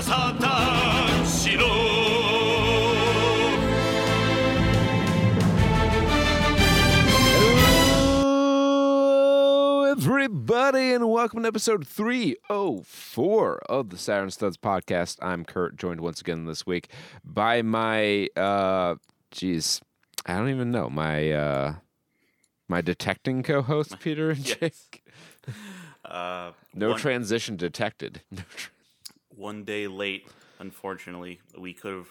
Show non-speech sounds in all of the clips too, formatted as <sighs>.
Everybody and welcome to episode 304 of the Saturn Studs podcast. I'm Kurt, joined once again this week by my, uh, jeez, I don't even know, my, uh, my detecting co host, <laughs> Peter and yes. Jake. Uh, no one... transition detected. <laughs> No one day late, unfortunately. We could have,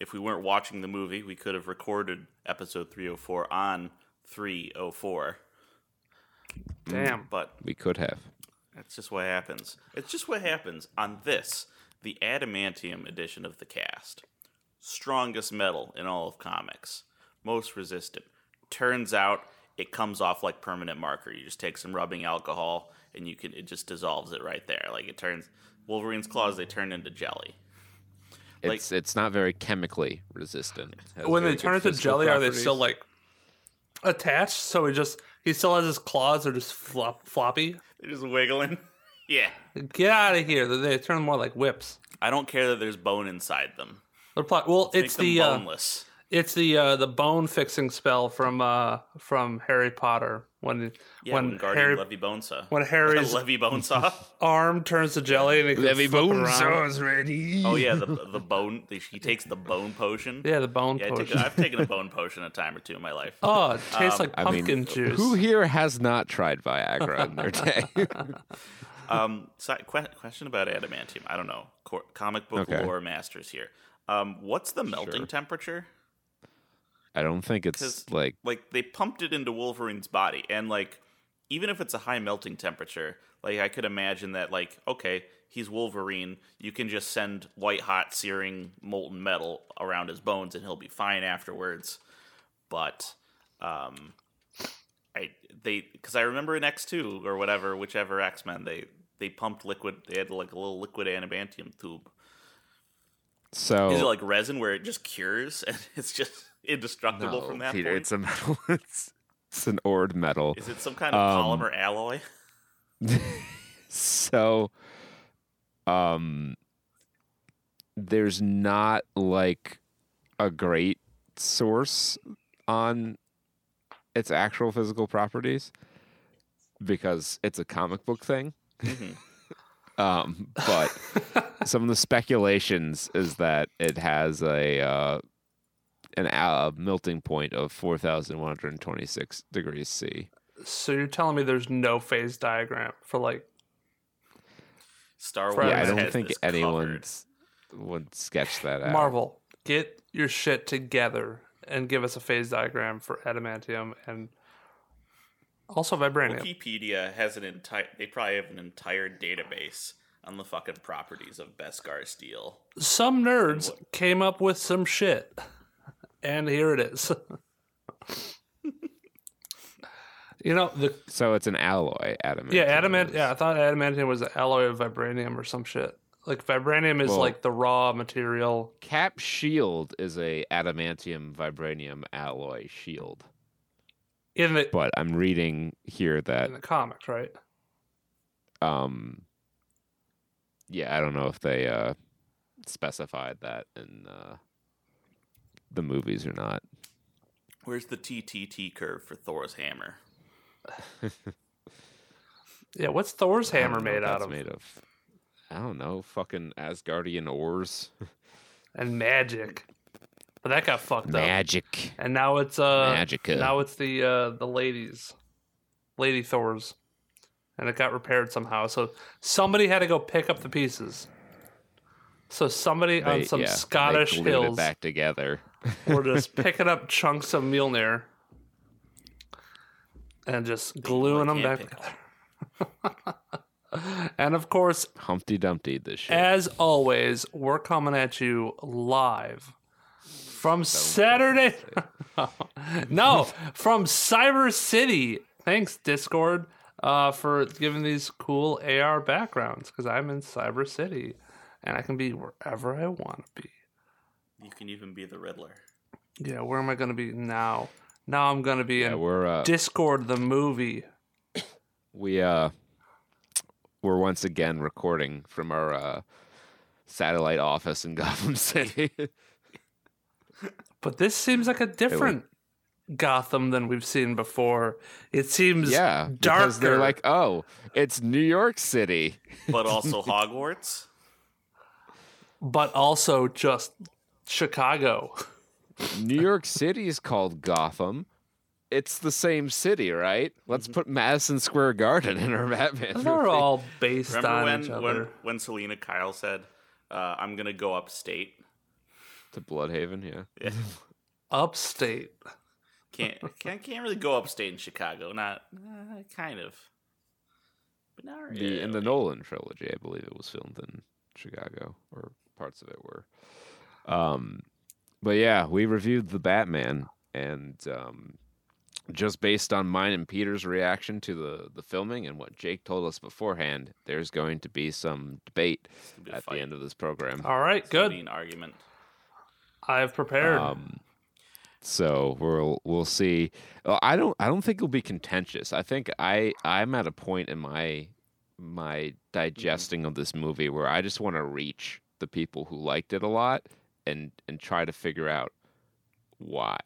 if we weren't watching the movie, we could have recorded episode 304 on 304. Damn. But we could have. that's just what happens. It's just what happens on this, the Adamantium edition of the cast. Strongest metal in all of comics. Most resistant. Turns out it comes off like permanent marker. You just take some rubbing alcohol and you can it just dissolves it right there. Like it turns Wolverine's claws they turn into jelly. Like- It's it's not very chemically resistant. When they turn into physical jelly, are they still like attached? So he just he still has his claws. They're just flop, floppy. They're just wiggling. <laughs> yeah. Get out of here! They- They turn more like whips. I don't care that there's bone inside them. They're pl- well, Make it's them the uh, boneless. It's the uh, the bone fixing spell from uh, from Harry Potter when yeah, when, when, Guardian Harry Levy Bonesaw. when <laughs> Harry's Levy Bonesaw. arm turns to jelly and he can Levy flip Bone ready. oh yeah, the the bone. He takes the bone potion. Yeah, the bone Yeah, I take potion. a, I've taken a bone potion a time or two in my life. <laughs> Oh, it tastes Um, like I mean, pumpkin juice. who here has not tried Viagra in their <laughs> day? Um, so, que- question about adamantium. I don't know. Cor- comic book Okay. lore masters here. Um, what's the melting Sure. temperature? I don't think it's like Like they pumped it into Wolverine's body, and like even if it's a high melting temperature, like I could imagine that like okay, he's Wolverine. You can just send white hot searing molten metal around his bones, and he'll be fine afterwards. But um, I they because I remember in X two or whatever, whichever X Men they they pumped liquid. They had like a little liquid adamantium tube. so. Is it like resin where it just cures <laughs> and it's just indestructible no, from that Peter, point? it's a metal. <laughs> It's, it's an ord metal. Is it some kind of Um, polymer alloy? <laughs> so, um, there's not like a great source on its actual physical properties because it's a comic book thing. Mhm. <laughs> Um, but some of the speculations is that it has a uh, an a melting point of four thousand one hundred twenty six degrees C. so you're telling me there's no phase diagram for like Star Wars. Yeah, I don't think this covered. would sketch that out. Marvel, get your shit together and give us a phase diagram for adamantium and also vibranium. Wikipedia has an entire. They probably have an entire database on the fucking properties of Beskar steel. Some nerds what- came up with some shit, and here it is. <laughs> you know the So it's an alloy adamant. yeah adamant. Yeah, I thought adamantium was an alloy of vibranium or some shit. Like vibranium is Well- like the raw material. Cap shield is a adamantium vibranium alloy shield. In the But I'm reading here that in the comics, right? um yeah, I don't know if they uh specified that in uh the movies or not. Where's the TTT curve for Thor's hammer? <laughs> Yeah, what's Thor's hammer made out of? Made of I don't know, fucking Asgardian ores. <laughs> And magic. But that got fucked up. Magic. And now it's uh Magica. now it's the uh the ladies. Lady Thor's. And it got repaired somehow. So somebody had to go pick up the pieces. So somebody on some yeah, Scottish glued hills it back together. Were just picking up chunks of Mjolnir and just gluing them back together. <laughs> and of course, Humpty Dumpty this shit. as always, we're coming at you live from Saturday. <laughs> no, from Cyber City. Thanks, Discord, uh, for giving these cool AR backgrounds because I'm in Cyber City and I can be wherever I want to be. You can even be the Riddler. Yeah, where am I going to be now? Now I'm going to be yeah, in we're uh Discord, the movie. we uh we're once again recording from our uh satellite office in <laughs> Gotham City. But this seems like a different Gotham than we've seen before. It seems yeah, darker. because they're like, oh, it's New York City. but also <laughs> Hogwarts. but also just Chicago. New York City is called Gotham. It's the same city, right? Let's put Madison Square Garden in our Batman. They're movie. all based Remember on when each when other. when Selina Kyle said, uh, "I'm gonna go upstate." to Blüdhaven, yeah. Yeah. <laughs> Upstate. Can't can't can't really go upstate in Chicago. Not uh, kind of, but not really. The, in the Nolan trilogy, I believe it was filmed in Chicago, or parts of it were. Um, but yeah, we reviewed the Batman, and um, just based on mine and Peter's reaction to the the filming and what Jake told us beforehand, there's going to be some debate be at fight. the end of this program. All right, It's good. an argument. I've prepared. Um, so we'll we'll see. Well, I don't I don't think it'll be contentious. I think I I'm at a point in my my digesting of this movie where I just want to reach the people who liked it a lot and and try to figure out why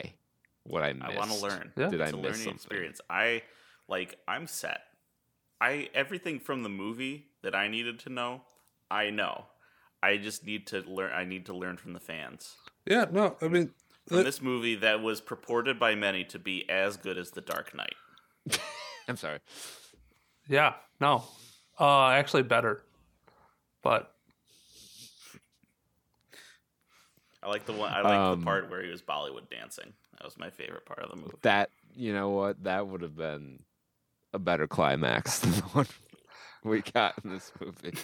what I missed. I want to learn. Yeah. Did it's I a miss learning something? experience. I like. I'm set. I everything from the movie that I needed to know, I know. I just need to learn. I need to learn from the fans. yeah, no, I mean, From this movie that was purported by many to be as good as The Dark Knight. <laughs> I'm sorry. yeah, no. Uh, actually, better. But I like the one. I like Um, the part where he was Bollywood dancing. That was my favorite part of the movie. That you know what that would have been a better climax <laughs> than the one we got in this movie.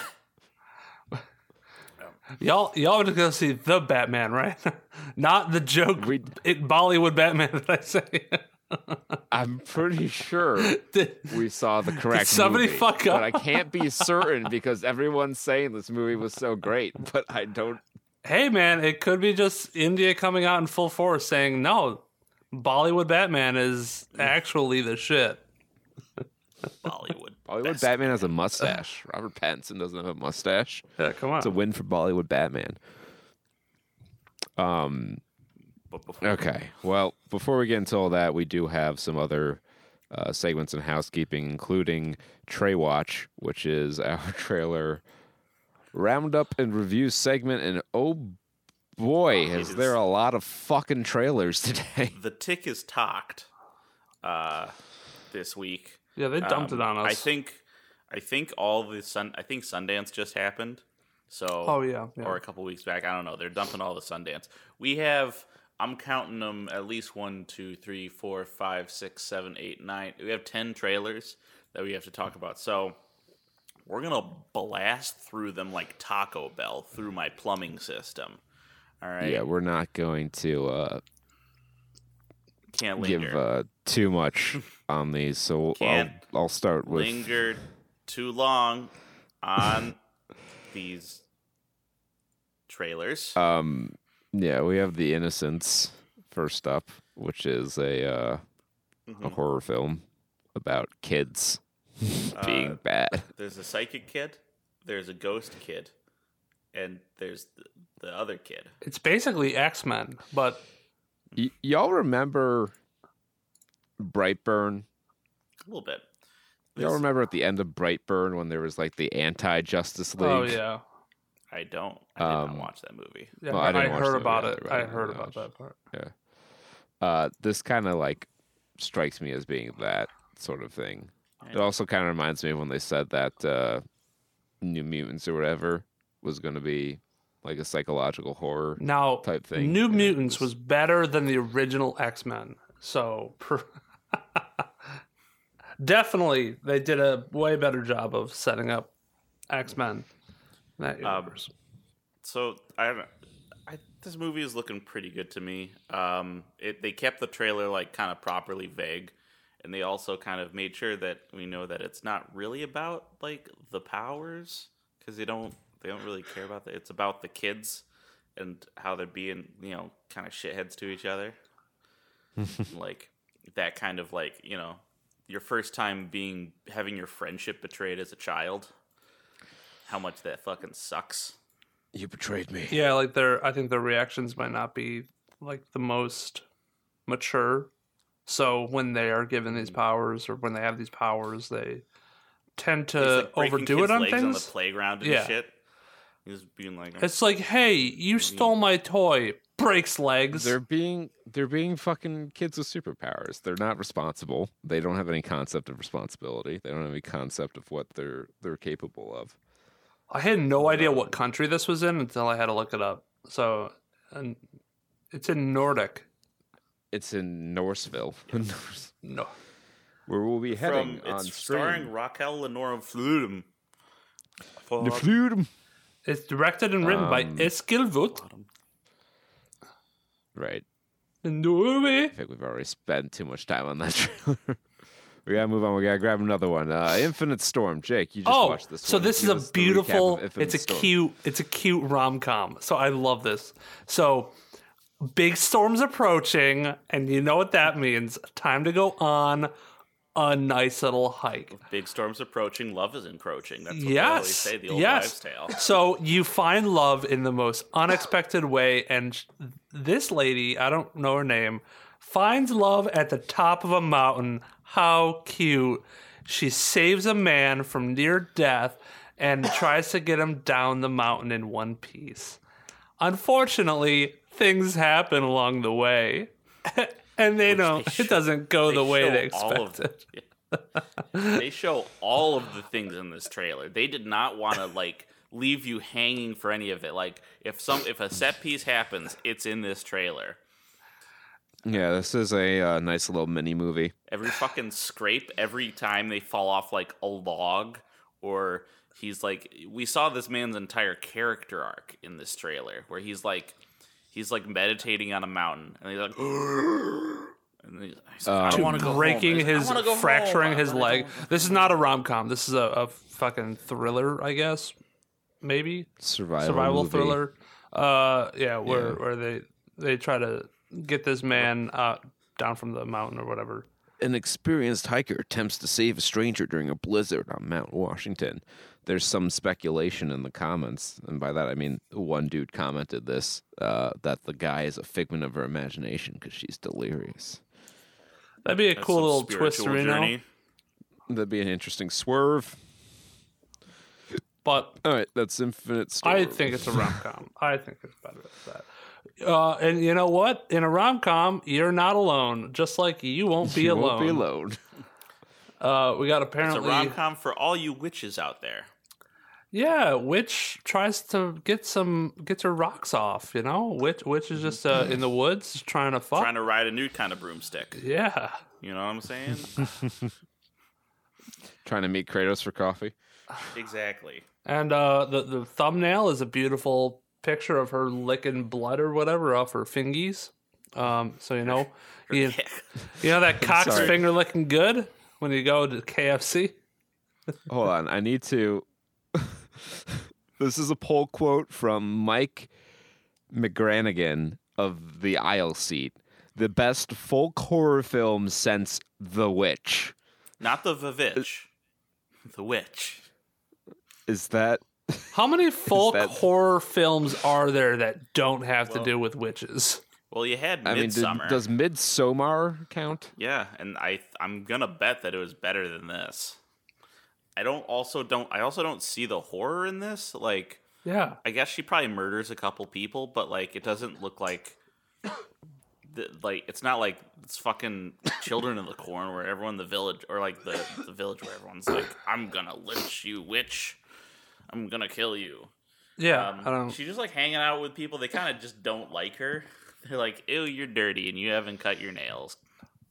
<laughs> y'all, y'all are gonna see the Batman, right? <laughs> Not the joke. We- it Bollywood Batman that I say. I'm pretty sure Did- we saw the correct somebody movie, fuck but I can't be certain because everyone's saying this movie was so great, but I don't. Hey, man, it could be just India coming out in full force saying no. Bollywood Batman is actually the shit. Bollywood. <laughs> Bollywood. Batman has a mustache. <laughs> Robert Pattinson doesn't have a mustache. Yeah, come on. It's a win for Bollywood Batman. Um. Okay. Well, before we get into all that, we do have some other uh, segments in housekeeping, including Trae Watch, which is <laughs> our trailer roundup and review segment. And oh boy, It is is- there a lot of fucking trailers <laughs> today. the tick is talked uh, this week. yeah, they dumped Um, it on us. I think, I think all the sun. I think Sundance just happened. So, Oh yeah, yeah. or a couple weeks back. I don't know. They're dumping all the Sundance. We have. I'm counting them at least one, two, three, four, five, six, seven, eight, nine. We have ten trailers that we have to talk about. So we're gonna blast through them like Taco Bell through my plumbing system. All right. Yeah, we're not going to uh, Can't linger. give uh, too much <laughs> on these, so I'll, I'll start with lingered too long on <laughs> these trailers. Um, yeah, we have The Innocents first up, which is a uh, a Mhm. horror film about kids <laughs> being Uh, bad. There's a psychic kid, there's a ghost kid, and there's the, the other kid. It's basically X Men, but Y- y'all remember Brightburn? A little bit. Y'all This- remember at the end of Brightburn when there was like the anti Justice League? oh yeah, I don't. I did Um, not watch that movie. yeah. Well, I I, didn't watch heard about it. either, I I heard about watch that part. Yeah. Uh, this kind of like strikes me as being that sort of thing. It also kind of reminds me of when they said that uh, New Mutants or whatever was going to be like a psychological horror Now, type thing. New and Mutants was better than the original X Men. So per- <laughs> definitely, they did a way better job of setting up X Men. That Um. So I, don't- I this movie is looking pretty good to me. Um, it they kept the trailer like kind of properly vague, and they also kind of made sure that we know that it's not really about like the powers because they don't they don't really care about that. It's about the kids and how they're being you know kind of shitheads to each other, <laughs> like that kind of like you know your first time being having your friendship betrayed as a child. how much that fucking sucks. You betrayed me. Yeah, like their I think their reactions might not be like the most mature. So when they are given these mm. powers or when they have these powers, they tend He's, to like, breaking overdo kids' it on legs on the playground and Yeah. shit. He's being like, It's like, hey, you stole my toy. Breaks legs. They're being they're being fucking kids with superpowers. They're not responsible. They don't have any concept of responsibility. They don't have any concept of what they're they're capable of. I had no idea what um, country this was in until I had to look it up. So, and it's in Nordic. It's in Norseville, <laughs> No, where we'll be heading from on it's starring. Rakel Lenora Fløttum. The Fløttum. it's directed and written by Um, Eskil Vogt. Right. Norway. I think we've already spent too much time on that trailer. <laughs> we gotta move on. We gotta grab another one. Uh, Infinite Storm. Jake, you just Oh, watched this. so one. this Give is a beautiful. It's a Storm. cute. It's a cute rom com. So I love this. So big storms approaching, and you know what that means. Time to go on a nice little hike. Big storms approaching, love is encroaching. That's what Yes, they always say, the old yes. wives' tale. <laughs> So you find love in the most unexpected way, and this lady, I don't know her name, finds love at the top of a mountain. How cute! She saves a man from near death and tries to get him down the mountain in one piece. Unfortunately, things happen along the way, <laughs> and they don't. they it doesn't go the way they show all of expected. they show all of the things in this trailer. They did not want to like leave you hanging for any of it. Like if some if a set piece happens, it's in this trailer. Yeah, this is a uh, nice little mini movie. Every fucking scrape, every time they fall off like a log, or he's like, we saw this man's entire character arc in this trailer, where he's like, he's like meditating on a mountain, and he's like, <gasps> and he's, he's like, I want to go breaking He's like, I his go fracturing home. His leg. This is not a rom com. This is a, a fucking thriller, I guess. Maybe Survival, survival movie. thriller. Uh, yeah, where Yeah. where they they try to get this man uh down from the mountain or whatever. An experienced hiker attempts to save a stranger during a blizzard on Mount Washington. There's some speculation in the comments, and by that I mean one dude commented this uh, that the guy is a figment of her imagination because she's delirious. That'd be a That's cool little spiritual twist, you know. That'd be an interesting swerve. But All right, that's Infinite Storm. I think it's a rom com. <laughs> I think it's better than that. Uh, and you know what? In a rom com, you're not alone. Just like you won't be you alone. won't be alone. <laughs> Uh, we got It's a rom com for all you witches out there. Yeah, Witch tries to get some gets her rocks off. You know, Witch Witch is just uh, in the <laughs> woods trying to fuck. Trying to ride a new kind of broomstick. yeah, You know what I'm saying? <laughs> Trying to meet Kratos for coffee. exactly. and uh, the the thumbnail is a beautiful picture of her licking blood or whatever off her fingies. Um, so you know, you, you know that <laughs> cock's finger looking good when you go to KFC. Hold on, I need to. <laughs> this is a poll quote from Mike McGranaghan of the Aisle Seat. The best folk horror film since The Witch. Not the Vavitch. The witch. Is that <laughs> How many folk that- horror films are there that don't have to do with witches? Well, you had I mean, did, Midsommar. does Midsommar count? Yeah, and I I'm gonna bet that it was better than this. I don't also don't I also don't see the horror in this. Like Yeah, I guess she probably murders a couple people, but like it doesn't look like the, like it's not like it's fucking Children of the Corn where everyone in the village or like the the village where everyone's like I'm gonna lynch you, witch. I'm gonna kill you. yeah. Um, I don't. She's just like hanging out with people. They kind of just don't like her. <laughs> They're like, "Ew, you're dirty, and you haven't cut your nails."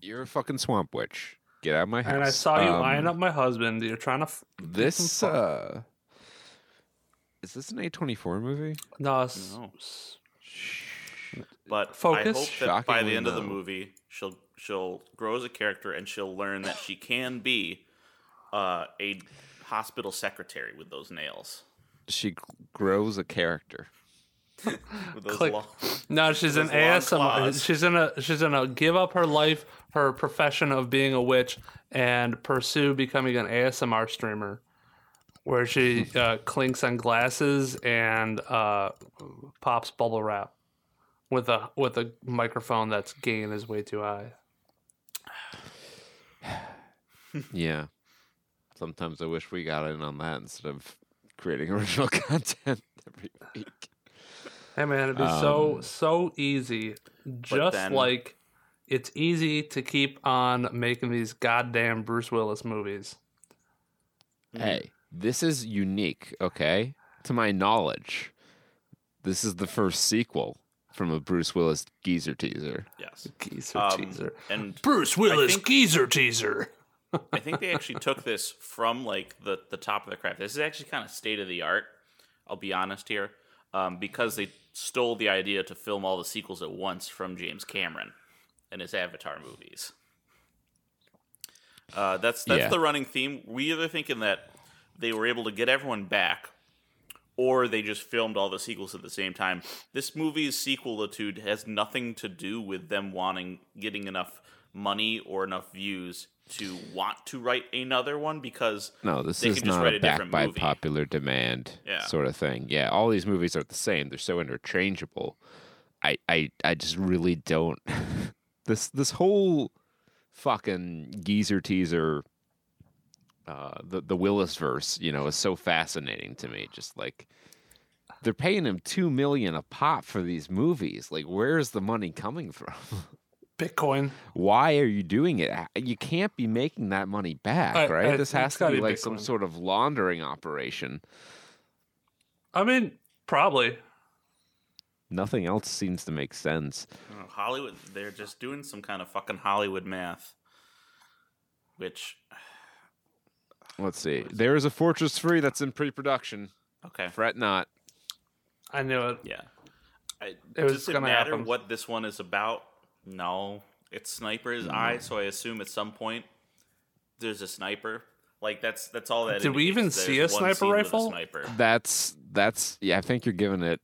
You're a fucking swamp witch. Get out of my house. And I saw you Um, eyeing up my husband. You're trying to. F- <laughs> <laughs> This uh, is this an A24 movie? no, it's- No. But Focus. I hope that by the Shockingly end of the movie, she'll she'll grow as a character and she'll learn that she can be uh, a hospital secretary with those nails. She g- grows a character. <laughs> With those Click. long- no, she's an ASMR. She's gonna she's gonna give up her life, her profession of being a witch, and pursue becoming an ASMR streamer. where she <laughs> uh, clinks on glasses and uh, pops bubble wrap with a with a microphone that's gain is way too high. Yeah. Sometimes I wish we got in on that instead of creating <laughs> original content every week. Hey man, it'd be so so easy. Just then- like it's easy to keep on making these goddamn Bruce Willis movies. Hey, this is unique, okay? To my knowledge, this is the first sequel from a Bruce Willis geezer teaser. Yes. Geezer Um, teaser. and Bruce Willis think- geezer teaser. I think they actually took this from like the the top of the craft. This is actually kind of state of the art. I'll be honest here, um, because they stole the idea to film all the sequels at once from James Cameron and his Avatar movies. Uh, that's that's Yeah. the running theme. We either thinking that they were able to get everyone back, or they just filmed all the sequels at the same time. This movie's sequelitude has nothing to do with them wanting getting enough money or enough views to want to write another one because No, this They is can just not write a a back by movie. popular demand Yeah. sort of thing. Yeah, all these movies are the same. They're so interchangeable. I I, I just really don't <laughs> this this whole fucking geezer teaser uh the the Willis verse, you know, is so fascinating to me. Just like they're paying him two million a pop for these movies. Like, where's the money coming from? <laughs> Bitcoin. why are you doing it? You can't be making that money back, I- right? I- this has to be be like some sort of laundering operation. I mean, probably. Nothing else seems to make sense. Hollywood they're just doing some kind of fucking Hollywood math, which <sighs> Let's see. There is a Fortress 3 that's in pre-production. okay, Fret not. I knew it. yeah. I, It was does it gonna matter happen. what this one is about? No, it's Sniper's mm. Eye, so I assume at some point there's a sniper. Like that's that's all that. Did we even indicates. see a sniper scene with a rifle? sniper. That's that's yeah, I think you're giving it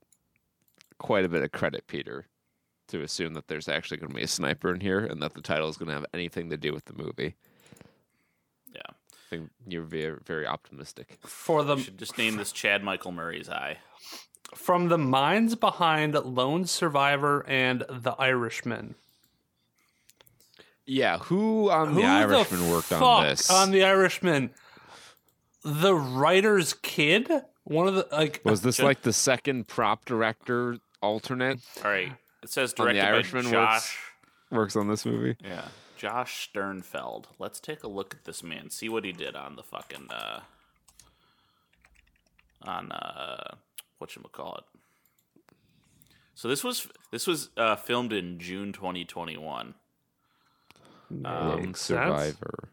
quite a bit of credit, Peter, to assume that there's actually going to be a sniper in here and that the title is going to have anything to do with the movie. Yeah, I think you're very very optimistic. For the should just name this Chad Michael Murray's Eye. from the minds behind Lone Survivor and The Irishman. Yeah, who on the Irishman the worked fuck on this? On The Irishman. The writer's kid? One of the like Was this Should- like the second prop director alternate All right, it says On The Irishman by works- Josh. works on this movie? Yeah, Josh Sternfeld. Let's take a look at this man. See what he did on the fucking uh on uh what you call it. So this was this was uh, filmed in June 2021. Sense. Survivor.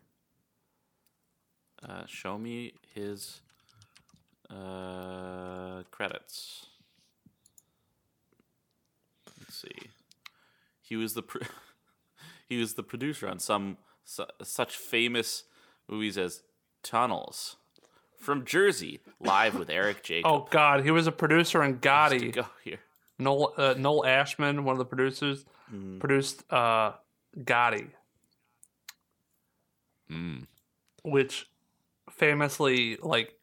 Uh, show me his uh, credits. Let's see. He was the pro- <laughs> he was the producer on some su- such famous movies as Tunnels, From Jersey, Live with Eric <laughs> Jacobs. Oh God, he was a producer in Gotti. go here. Noel uh, Noel Ashman, one of the producers, Mm. produced uh, Gotti, Mm. which famously like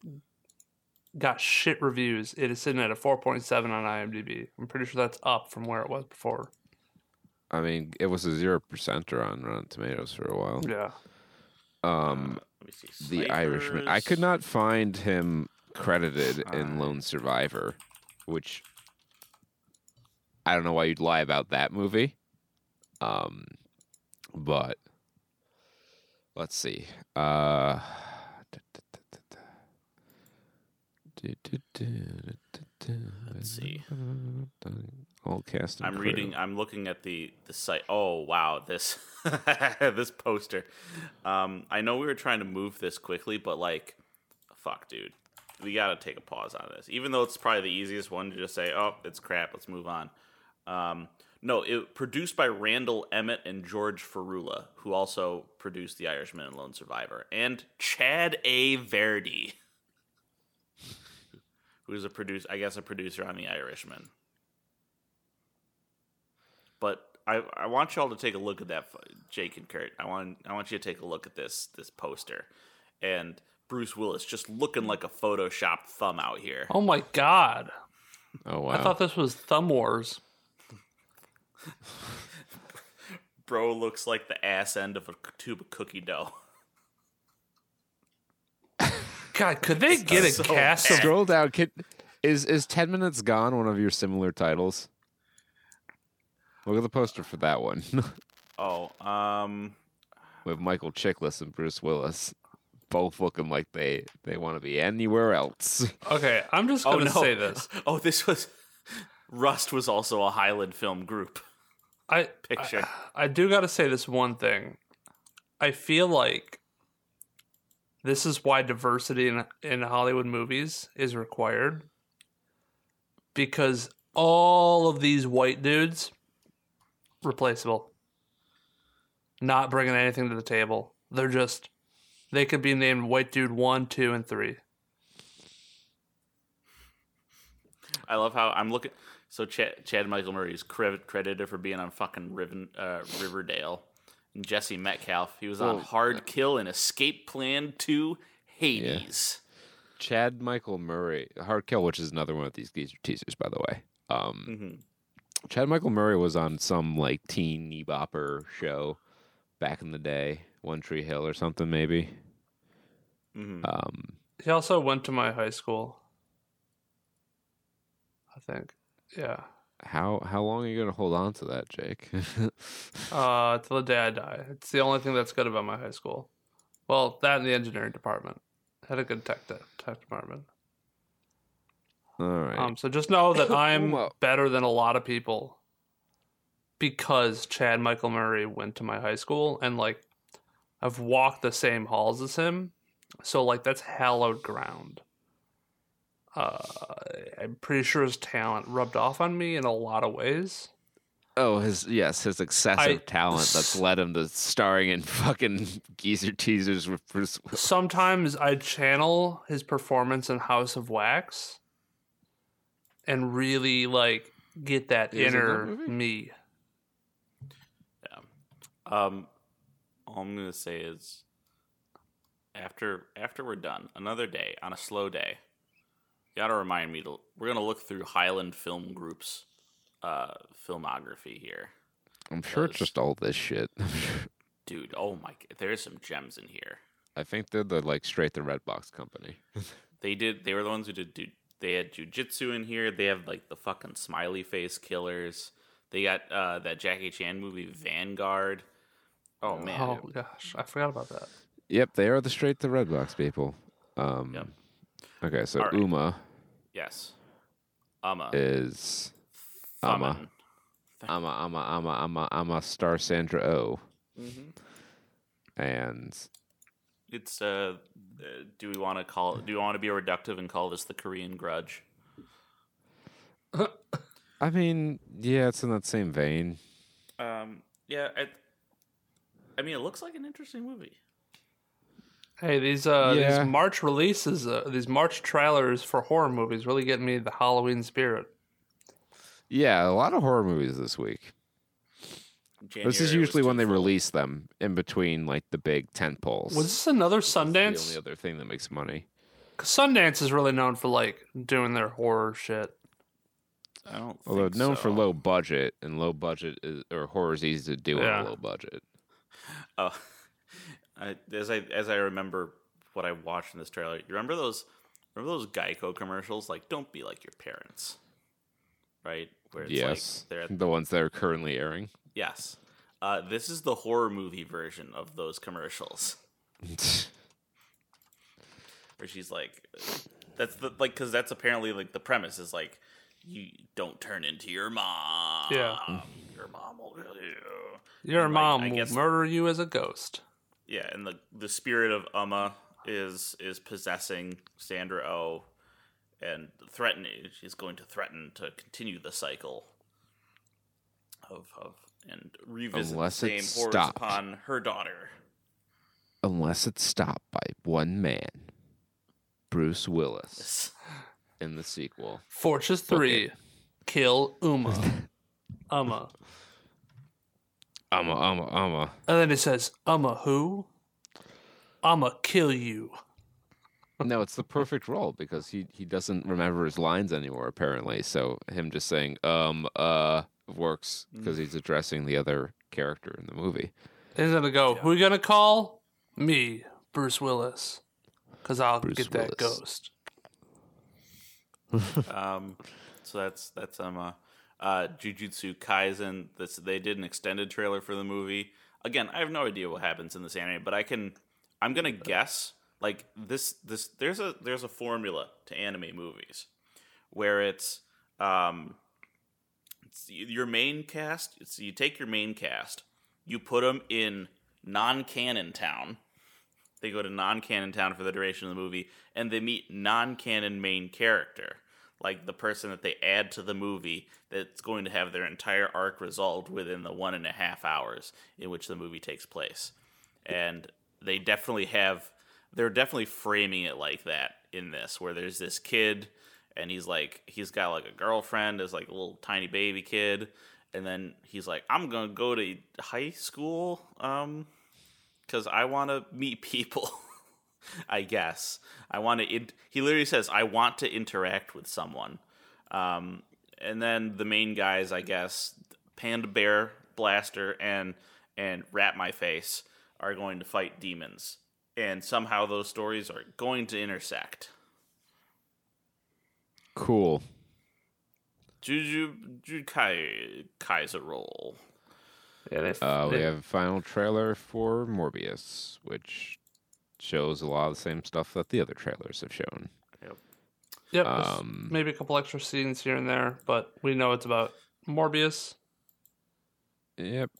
got shit reviews. It is sitting at a 4.7 on IMDb. I'm pretty sure that's up from where it was before. I mean, it was a zero percenter on Rotten Tomatoes for a while. Yeah. Um, Let me see. the Irishman. I could not find him credited in Lone Survivor, which I don't know why you'd lie about that movie. Um, but let's see. Uh, Let's see. All cast. I'm crew. reading. I'm looking at the the site. Oh wow, this <laughs> this poster. Um, I know we were trying to move this quickly, but like, fuck, dude, we gotta take a pause on this. Even though it's probably the easiest one to just say, "Oh, it's crap. Let's move on." Um, no, it produced by Randall Emmett and George Furla, who also produced The Irishman and Lone Survivor, and Chad A. Verdi, who is a producer, I guess, a producer on The Irishman but I, I want y'all to take a look at that, Jake and Kurt. I want I want you to take a look at this this poster, and Bruce Willis just looking like a Photoshop thumb out here. Oh my god. Oh wow. I thought this was Thumb Wars. Bro looks like the ass end of a tube of cookie dough. God, could they get a so cast of Scroll down. Kid, is is Ten Minutes Gone one of your similar titles? Look at the poster for that one <laughs> Oh, um, with Michael Chiklis and Bruce Willis, both looking like they they want to be anywhere else. <laughs> Okay, I'm just oh gonna no. say this. <laughs> Oh, this was Rust was also a Highland film group I picture. I do got to say this one thing. I feel like this is why diversity in in Hollywood movies is required because all of these white dudes replaceable. Not bringing anything to the table. They're just they could be named white dude 1, 2 and 3. I love how I'm looking. So Chad, Chad Michael Murray is cre- credited for being on fucking Riven, uh, Riverdale. And Jesse Metcalfe, he was on Well, Hard Kill and Escape Plan 2 Hades. Chad Michael Murray, Hard Kill, which is another one of these geezer teasers, by the way. Um, Mhm. Chad Michael Murray was on some like teen knee bopper show back in the day, One Tree Hill or something, maybe. Mhm. Um, He also went to my high school. I think. Yeah. how how long are you gonna hold on to that, Jake? <laughs> Uh, till the day I die. It's the only thing that's good about my high school. Well, that and the engineering department had a good tech tech department. All right. Um, so just know that <laughs> I'm better than a lot of people because Chad Michael Murray went to my high school and like I've walked the same halls as him. So like that's hallowed ground. Uh, I'm pretty sure his talent rubbed off on me in a lot of ways. oh, his yes, his excessive I- talent that's led him to starring in <laughs> fucking geezer teasers with Bruce. Willis. sometimes I channel his performance in House of Wax and really like get that Is it that inner movie? me. Um, all I'm gonna say is, after after we're done, another day on a slow day, you gotta remind me to. We're gonna look through Highland Film Group's uh, filmography here, I'm sure it's just all this shit. <laughs> dude. Oh my, g- there's some gems in here. I think they're the like straight the red box company. <laughs> They did. They were the ones who did. Do, they had jujitsu in here. They have like the fucking smiley face killers. They got uh, that Jackie Chan movie Vanguard. Oh man, Oh gosh, I forgot about that. Yep, they are the straight the red box people. Um, Yep. Okay, so right. Uma yes. Amma. is. Thummin. Ama Ama Ama Ama Ama Star Sandra O, Mm-hmm. and It's uh, uh, do we want to call? Do we want to be reductive and call this the Korean Grudge? I mean, yeah, it's in that same vein. Um, yeah, I, I mean, it looks like an interesting movie. Hey, these uh Yeah. these March releases, uh, these March trailers for horror movies really getting me the Halloween spirit. Yeah, a lot of horror movies this week. January this is usually when they full. release them in between like the big tent poles. Was this another It's the only other thing that makes money. 'Cause Sundance is really known for like doing their horror shit. I don't. Although think known for low budget, and low budget is, or horror is easy to do Yeah. on a low budget. Oh, I, as I as I remember what I watched in this trailer, you remember those remember those Geico commercials? Like, don't be like your parents, right? Where it's yes, like they're at, the ones that are currently airing. yes. Uh, this is the horror movie version of those commercials, <laughs> where she's like, that's the like because that's apparently like the premise is like you don't turn into your mom. Yeah. your mom will kill you. Your And, mom I will guess- murder you as a ghost. Yeah, and the the spirit of Uma is is possessing Sandra O, and threatening. She's going to threaten to continue the cycle of of and revisit Unless the same it's horrors stopped. upon her daughter. Unless it's stopped by one man, Bruce Willis, in the sequel. Fortress three, kill Uma. <laughs> Uma. Ama Ama Ama. And then it says, Uma who? I'ma kill you. no, it's the perfect role because he he doesn't remember his lines anymore apparently. So him just saying um uh works because he's addressing the other character in the movie. He's gonna go. Who you gonna call? Me, Bruce Willis, because I'll Bruce get that Willis. ghost. <laughs> <laughs> Um, so that's that's um uh, Jujutsu Kaisen. This they did an extended trailer for the movie. Again, I have no idea what happens in this anime, but I can. I'm gonna guess like this. This there's a there's a formula to anime movies where it's um it's your main cast. It's you take your main cast, you put them in non-canon town. They go to non-canon town for the duration of the movie, and they meet non-canon main character, like the person that they add to the movie that's going to have their entire arc resolved within the one and a half hours in which the movie takes place. And they definitely have, they're definitely framing it like that in this, where there's this kid, and he's like, he's got like a girlfriend as like a little tiny baby kid, and then he's like, I'm gonna go to high school, um, because I want to meet people. <laughs> I guess I want to. In- he literally says, "I want to interact with someone." Um, and then the main guys, I guess, Panda Bear, Blaster, and and Rat My Face are going to fight demons, and somehow those stories are going to intersect. Cool. Juju Jukai Kaiser roll. Yeah, they, Uh, we have a final trailer for Morbius, which shows a lot of the same stuff that the other trailers have shown. Yep, there's um, maybe a couple extra scenes here and there, but we know it's about Morbius. Yep.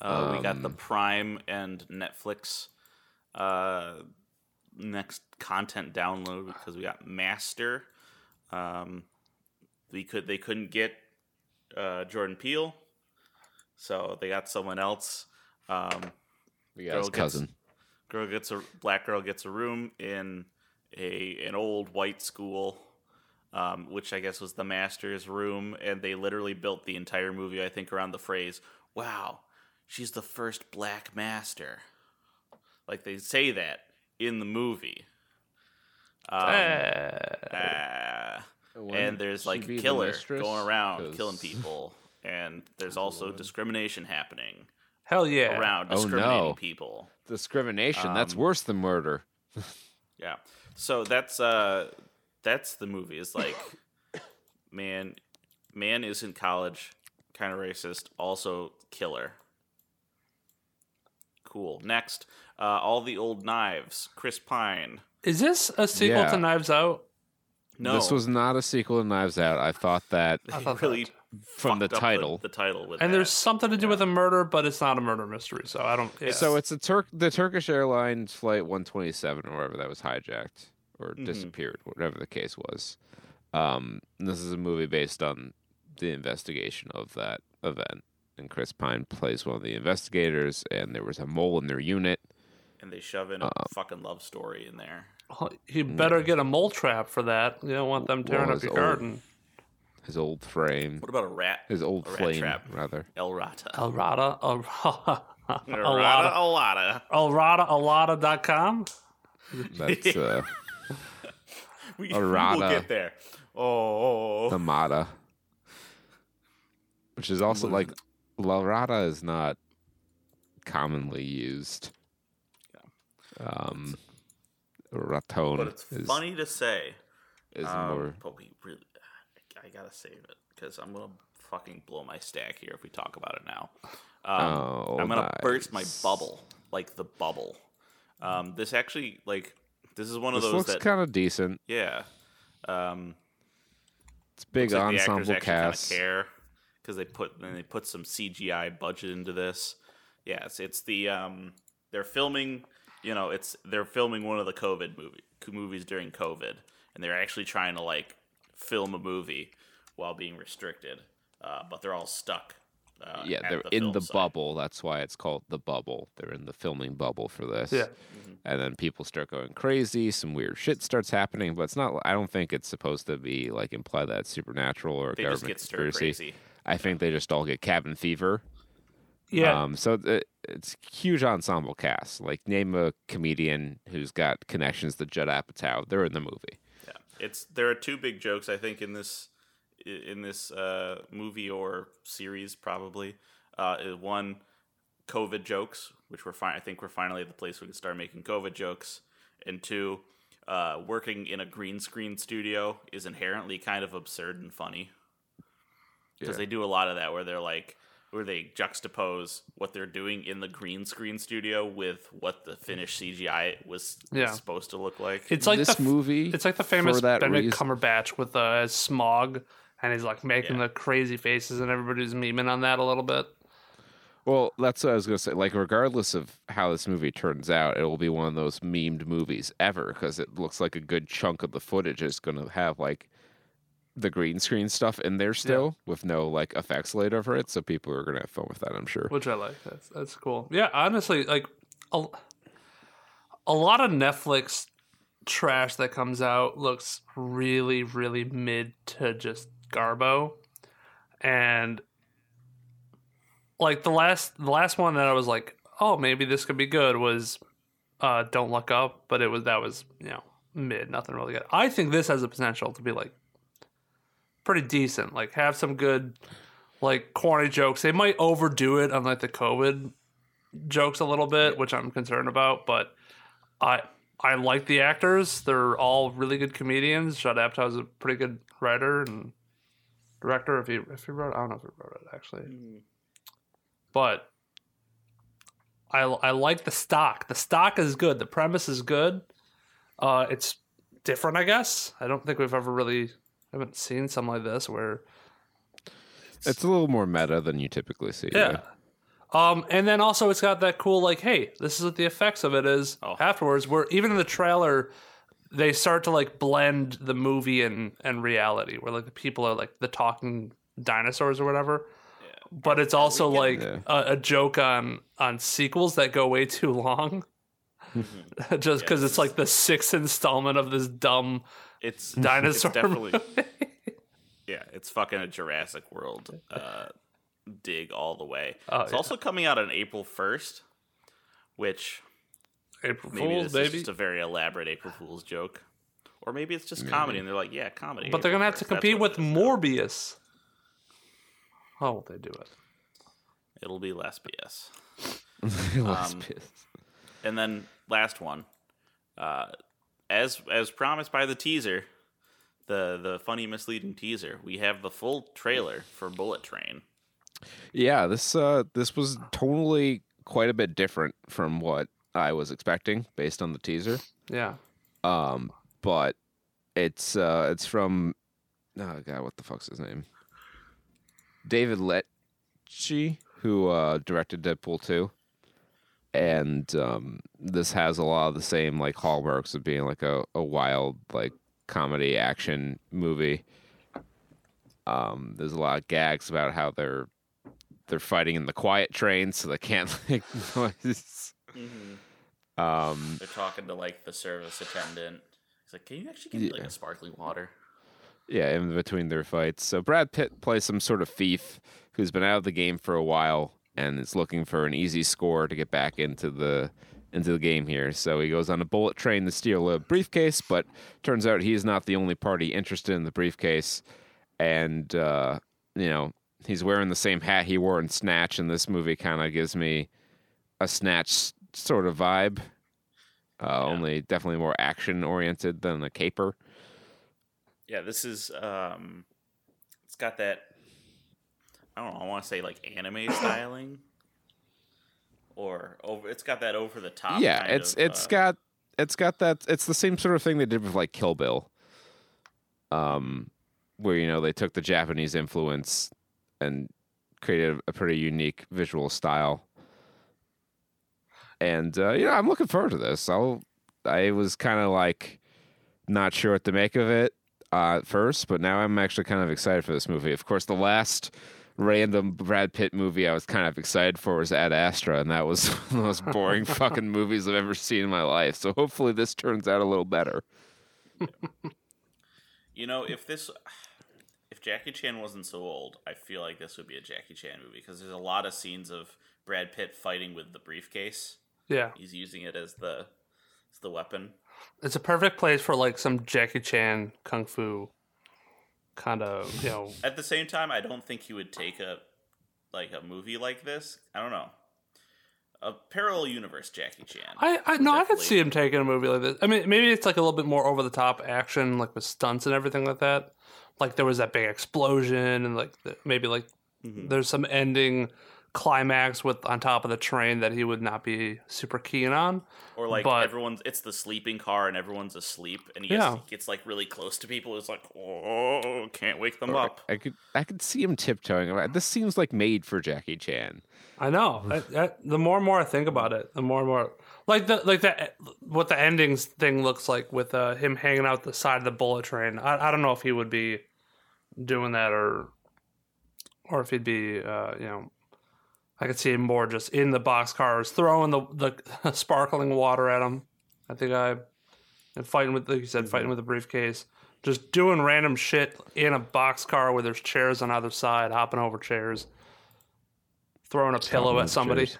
Uh, we got the Um, Prime and Netflix uh, next content download because we got Master. Um, we could they couldn't get uh, Jordan Peele, so they got someone else. Um, We got Girl his gets- cousin. Girl gets a black girl gets a room in a an old white school. Um, which I guess was the master's room, and they literally built the entire movie, I think, around the phrase, "Wow, she's the first black master." Like they say that in the movie. Um, ah. And there's like be a killer mistress? going around 'Cause- killing people, and there's also discrimination happening hell yeah! around Oh, discriminating no. people. Discrimination. that's Um, worse than murder. <laughs> Yeah. So that's uh that's the movie. It's like <coughs> man man is in college, kind of racist, also killer. Cool. Next, uh, all the old knives. Chris Pine. Is this a sequel Yeah. to Knives Out? No, This was not a sequel to Knives Out. I thought that I thought really that. From the title. The, title with And that. there's something to do with a murder, but it's not a murder mystery, so I don't. Yeah. So it's a Turk, the Turkish Airlines flight 127 or whatever that was hijacked or Mm-hmm. disappeared, whatever the case was. Um, this is a movie based on the investigation of that event, and Chris Pine plays one of the investigators. And there was a mole in their unit. and they shove in a uh, fucking love story in there. Well, you better get a mole trap for that. You don't want them tearing Well, up your old- garden. His old frame, What about a rat? his old a rat flame, trap. rather. El Rata. El Rata, El Rata, Rata, El Rata. El Rata, Alada.com. That's uh, <laughs> We, A we will get there. Oh, the Mata, which is also like La Rata is not commonly used. Um, Raton but it's is, funny to say. is Um, more. But we really, I gotta save it because I'm gonna fucking blow my stack here if we talk about it now. Um, Oh, I'm gonna burst my bubble, like the bubble. Um, this actually, like, this is one of This those looks kind of decent. yeah. Um, It's big like ensemble cast. care because they put then they put some CGI budget into this. Yeah, it's, it's the um, they're filming. You know, it's they're filming one of the COVID movie movies during COVID, and they're actually trying to like film a movie while being restricted, uh, but they're all stuck. Uh, Yeah, they're the in the site. bubble. That's why it's called the bubble. They're in the filming bubble for this. Yeah. And then people start going crazy. Some weird shit starts happening, but it's not. I don't think it's supposed to be like imply that it's supernatural or a They just government get conspiracy. crazy. I think they just all get cabin fever, Yeah. Um, so it, it's huge ensemble cast. Like name a comedian who's got connections to Judd Apatow. They're in the movie. It's there are two big jokes I think in this in this uh, movie or series probably. Uh, one, COVID jokes, which we're fine. I think we're finally at the place we can start making COVID jokes. And two, uh, working in a green screen studio is inherently kind of absurd and funny because Yeah. they do a lot of that where they're like where they juxtapose what they're doing in the green screen studio with what the finished CGI was Yeah. supposed to look like. It's like this the, movie. It's like the famous Benedict reason- Cumberbatch with uh, Smaug, and he's like making Yeah. the crazy faces, and everybody's memeing on that a little bit. Well, that's what I was gonna say. Like, regardless of how this movie turns out, it will be one of those memed movies ever because it looks like a good chunk of the footage is gonna have like the green screen stuff in there still with no like effects laid over it. So people are gonna have fun with that, I'm sure. which I like. That's that's cool. Yeah, honestly, like a, a lot of Netflix trash that comes out looks really, really mid to just garbo, and like the last the last one that I was like, oh, maybe this could be good was uh, Don't Look Up, but it was that was you know mid, nothing really good. I think this has the potential to be like pretty decent. Like have some good like corny jokes. They might overdo it on like the COVID jokes a little bit, which I'm concerned about. But I I like the actors. They're all really good comedians. Judd is a pretty good writer and director. If he if he wrote, I don't know if he wrote it actually, but I I like the stock. The stock is good. The premise is good. Uh, it's different, I guess. I don't think we've ever really haven't seen something like this where It's a little more meta than you typically see. Yeah. Um, and then also it's got that cool like, hey, this is what the effects of it is Oh. afterwards. Where even in the trailer, they start to like blend the movie and and reality, where like the people are like the talking dinosaurs or whatever. But it's also like Yeah. a, a joke on on sequels that go way too long. <laughs> Just because Yes. it's like the sixth installment of this dumb <laughs> It's dinosaur. It's <laughs> definitely. <laughs> yeah, it's fucking a Jurassic World uh, dig all the way. Oh, it's yeah. also coming out on April first, which April maybe Fools, this baby. is just a very elaborate April Fool's joke, or maybe it's just comedy, and they're like, yeah, comedy. But they're gonna have to 1st, that's compete with it is now. Morbius. How will they do it? It'll be less BS. Less Um, pissed. And then last one, uh, as as promised by the teaser, the the funny misleading teaser, we have the full trailer for Bullet Train. Yeah, this uh this was totally quite a bit different from what I was expecting based on the teaser. Yeah. Um, but it's uh it's from oh god, what the fuck's his name? David Leitch, who uh directed Deadpool 2. And um this has a lot of the same like hallmarks of being like a, a wild like comedy action movie. Um there's a lot of gags about how they're they're fighting in the quiet train so they can't <laughs> make noise. Um They're talking to like the service attendant. He's like, "Can you actually give me like a sparkling water?" Yeah, in between their fights. So Brad Pitt plays some sort of thief who's been out of the game for a while and is looking for an easy score to get back into the into the game here. So he goes on a bullet train to steal a briefcase, but turns out he's not the only party interested in the briefcase. And uh, you know, he's wearing the same hat he wore in Snatch, and this movie kind of gives me a Snatch sort of vibe. Uh, Only definitely more action oriented than a caper. Yeah, this is um, it's got that. I don't know. I want to say like anime <coughs> styling, or over. It's got that over the top. yeah it's of, it's uh, got it's got that it's the same sort of thing they did with like kill bill um where you know they took the japanese influence and created a pretty unique visual style and uh you know i'm looking forward to this i'll i was kind of like not sure what to make of it uh at first but now i'm actually kind of excited for this movie of course the last random Brad Pitt movie I was kind of excited for was Ad Astra, and that was one <laughs> of the most boring <laughs> fucking movies I've ever seen in my life. So hopefully this turns out a little better. <laughs> You know, if this, if if Jackie Chan wasn't so old, I feel like this would be a Jackie Chan movie because there's a lot of scenes of Brad Pitt fighting with the briefcase. Yeah, He's using it as the as the weapon. it's a perfect place for like some Jackie Chan kung fu kind of you know. At the same time, I don't think he would take a like a movie like this. I don't know. A parallel universe Jackie Chan. I, I no, I could see him taking a movie like this. I mean, maybe it's like a little bit more over the top action, like with stunts and everything like that. Like there was that big explosion, and like the, maybe like Mhm. there's some ending climax with on top of the train that he would not be super keen on. Or like But- everyone's it's the sleeping car and everyone's asleep and he Yeah. gets, gets like really close to people. It's like oh can't wake them up. I could I could see him tiptoeing. around. This seems like made for Jackie Chan. I know. I, I, the more and more I think about it, the more and more like the like the what the endings thing looks like with uh, him hanging out the side of the bullet train. I, I don't know if he would be doing that or or if he'd be uh, you know I could see him more just in the boxcars throwing the the <laughs> sparkling water at him I think I and fighting with like you said fighting with a briefcase. Just doing random shit in a boxcar where there's chairs on either side, hopping over chairs throwing a pillow at somebody. chairs.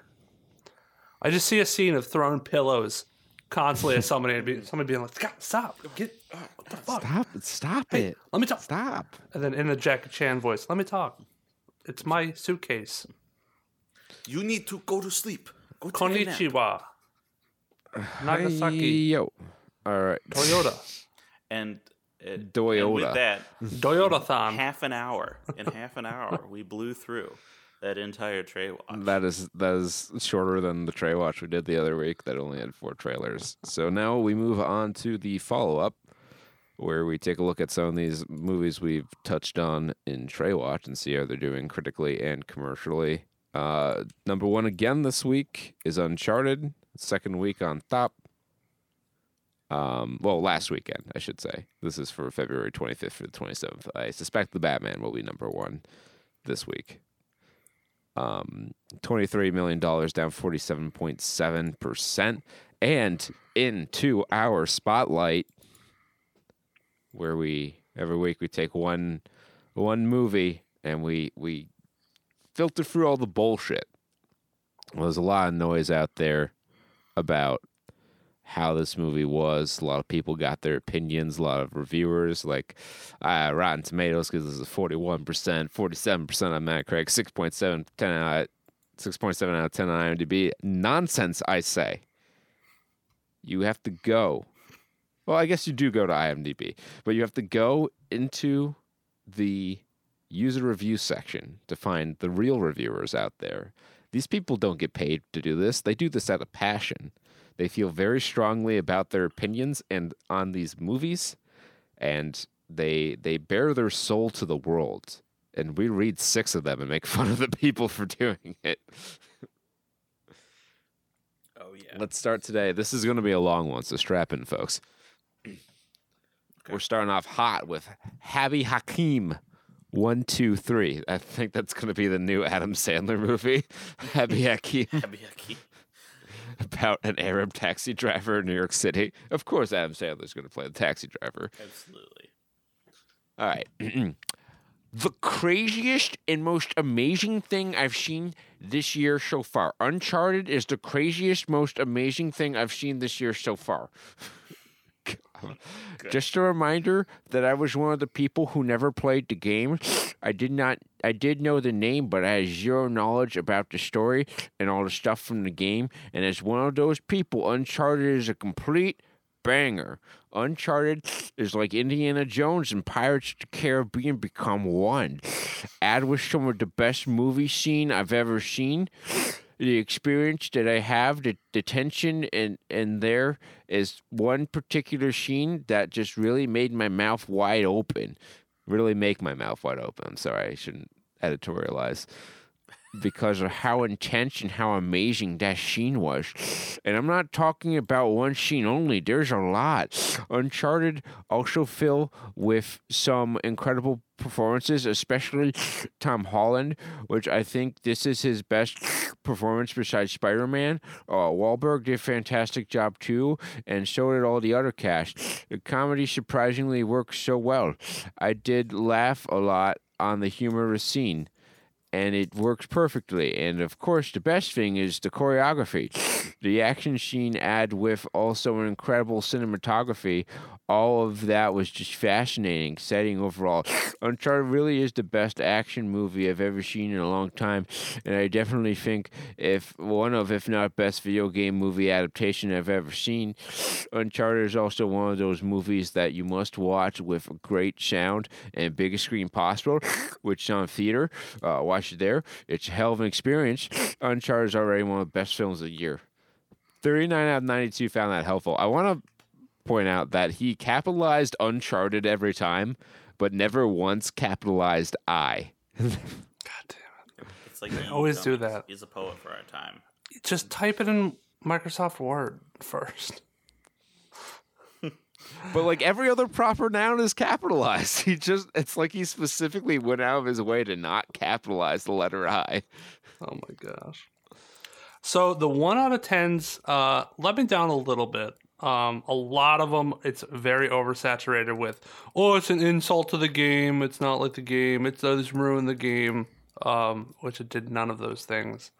I just see a scene of throwing pillows constantly at somebody and be, somebody being like, "God, stop, get uh, what the fuck? Stop! It. Stop Hey, it! let me talk." Stop! And then in the Jackie Chan voice, "Let me talk. It's my suitcase. You need to go to sleep. Go take a nap. Konnichiwa, <sighs> Nagasaki, Yo. All right. Toyota, <laughs> And, uh, and Toyota. with that, <laughs> Toyota Thon." half an hour. In half an hour, we blew through that entire Trae Watch. That is that is shorter than the Trae Watch we did the other week that only had four trailers. So now we move on to the follow up, where we take a look at some of these movies we've touched on in Trae Watch and see how they're doing critically and commercially. Uh, number one again this week is Uncharted. Second week on top. Um, well, last weekend I should say. This is for February 25th through the 27th. I suspect the Batman will be number one this week um, $23 million, down 47.7%. And into our spotlight, where we every week we take one one movie and we we filter through all the bullshit. Well, there's a lot of noise out there about how this movie was. A lot of people got their opinions. A lot of reviewers, like uh, Rotten Tomatoes, because this is forty one percent, forty seven percent on Metacritic, 6.7, 10 out, six point seven out of ten on IMDb. Nonsense, I say. You have to go. Well, I guess you do go to IMDb, but you have to go into the user review section to find the real reviewers out there. These people don't get paid to do this. They do this out of passion. They feel very strongly about their opinions and on these movies and they they bare their soul to the world. And we read six of them and make <laughs> fun of the people for doing it. oh yeah. Let's start today. This is going to be a long one, so strap in, folks. <clears throat> We're starting off hot with Habby Hakim. One, two, three. I think that's going to be the new Adam Sandler movie, Habby Hakim, Habiyaki. about an Arab taxi driver in New York City. Of course, Adam Sandler's going to play the taxi driver. Absolutely. All right. <clears throat> the craziest and most amazing thing I've seen this year so far. Uncharted is the craziest, most amazing thing I've seen this year so far. <laughs> <laughs> Just a reminder that I was one of the people who never played the game. I did not I did know the name, but I had zero knowledge about the story and all the stuff from the game. And as one of those people, Uncharted is a complete banger. Uncharted is like Indiana Jones and Pirates of the Caribbean become one. Add with some of the best movie scene I've ever seen. The experience that I have, the, the tension and and there is one particular scene that just really made my mouth wide open. Really make my mouth wide open. I'm sorry, I shouldn't editorialize. Because of how intense and how amazing that scene was. And I'm not talking about one scene only, there's a lot. Uncharted also fill with some incredible performances, especially Tom Holland, which I think this is his best performance besides Spider Man. Uh, Wahlberg did a fantastic job too, and so did all the other cast. The comedy surprisingly works so well. I did laugh a lot on the humorous scene and it works perfectly. And of course, the best thing is the choreography. <laughs> The action scene add with also an incredible cinematography. All of that was just fascinating, setting overall. <laughs> Uncharted really is the best action movie I've ever seen in a long time, and I definitely think if one of, if not best video game movie adaptation I've ever seen. <sighs> Uncharted is also one of those movies that you must watch with great sound and biggest screen possible, <laughs> which is on theater. Uh, watch it there. It's a hell of an experience. <sniffs> Uncharted is already one of the best films of the year. 39 out of 92 found that helpful. I want to point out that he capitalized Uncharted every time, but never once capitalized I. <laughs> God damn it. It's like they <laughs> always do that. He's a poet for our time. Just type it in Microsoft Word <laughs> first. But like every other proper noun is capitalized. <laughs> He just, it's like he specifically went out of his way to not capitalize the letter I. Oh my gosh. So the one out of tens uh, let me down a little bit. Um, a lot of them, it's very oversaturated with, oh, it's an insult to the game. It's not like the game. It does ruin the game, um, which it did none of those things.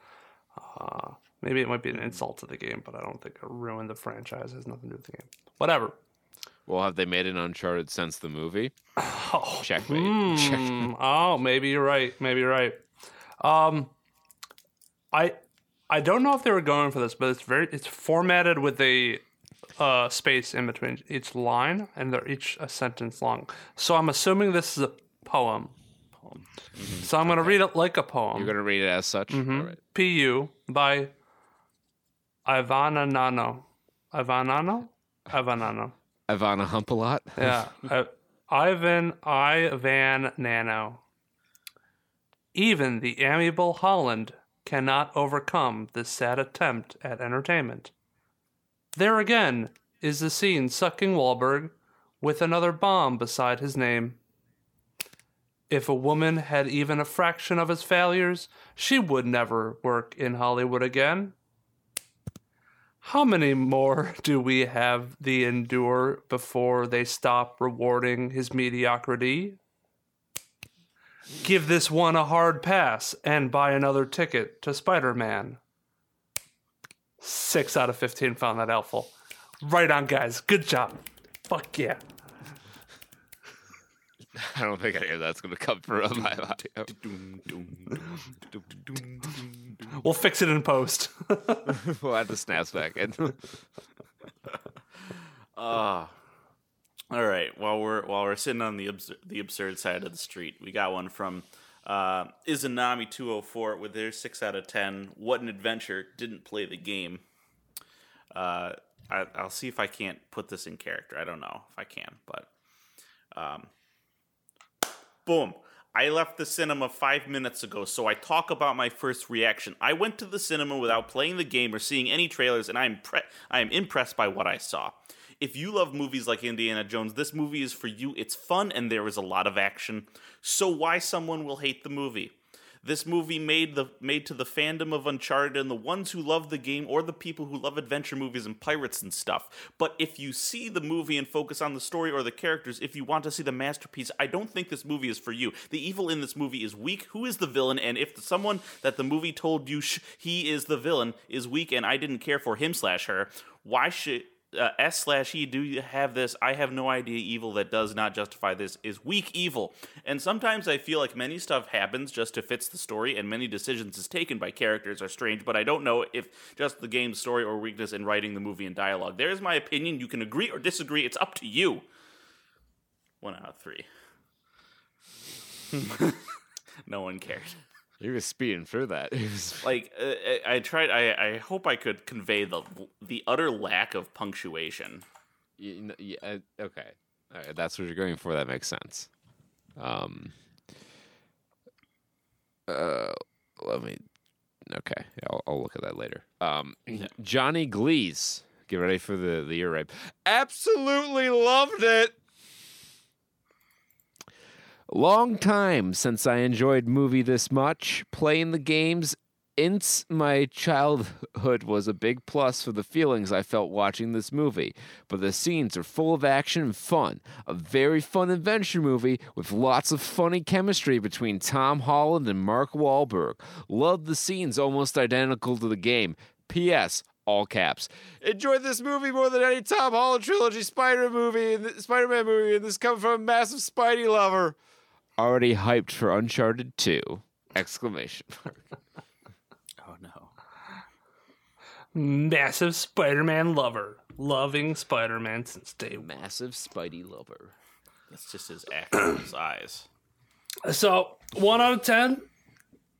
Uh, maybe it might be an insult to the game, but I don't think it ruined the franchise. It has nothing to do with the game. Whatever. Well, have they made an Uncharted since the movie? Oh, Checkmate. Check- Hmm, <laughs> oh, maybe you're right. Maybe you're right. Um, I I don't know if they were going for this, but it's very it's formatted with a uh, space in between each line, and they're each a sentence long. So I'm assuming this is a poem. Poem. So I'm gonna read it like a poem. You're going to read it as such? All right. P.U. by Ivana Nano. Ivanano? Ivanano. Ivana Humpalot? Yeah. I, <laughs> uh, Ivan Ivan Nano. Even the amiable Holland cannot overcome this sad attempt at entertainment. There again is the scene sucking Wahlberg with another bomb beside his name. If a woman had even a fraction of his failures, she would never work in Hollywood again. How many more do we have the endure before they stop rewarding his mediocrity? Give this one a hard pass and buy another ticket to Spider Man. Six out of 15 found that helpful. Right on, guys. Good job. Fuck yeah. <laughs> I don't think any of that's going to come from my audio. <laughs> We'll fix it in post. <laughs> we'll add the snaps back in. Ah. all right. While we're while we're sitting on the abs- the absurd side of the street, we got one from uh, Izanami two hundred four with their six out of ten. What an adventure! Didn't play the game. Uh, I, I'll see if I can't put this in character. I don't know if I can, but um, boom. I left the cinema five minutes ago, so I talk about my first reaction. I went to the cinema without playing the game or seeing any trailers, and I am pre- I am impressed by what I saw. If you love movies like Indiana Jones, this movie is for you. It's fun and there is a lot of action. So why someone will hate the movie? This movie made the made to the fandom of Uncharted and the ones who love the game or the people who love adventure movies and pirates and stuff. But if you see the movie and focus on the story or the characters, if you want to see the masterpiece, I don't think this movie is for you. The evil in this movie is weak. Who is the villain? And if someone that the movie told you sh- he is the villain is weak and I didn't care for him slash her, why should uh, S slash E, do you have this? I have no idea. Evil that does not justify this is weak evil. And sometimes I feel like many stuff happens just to fits the story, and many decisions is taken by characters are strange. But I don't know if just the game's story or weakness in writing the movie and dialogue. There's my opinion. You can agree or disagree. It's up to you. One out of three. <laughs> no one cared. He was speeding through that. <laughs> <laughs> Like uh, I, I tried. I, I hope I could convey the the utter lack of punctuation. Yeah, uh, okay. All right, that's what you're going for. That makes sense. Um. Uh, let me. Okay, I'll, I'll look at that later. Um, Johnny Glees, get ready for the the ear rape. Absolutely loved it. Long time since I enjoyed movie this much. Playing the games since my childhood was a big plus for the feelings I felt watching this movie. But the scenes are full of action and fun. A very fun adventure movie with lots of funny chemistry between Tom Holland and Mark Wahlberg. Love the scenes almost identical to the game. P.S. All caps. Enjoyed this movie more than any Tom Holland trilogy Spider movie, Spider-Man movie, and this coming from a massive Spidey lover. Already hyped for Uncharted 2! Exclamation mark. <laughs> Oh no. Massive Spider-Man lover, loving Spider-Man since day one. Massive Spidey lover. That's just his acting his <clears throat> eyes. So one out of ten.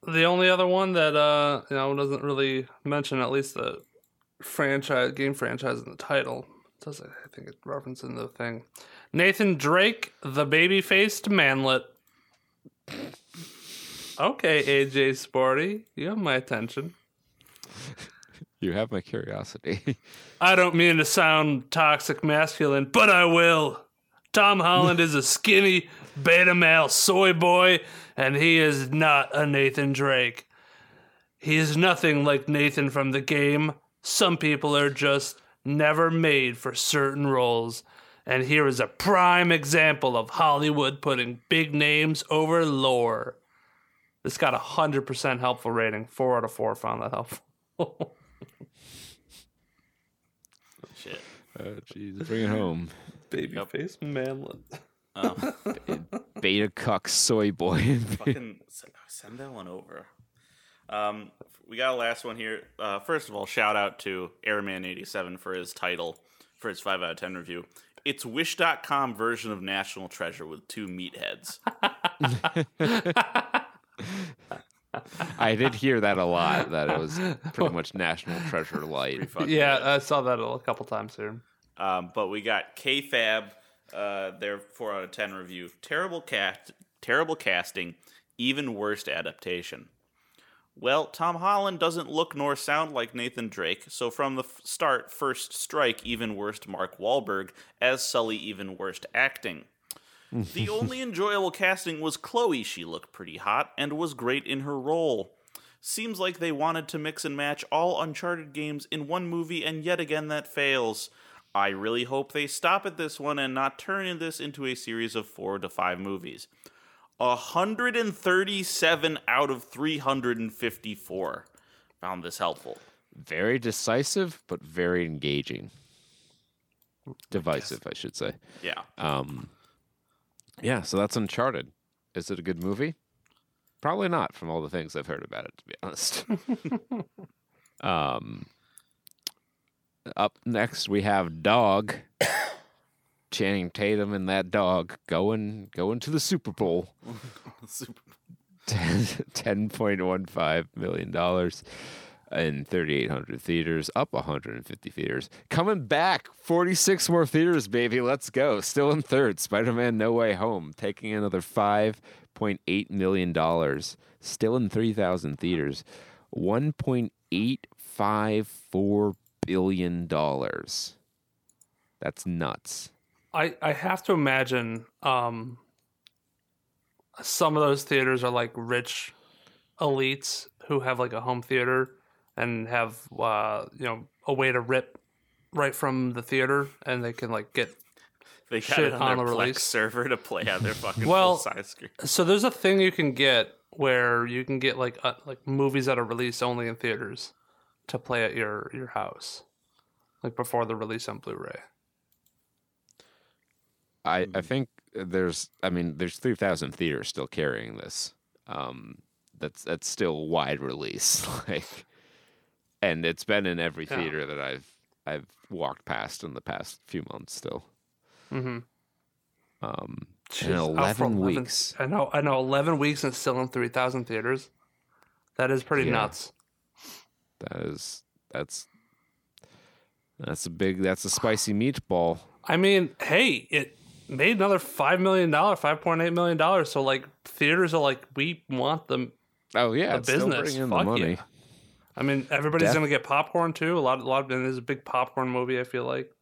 The only other one that uh you know doesn't really mention at least the franchise game franchise in the title. It does I think it references in the thing. Nathan Drake, the baby faced manlet. Okay, AJ Sporty, you have my attention. <laughs> You have my curiosity. <laughs> I don't mean to sound toxic masculine, but I will. Tom Holland is a skinny beta male soy boy, and he is not a Nathan Drake. He is nothing like Nathan from the game. Some people are just never made for certain roles. And here is a prime example of Hollywood putting big names over lore. This got a 100% helpful rating. Four out of four found that helpful. <laughs> Shit. oh, jeez. Bring it home. Baby face manlet. Um, <laughs> Beta cuck soy boy. fucking <laughs> send that one over. Um, we got a last one here. Uh, first of all, shout out to Airman87 for his title for his 5 out of 10 review. It's Wish.com version of National Treasure with two meatheads. <laughs> I did hear that a lot, that it was pretty much National <laughs> Treasure Light. Yeah. I saw that a couple times here. Um, but we got KFab, uh, their four out of ten review. Terrible cast, terrible casting, even worst adaptation. Well, Tom Holland doesn't look nor sound like Nathan Drake, so from the f- start, first strike, even worst Mark Wahlberg as Sully, even worst acting. The only enjoyable casting was Chloe. She looked pretty hot and was great in her role. Seems like they wanted to mix and match all Uncharted games in one movie, and yet again that fails. I really hope they stop at this one and not turn this into a series of four to five movies. 137 out of 354 found this helpful. Very decisive, but very engaging. Divisive, I should say. Yeah. Um, yeah, so that's Uncharted. Is it a good movie? Probably not, from all the things I've heard about it, to be honest. <laughs> um, up next, we have Dog. <coughs> Channing Tatum and that dog going going to the Super Bowl. <laughs> Super. Bowl. <laughs> Ten point one five million dollars in thirty eight hundred theaters, up one hundred and fifty theaters. Coming back, forty six more theaters, baby. Let's go. Still in third. Spider Man No Way Home taking another five point eight million dollars. Still in three thousand theaters. One point eight five four billion dollars. That's nuts. I, I have to imagine um, some of those theaters are like rich elites who have like a home theater and have uh, you know a way to rip right from the theater and they can like get They got Shit it on, on their the Plex release. server to play on their fucking Well, full size screen. so there's a thing you can get where you can get like uh, like movies that are released only in theaters to play at your your house like before the release on Blu-ray. I, I think there's I mean there's three thousand theaters still carrying this. Um, that's that's still wide release, <laughs> like, and it's been in every Yeah. theater that I've I've walked past in the past few months. Still, Mm-hmm. um, Jeez, in eleven 11 weeks. I know, I know. Eleven weeks and still in three thousand theaters. That is pretty Yeah. nuts. That is that's that's a big that's a spicy meatball. I mean, hey, it made another five million dollars, five point eight million dollars. So like theaters are like, we want them Oh yeah, the it's still business. bringing the Fuck money. yeah. I mean, everybody's Def- gonna get popcorn too. A lot, a lot. And it's a big popcorn movie. I feel like.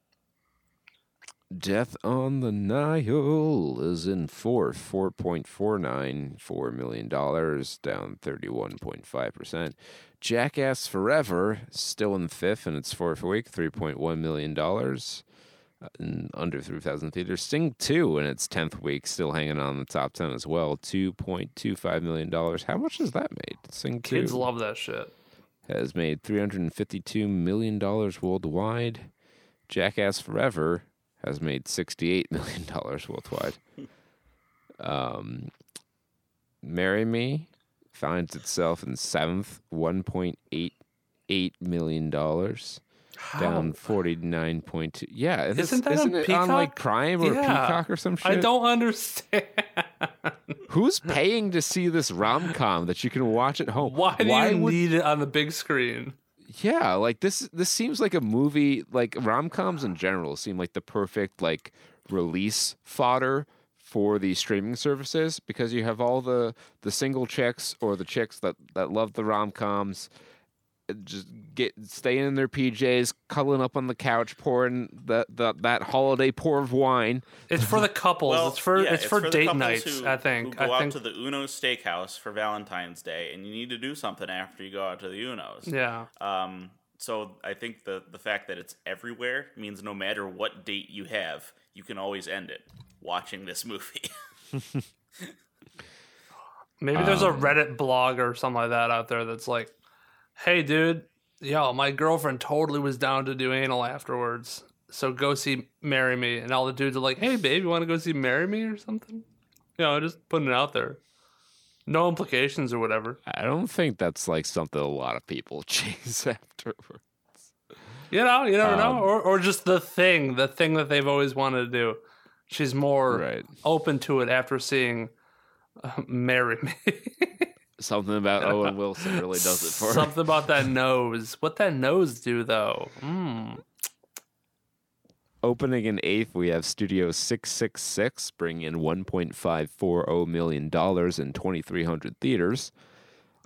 Death on the Nile is in fourth, four point four nine four million dollars, down thirty one point five percent. Jackass Forever still in fifth in its fourth week, three point one million dollars, uh, under three thousand theaters. Sing two in its tenth week, still hanging on the top ten as well, two point two five million dollars. How much has that made? Sing two Kids love that shit. Has made $352 million worldwide. Jackass Forever has made $68 million worldwide. um, Marry Me finds itself in seventh, $1.88 million. Down forty nine point two. Yeah, Isn't that on it on like Peacock? Prime or Yeah. Peacock or some shit? I don't understand. <laughs> Who's paying to see this rom com that you can watch at home? Why do you would need it on the big screen? Yeah, like this this seems like a movie like rom-coms in general seem like the perfect like release fodder for the streaming services because you have all the the single chicks or the chicks that that love the rom-coms uh, just get staying in their PJs, cuddling up on the couch, pouring that that that holiday pour of wine. It's for the couples. Well, it's for yeah, it's, for, the date couples nights. who- I think. Who go I out think. to the Uno Steakhouse for Valentine's Day, and you need to do something after you go out to the Unos. yeah. Um, so I think the the fact that it's everywhere means no matter what date you have, you can always end it watching this movie. <laughs> Maybe there's a Um, Reddit blog or something like that out there that's like, "Hey, dude, yo, my girlfriend totally was down to do anal afterwards, so go see Marry Me." And all the dudes are like, "Hey, babe, you want to go see Marry Me or something?" You know, just putting it out there. No implications or whatever. I don't think that's like something a lot of people <laughs> chase afterward. You know, you never know, Um, or or just the thing, the thing that they've always wanted to do. She's more Right. open to it after seeing uh, "Marry Me." <laughs> Something about <laughs> Owen Wilson really does it for her. Something about that nose. What that nose do though? Mm. Opening in eighth, we have Studio 666, bringing in $1.540 million in 2,300 theaters.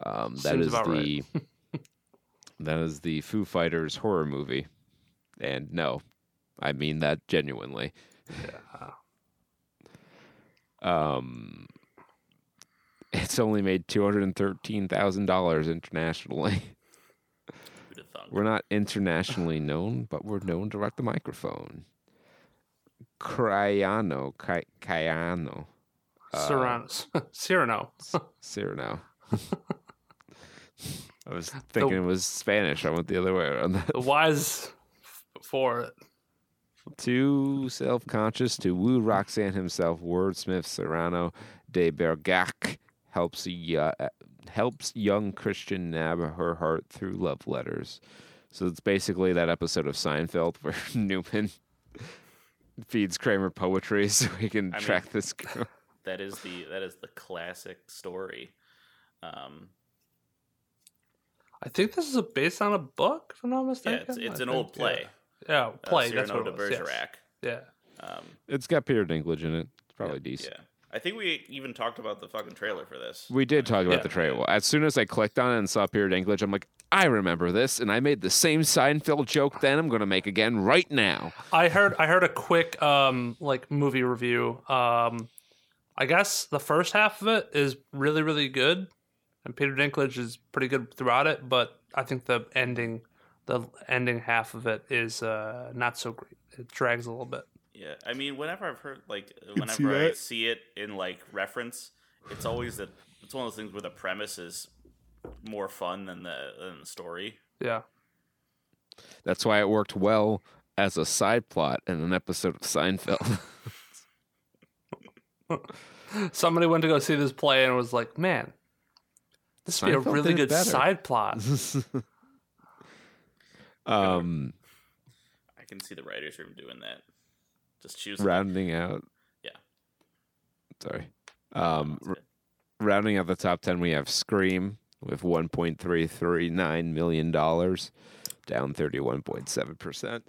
Um, that Seems is about the <laughs> that is the Foo Fighters horror movie, and no, I mean that genuinely. Yeah. Um, it's only made two hundred and thirteen thousand dollars internationally. Who'd have thunk? We're not internationally known, but we're known to rock the microphone. Cryano, Ky- Cayano, Serrano. Uh, <laughs> Cyrano. Cyrano. <laughs> I was thinking it was Spanish. I went the other way around. The wise for it. Too self conscious to woo Roxanne himself, wordsmith Serrano de Bergac helps, y- helps young Christian nab her heart through love letters. So it's basically that episode of Seinfeld where <laughs> Newman feeds Kramer poetry <laughs> so he can I mean- track this girl. <laughs> That is the that is the classic story. Um, I think this is a, based on a book, if I'm not yeah, mistaken. it's, it's an think, old play. Yeah, yeah uh, play. that's Cyrano what de it was. yes. Bergerac. Yeah. Um, It's got Peter Dinklage in it. It's probably decent. yeah, I think we even talked about the fucking trailer for this. We did talk about Yeah. the trailer. As soon as I clicked on it and saw Peter Dinklage, I'm like, I remember this, and I made the same Seinfeld joke then. I'm going to make again right now. I heard I heard a quick um like movie review. Um I guess the first half of it is really really good and Peter Dinklage is pretty good throughout it, but I think the ending the ending half of it is uh not so great. It drags a little bit. Yeah, I mean, whenever I've heard like <laughs> see whenever I that. see it in like reference, it's always that it's one of those things where the premise is more fun than the than the story. Yeah. That's why it worked well as a side plot in an episode of Seinfeld. <laughs> Somebody went to go see this play and was like, "Man, this would be a really good better." side plot." <laughs> um, I can see the writers' room doing that. Just choosing. rounding out. Yeah. Sorry. Um, r- rounding out the top 10, we have Scream with $1.339 million, down 31.7%.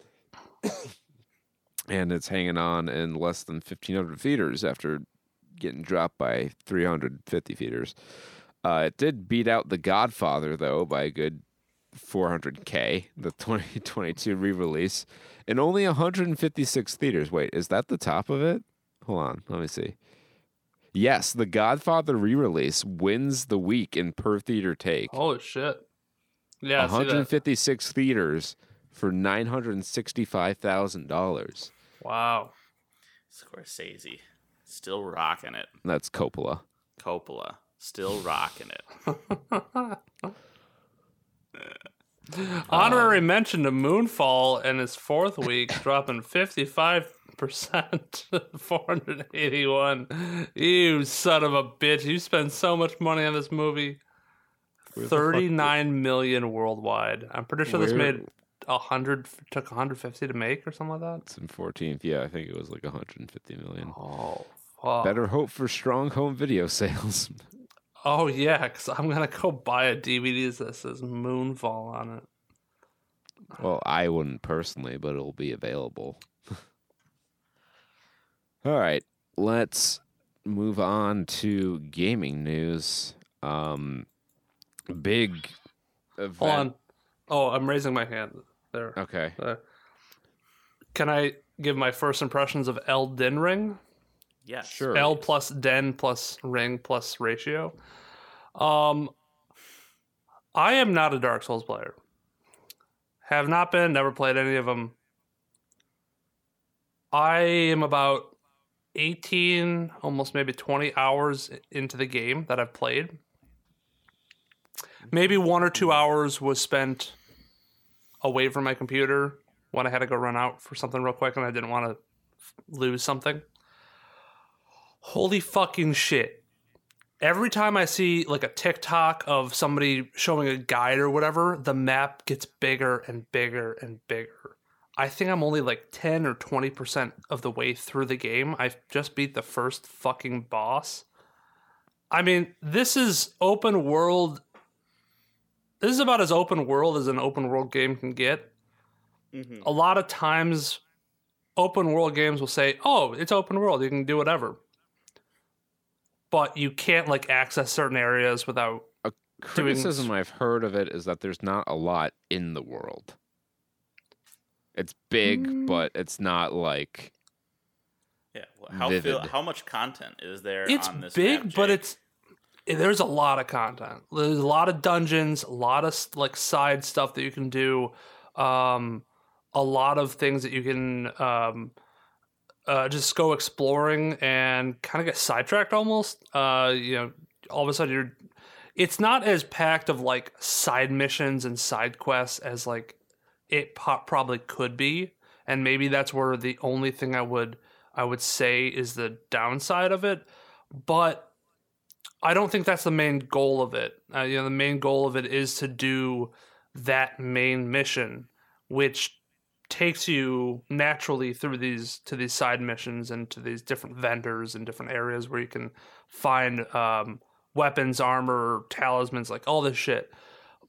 and it's hanging on in less than 1,500 theaters after getting dropped by 350 theaters. Uh, it did beat out The Godfather though by a good 400k, the 2022 re-release, in only 156 theaters. Wait, is that the top of it? Hold on, let me see. Yes, The Godfather re-release wins the week in per theater take. Holy shit! Yeah, I see that. 156 theaters for nine hundred and sixty-five thousand dollars. Wow. Scorsese still rocking it. That's Coppola. Coppola still rocking it. <laughs> <laughs> Honorary mention to Moonfall in his fourth week, <laughs> dropping 55%, <laughs> 481. You son of a bitch. You spend so much money on this movie. Where the fuck did- 39 million worldwide. I'm pretty sure this Where- made 100, took 150 to make or something like that. It's in 14th. Yeah, I think it was like 150 million. Oh, fuck. Better hope for strong home video sales. Oh, yeah, because I'm going to go buy a DVD that says Moonfall on it. Well, I wouldn't personally, but it'll be available. <laughs> All right, let's move on to gaming news. Um, big event. Hold on. Oh, I'm raising my hand. There. Okay. Uh, can I give my first impressions of Elden Ring? Yes. Sure. L plus den plus ring plus ratio. Um, I am not a Dark Souls player. Have not been. Never played any of them. I am about eighteen, almost maybe twenty hours into the game that I've played. Maybe one or two hours was spent away from my computer when I had to go run out for something real quick and I didn't want to lose something. Holy fucking shit. Every time I see like a TikTok of somebody showing a guide or whatever, the map gets bigger and bigger and bigger. I think I'm only like 10 or 20% of the way through the game. I've just beat the first fucking boss. I mean, this is open world. This is about as open world as an open world game can get hmm a lot of times open world games will say oh it's open world you can do whatever but you can't like access certain areas without a Criticism I've heard of it is that there's not a lot in the world. It's big, Mm. but it's not like Yeah. well, How Vivid. feel, how much content is there it's on this big map, but it's there's a lot of content there's a lot of dungeons a lot of like side stuff that you can do um a lot of things that you can um uh, just go exploring and kind of get sidetracked almost. Uh you know all of a sudden you're it's not as packed of like side missions and side quests as like it po- probably could be. And maybe that's where the only thing i would i would say is the downside of it. But I don't think that's the main goal of it. Uh, you know, the main goal of it is to do that main mission, which takes you naturally through these to these side missions and to these different vendors and different areas where you can find um, weapons, armor, talismans, like all this shit.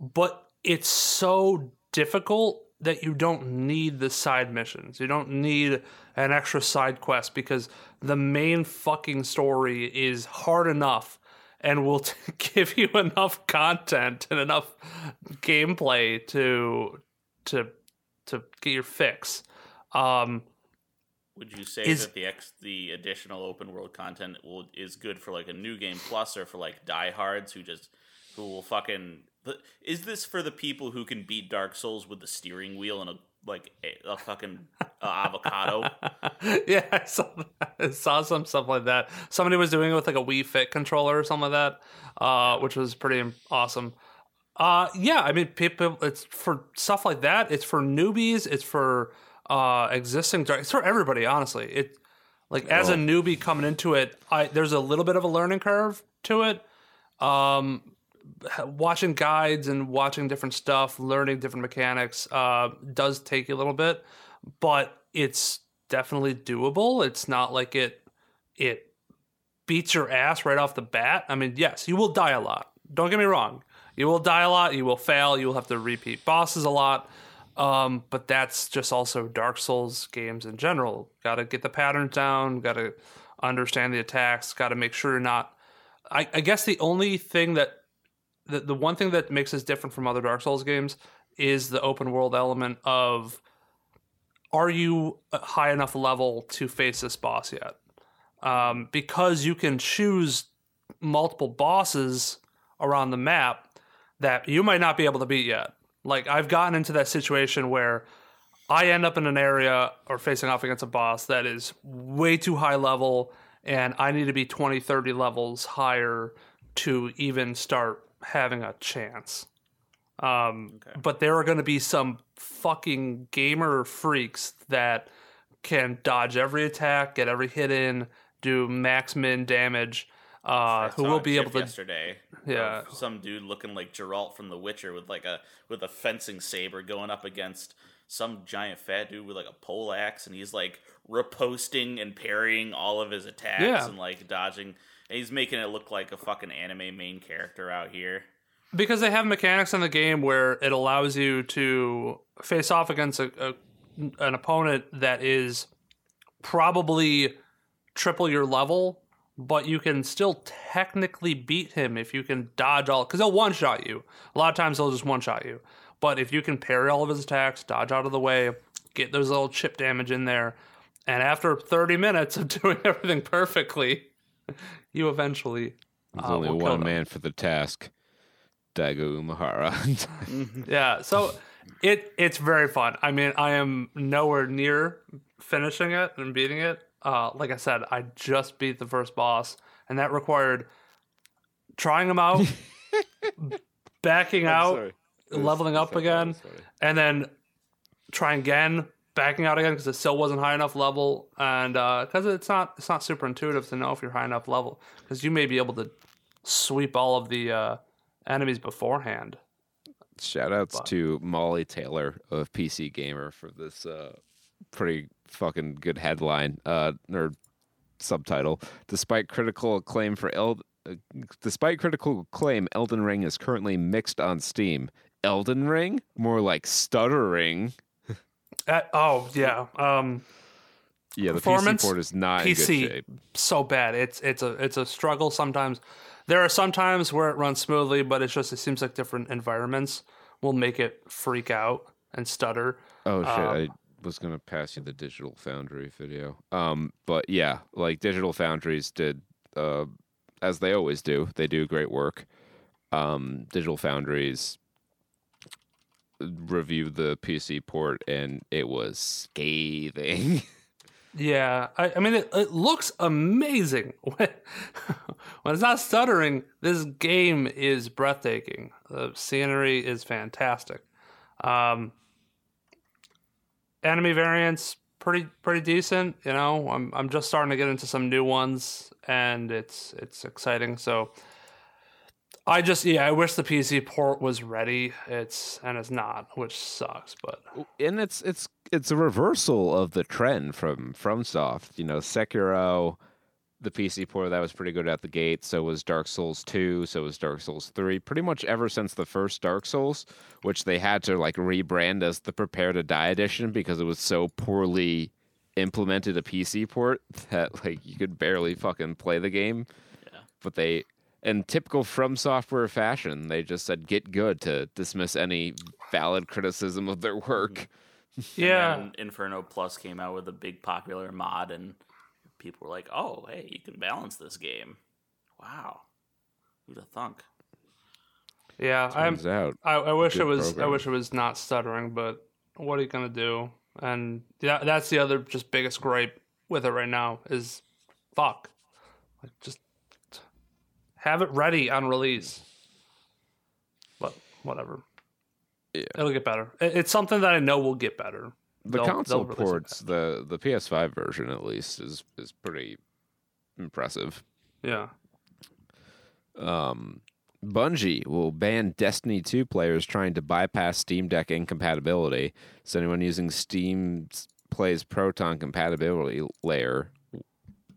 But it's so difficult that you don't need the side missions. You don't need an extra side quest because the main fucking story is hard enough and will t- <laughs> give you enough content and enough gameplay to to to get your fix. Um, Would you say is- that the ex the additional open world content will is good for like a new game plus or for like diehards who just who will fucking is this for the people who can beat Dark Souls with the steering wheel and a like a, a fucking uh, avocado? <laughs> yeah, I saw that. I saw some stuff like that. Somebody was doing it with like a Wii Fit controller or something like that, uh, which was pretty awesome. Uh, yeah, I mean, people. It's for stuff like that. It's for newbies. It's for uh, existing. It's for everybody. Honestly, it like as a newbie coming into it, I there's a little bit of a learning curve to it. Um, watching guides and watching different stuff, learning different mechanics, uh, does take you a little bit, but it's definitely doable. It's not like it it beats your ass right off the bat. I mean, yes, you will die a lot. Don't get me wrong. You will die a lot. You will fail. You will have to repeat bosses a lot. Um, but that's just also Dark Souls games in general. Got to get the patterns down. Got to understand the attacks. Got to make sure you're not. I, I guess the only thing that the the one thing that makes this different from other Dark Souls games is the open world element of are you high enough level to face this boss yet? Um, because you can choose multiple bosses around the map that you might not be able to beat yet. Like I've gotten into that situation where I end up in an area or facing off against a boss that is way too high level and I need to be 20, 30 levels higher to even start having a chance. Um, But there are going to be some fucking gamer freaks that can dodge every attack, get every hit in, do max min damage, uh, who will be able to. yesterday. Yeah. some dude looking like Geralt from The Witcher with like a with a fencing saber going up against some giant fat dude with like a pole axe, and he's like reposting and parrying all of his attacks Yeah. and like dodging. And he's making it look like a fucking anime main character out here. because they have mechanics in the game where it allows you to face off against a, a an opponent that is probably triple your level, but you can still technically beat him if you can dodge all because he'll one shot you. A lot of times he'll just one shot you, but if you can parry all of his attacks, dodge out of the way, get those little chip damage in there, and after thirty minutes of <laughs> doing everything perfectly, <laughs> you eventually. There's uh, only one man for the task. Daigo Umehara. <laughs> Yeah, so it it's very fun. I mean, I am nowhere near finishing it and beating it. Uh, like I said, I just beat the first boss, and that required trying them out, <laughs> backing out, leveling up again, and then trying again, backing out again because it still wasn't high enough level, and because it's not it's not super intuitive to know if you're high enough level because you may be able to sweep all of the uh, enemies beforehand. Shout outs to Molly Taylor of PC Gamer for this uh, pretty fucking good headline uh, or subtitle. Despite critical acclaim for El- uh, despite critical acclaim, Elden Ring is currently mixed on Steam. Elden Ring, more like stuttering. Uh, <laughs> oh yeah, um, Yeah, the PC Performance, port is not in good PC shape. so bad. It's it's a it's a struggle sometimes. There are some times where it runs smoothly, but it's just it seems like different environments will make it freak out and stutter. Oh shit! Um, I was gonna pass you the Digital Foundry video. Um, but yeah, like Digital Foundries did, uh, as they always do. They do great work. Um, Digital Foundries reviewed the PC port, and it was scathing. <laughs> Yeah, I, I mean it, it looks amazing <laughs> when, it's not stuttering. This game is breathtaking. The scenery is fantastic. Um, enemy variants pretty pretty decent. You know, I'm I'm just starting to get into some new ones, and it's it's exciting. So. I just yeah, I wish the PC port was ready. It's and it's not, which sucks. But and it's it's it's a reversal of the trend from FromSoft. You know, Sekiro, the PC port that was pretty good at the gate. So was Dark Souls two. So was Dark Souls three. Pretty much ever since the first Dark Souls, which they had to like rebrand as the Prepare to Die edition because it was so poorly implemented a PC port <laughs> that like you could barely fucking play the game. Yeah. But they. In typical From Software fashion, they just said "get good" to dismiss any valid criticism of their work. yeah, mm-hmm. <laughs> And then Inferno Plus came out with a big popular mod, and people were like, "Oh, hey, you can balance this game." Wow, who'd have thunk? yeah. I'm out, I, I wish it Good was. I wish it was not stuttering, but what are you gonna do? And yeah, that's the other just biggest gripe with it right now is fuck. Like just have it ready on release. But whatever. Yeah. It'll get better. It's something that I know will get better. The They'll- console they'll ports, the the PS5 version at least, is is pretty impressive. Yeah. Um, Bungie will ban Destiny 2 players trying to bypass Steam Deck incompatibility. So anyone using Steam plays Proton compatibility layer,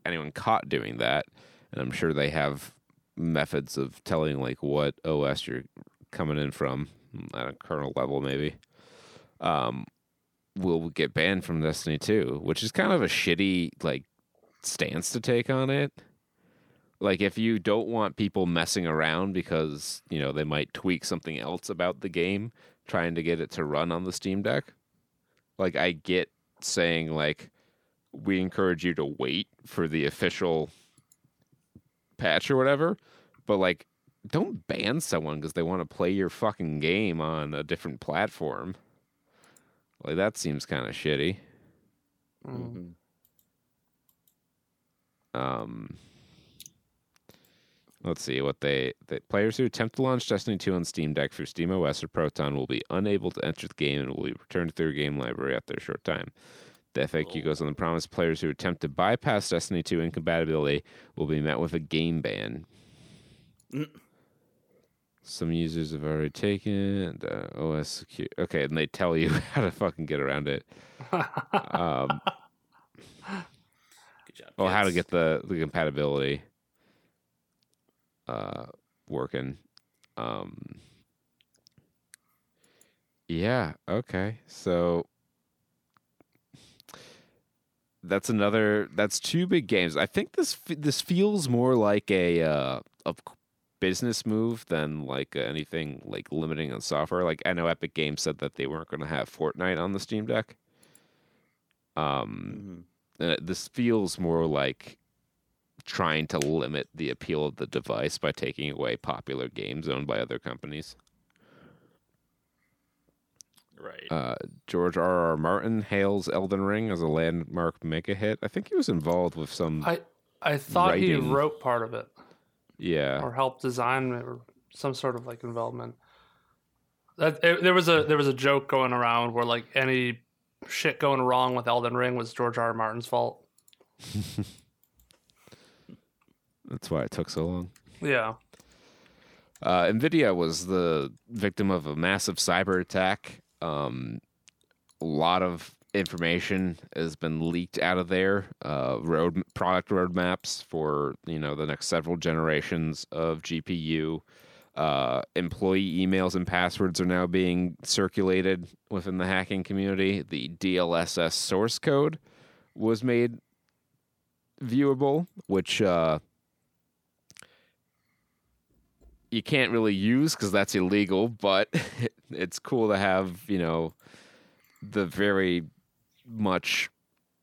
anyone caught doing that, and I'm sure they have methods of telling like what OS you're coming in from at a kernel level maybe. Um, will get banned from Destiny 2, which is kind of a shitty like stance to take on it. Like if you don't want people messing around because, you know, they might tweak something else about the game trying to get it to run on the Steam Deck. Like I get saying like we encourage you to wait for the official patch or whatever, but like don't ban someone because they want to play your fucking game on a different platform. Like that seems kind of shitty. Mm. Um, let's see what they the players who attempt to launch Destiny 2 on Steam Deck through Steam OS or Proton will be unable to enter the game and will be returned to their game library after a short time. The FAQ goes on to promise players who attempt to bypass Destiny 2 incompatibility will be met with a game ban. Mm. <clears throat> Some users have already taken uh, OS secure. Okay, and they tell you <laughs> how to fucking get around it. um, Good job. well, how to get the, the compatibility uh, working. Um, yeah. Okay. So that's another. That's two big games. I think this this feels more like a uh, a business move than like anything like limiting on software. Like I know Epic Games said that they weren't going to have Fortnite on the Steam Deck. Um, Mhm. uh, this feels more like trying to limit the appeal of the device by taking away popular games owned by other companies. Right. Uh, George R. R. Martin hails Elden Ring as a landmark mega hit. I think he was involved with some. I I thought he wrote part of it yeah, or help design or some sort of like involvement. That it, there was a there was a joke going around where like any shit going wrong with Elden Ring was George R. R. Martin's fault. <laughs> that's why it took so long. Yeah. Uh, Nvidia was the victim of a massive cyber attack. Um, a lot of information has been leaked out of there. Uh, road product roadmaps for you know the next several generations of GPU. Uh, employee emails and passwords are now being circulated within the hacking community. The DLSS source code was made viewable, which uh, you can't really use because that's illegal, but <laughs> it's cool to have, you know, the very much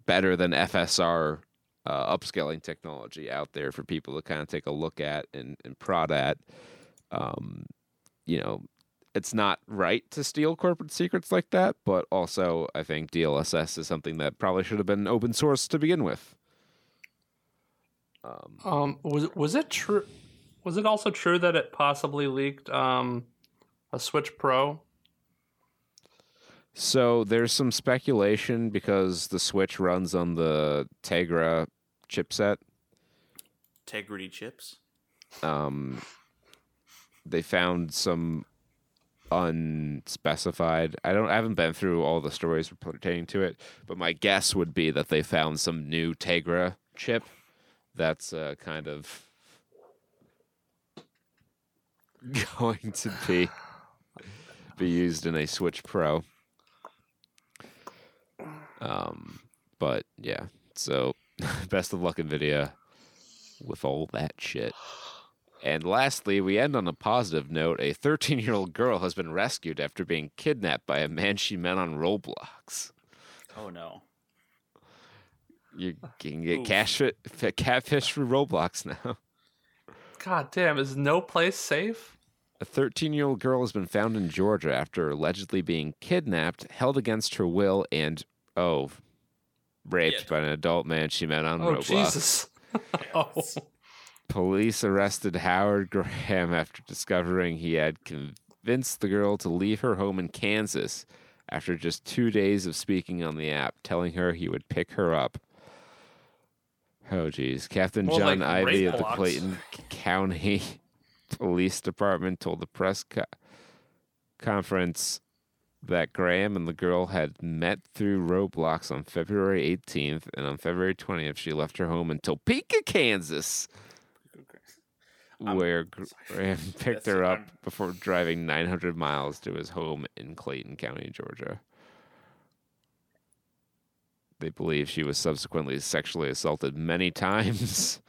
better than FSR uh, upscaling technology out there for people to kind of take a look at and, and prod at. Um, you know, it's not right to steal corporate secrets like that, but also I think DLSS is something that probably should have been open source to begin with. Um, Um. Was was it true? Was it also true that it possibly leaked um a Switch Pro? So there's some speculation because the Switch runs on the Tegra chipset. Integrity chips. Um, they found some unspecified. I don't. I haven't been through all the stories pertaining to it, but my guess would be that they found some new Tegra chip that's uh, kind of <laughs> going to be be used in a Switch Pro. Um, but yeah, so <laughs> best of luck, Nvidia, with all that shit. And lastly, we end on a positive note. A 13 year old girl has been rescued after being kidnapped by a man she met on Roblox. Oh no. You can get cash catfish for Roblox now. God damn! Is no place safe? A 13 year old girl has been found in Georgia after allegedly being kidnapped, held against her will, and, oh, raped Yeah. by an adult man she met on Oh Roblox. Jesus! <laughs> oh. Police arrested Howard Graham after discovering he had convinced the girl to leave her home in Kansas after just two days of speaking on the app, telling her he would pick her up. Oh, geez. Captain More John like Ivy of the blocks. Clayton County <laughs> Police Department told the press co- conference that Graham and the girl had met through Roblox on February 18th, and on February 20th, she left her home in Topeka, Kansas, I'm where Graham <laughs> picked her up I'm- before driving 900 miles to his home in Clayton County, Georgia. They believe she was subsequently sexually assaulted many <laughs> times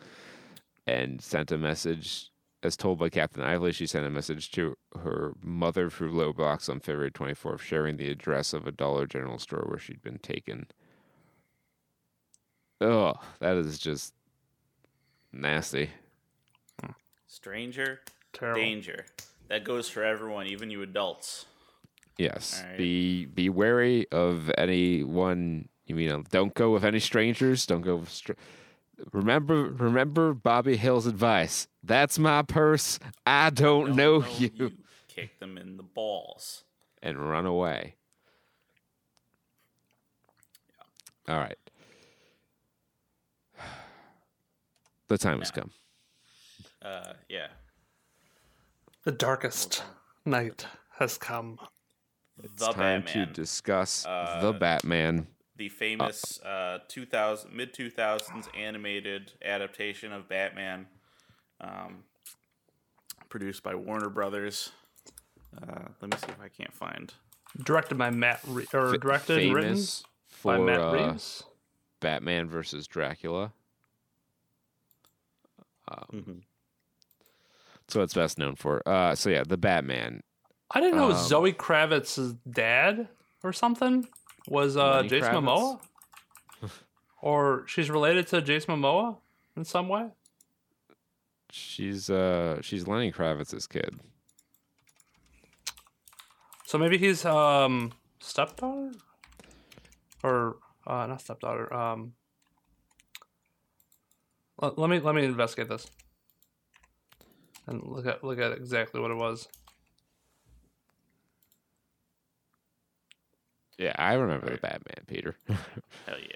and sent a message. As told by Captain Ively, she sent a message to her mother through Roblox on February 24th, sharing the address of a Dollar General store where she'd been taken. Oh, that is just nasty. Stranger Terrible. danger. That goes for everyone, even you adults. Yes. All right. Be be wary of anyone. You mean don't go with any strangers. Don't go with. Str- remember, remember Bobby Hill's advice. That's my purse. I don't, Don't know, you. Kick them in the balls. And run away. All right. The time has come. Uh, yeah. The darkest night has come. The time Batman. to discuss the Uh, Batman. The famous uh, 2000 mid 2000s animated adaptation of Batman, um, produced by Warner Brothers. Uh, let me see if I can't find. Directed by Matt, Re- or Fa- directed and written famous by for Matt uh, Reeves. Batman versus Dracula. Um, So it's best known for. Uh, so yeah, the Batman. I didn't know um, Zoe Kravitz's dad or something was uh, Lenny Jason Kravitz? Momoa, <laughs> or she's related to Jason Momoa in some way. She's uh she's Lenny Kravitz's kid. So maybe he's um stepdaughter, or uh, not stepdaughter. Um, let, let me let me investigate this and look at look at exactly what it was. Yeah, I remember the Batman, Peter, <laughs> Hell yeah.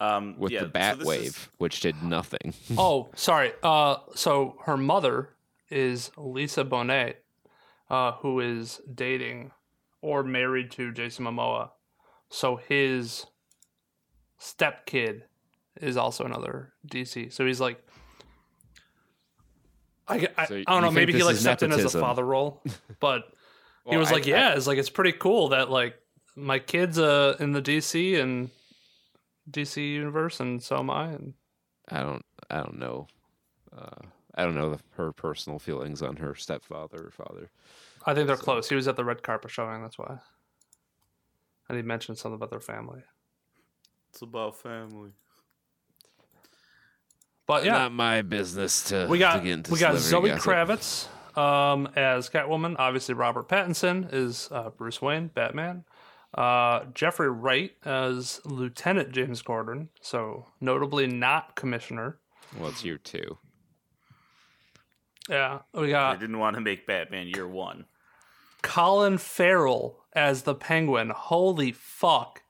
Um, with yeah, the so Bat this Wave, is- which did nothing. <laughs> oh, sorry. Uh, so her mother is Lisa Bonet, uh, who is dating or married to Jason Momoa. So his stepkid is also another DC. So he's like, I, I, So I don't know. Maybe he this like is stepped in as a father role, <laughs> but he was I- like, I- yeah, it's like it's pretty cool that like my kid's uh in the DC and DC universe, and so am I. And I don't I don't know. Uh, I don't know the, her personal feelings on her stepfather or father. I think they're close. He was at the red carpet showing. That's why. And he mentioned something about their family. It's about family. But yeah, Not my business to. we to got get into we got Zoe gossip. Kravitz um, as Catwoman. Obviously, Robert Pattinson is uh, Bruce Wayne, Batman. Uh, Jeffrey Wright as Lieutenant James Gordon. So notably not Commissioner. Well, it's year two. Yeah, we got. I didn't want to make Batman year one. Colin Farrell as the Penguin. Holy fuck!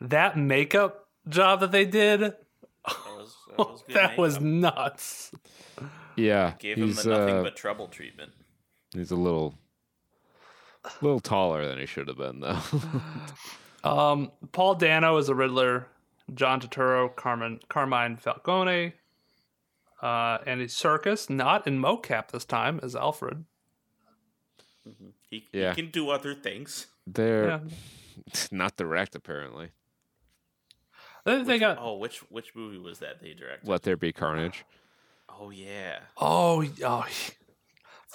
That makeup job that they did. That was, that was, <laughs> good That was nuts. Yeah, Gave him he's nothing uh, but trouble treatment. he's a little, little taller than he should have been though. <laughs> Um, Paul Dano is the Riddler. John Turturro, Carmen, Carmine Falcone, uh, Andy Serkis, not in mocap this time, as Alfred. He, Yeah. he can do other things. They're Yeah, <laughs> not direct apparently. they, they got. Oh, which which movie was that they directed? Let there be carnage. Oh yeah. Oh, oh,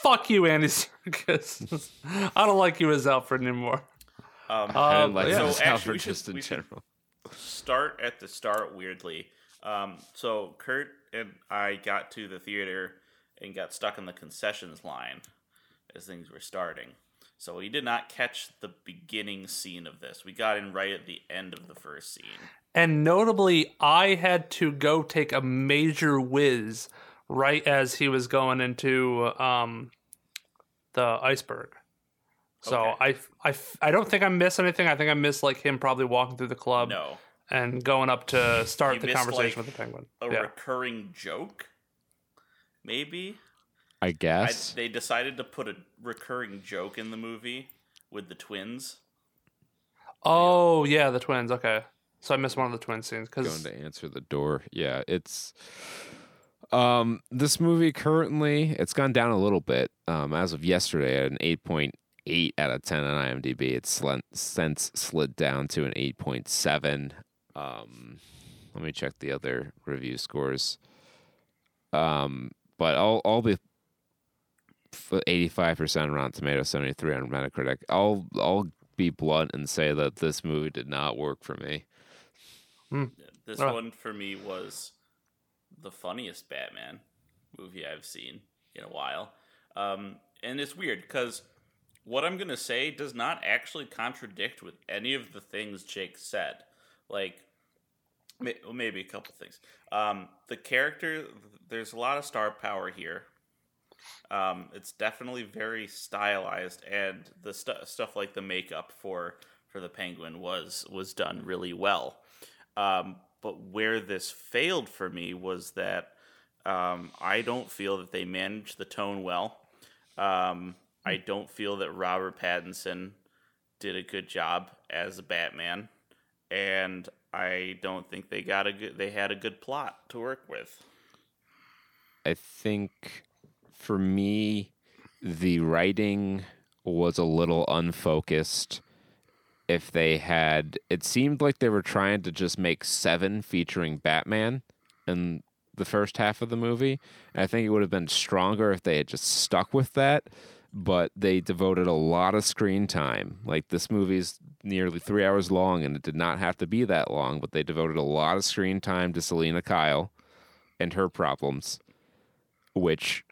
fuck you, Andy Serkis. <laughs> I don't like you as Alfred anymore. Um, I Um, don't like yeah. this So actually, Alfred we should- just in we general. start at the start weirdly. Um, so Kurt and I got to the theater and got stuck in the concessions line as things were starting. So we did not catch the beginning scene of this. We got in right at the end of the first scene. And notably, I had to go take a major whiz right as he was going into um, the iceberg. So Okay. I, I, I don't think I missed anything. I think I missed like him probably walking through the club No, and going up to start You the missed, conversation like, with the penguin. a yeah. recurring joke. Maybe I I, guess. they decided to put a recurring joke in the movie with the twins. Oh yeah, the twins. Okay, so I missed one of the twin scenes because going to answer the door. Yeah, it's um this movie currently it's gone down a little bit. Um as of yesterday at an 8.8 out of 10 on IMDb. It's slen- since slid down to an 8.7. Um let me check the other review scores. Um but I'll I'll be eighty five percent Rotten Tomatoes, seventy three on Metacritic. I'll I'll be blunt and say that this movie did not work for me. This Uh. one for me was the funniest Batman movie I've seen in a while. Um, and it's weird because what I'm going to say does not actually contradict with any of the things Jake said. Like, maybe a couple things. Um, the character, there's a lot of star power here. Um, it's definitely very stylized, and the stu- stuff like the makeup for for the penguin was was done really well. Um, but where this failed for me was that um, I don't feel that they managed the tone well. Um, I don't feel that Robert Pattinson did a good job as a Batman, and I don't think they got a good. They had a good plot to work with. I think for me, the writing was a little unfocused. If they had, it seemed like they were trying to just make seven featuring Batman in the first half of the movie. And I think it would have been stronger if they had just stuck with that. But they devoted a lot of screen time. Like this movie's nearly three hours long, and it did not have to be that long. But they devoted a lot of screen time to Selina Kyle and her problems which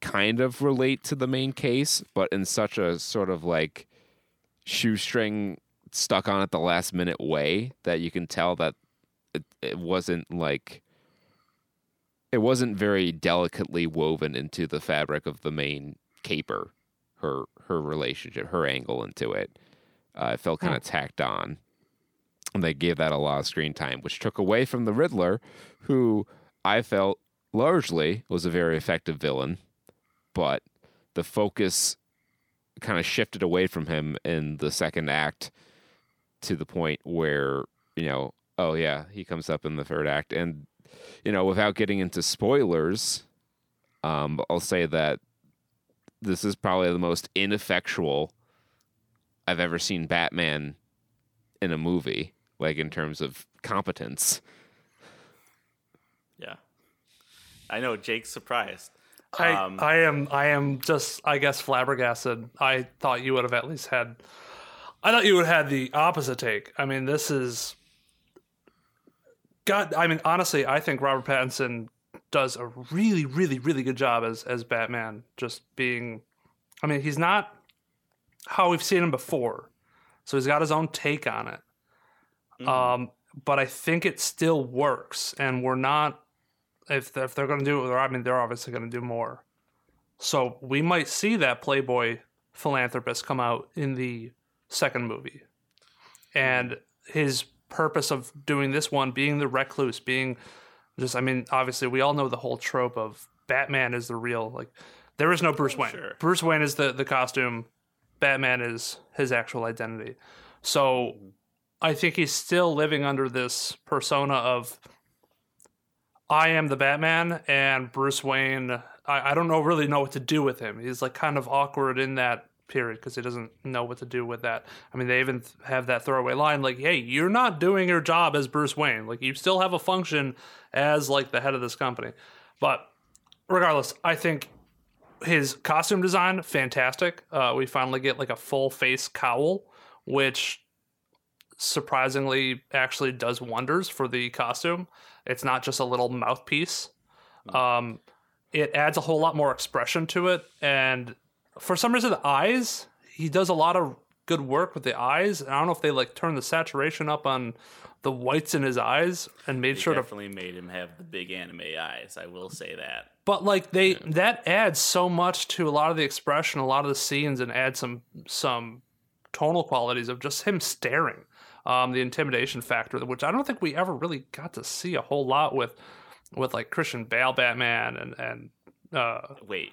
kind of relate to the main case, but in such a sort of like shoestring stuck on at the last minute way that you can tell that it, it wasn't like it wasn't very delicately woven into the fabric of the main caper her her relationship her angle into it. Uh, it felt kind of tacked on. And they gave that a lot of screen time which took away from the riddler who i felt largely was a very effective villain, but the focus kind of shifted away from him in the second act to the point where, you know, oh yeah, he comes up in the third act. And, you know, without getting into spoilers, um, I'll say that this is probably the most ineffectual I've ever seen Batman in a movie, like in terms of competence. Yeah, I know Jake's surprised. I, Um, I am I am just I guess flabbergasted. I thought you would have at least had I thought you would have had the opposite take. I mean, this is God I mean, honestly, I think Robert Pattinson does a really, really, really good job as as Batman. Just being I mean, he's not how we've seen him before. So he's got his own take on it. Um, but I think it still works, and we're not if they're, if they're going to do it. I mean, they're obviously going to do more. So we might see that Playboy philanthropist come out in the second movie, and his purpose of doing this one being the recluse, being just. I mean, obviously, we all know the whole trope of Batman is the real like. There is no Bruce oh, Wayne. sure. Bruce Wayne is the the costume. Batman is his actual identity. So mm-hmm. I think he's still living under this persona of I am the Batman and Bruce Wayne. I, I don't know really know what to do with him. He's like kind of awkward in that period because he doesn't know what to do with that. I mean, they even have that throwaway line like, "Hey, you're not doing your job as Bruce Wayne. Like, you still have a function as like the head of this company." But regardless, I think his costume design fantastic. Uh, we finally get like a full face cowl, which surprisingly actually does wonders for the costume. It's not just a little mouthpiece. Um, it adds a whole lot more expression to it, and for some reason, the eyes he does a lot of good work with the eyes. I don't know if they like turn the saturation up on the whites in his eyes and made They sure to definitely made him have the big anime eyes. I will say that. but like they that adds so much to a lot of the expression, a lot of the scenes, and adds some some tonal qualities of just him staring. Um, the intimidation factor, which I don't think we ever really got to see a whole lot with with like Christian Bale Batman and and uh, Wait,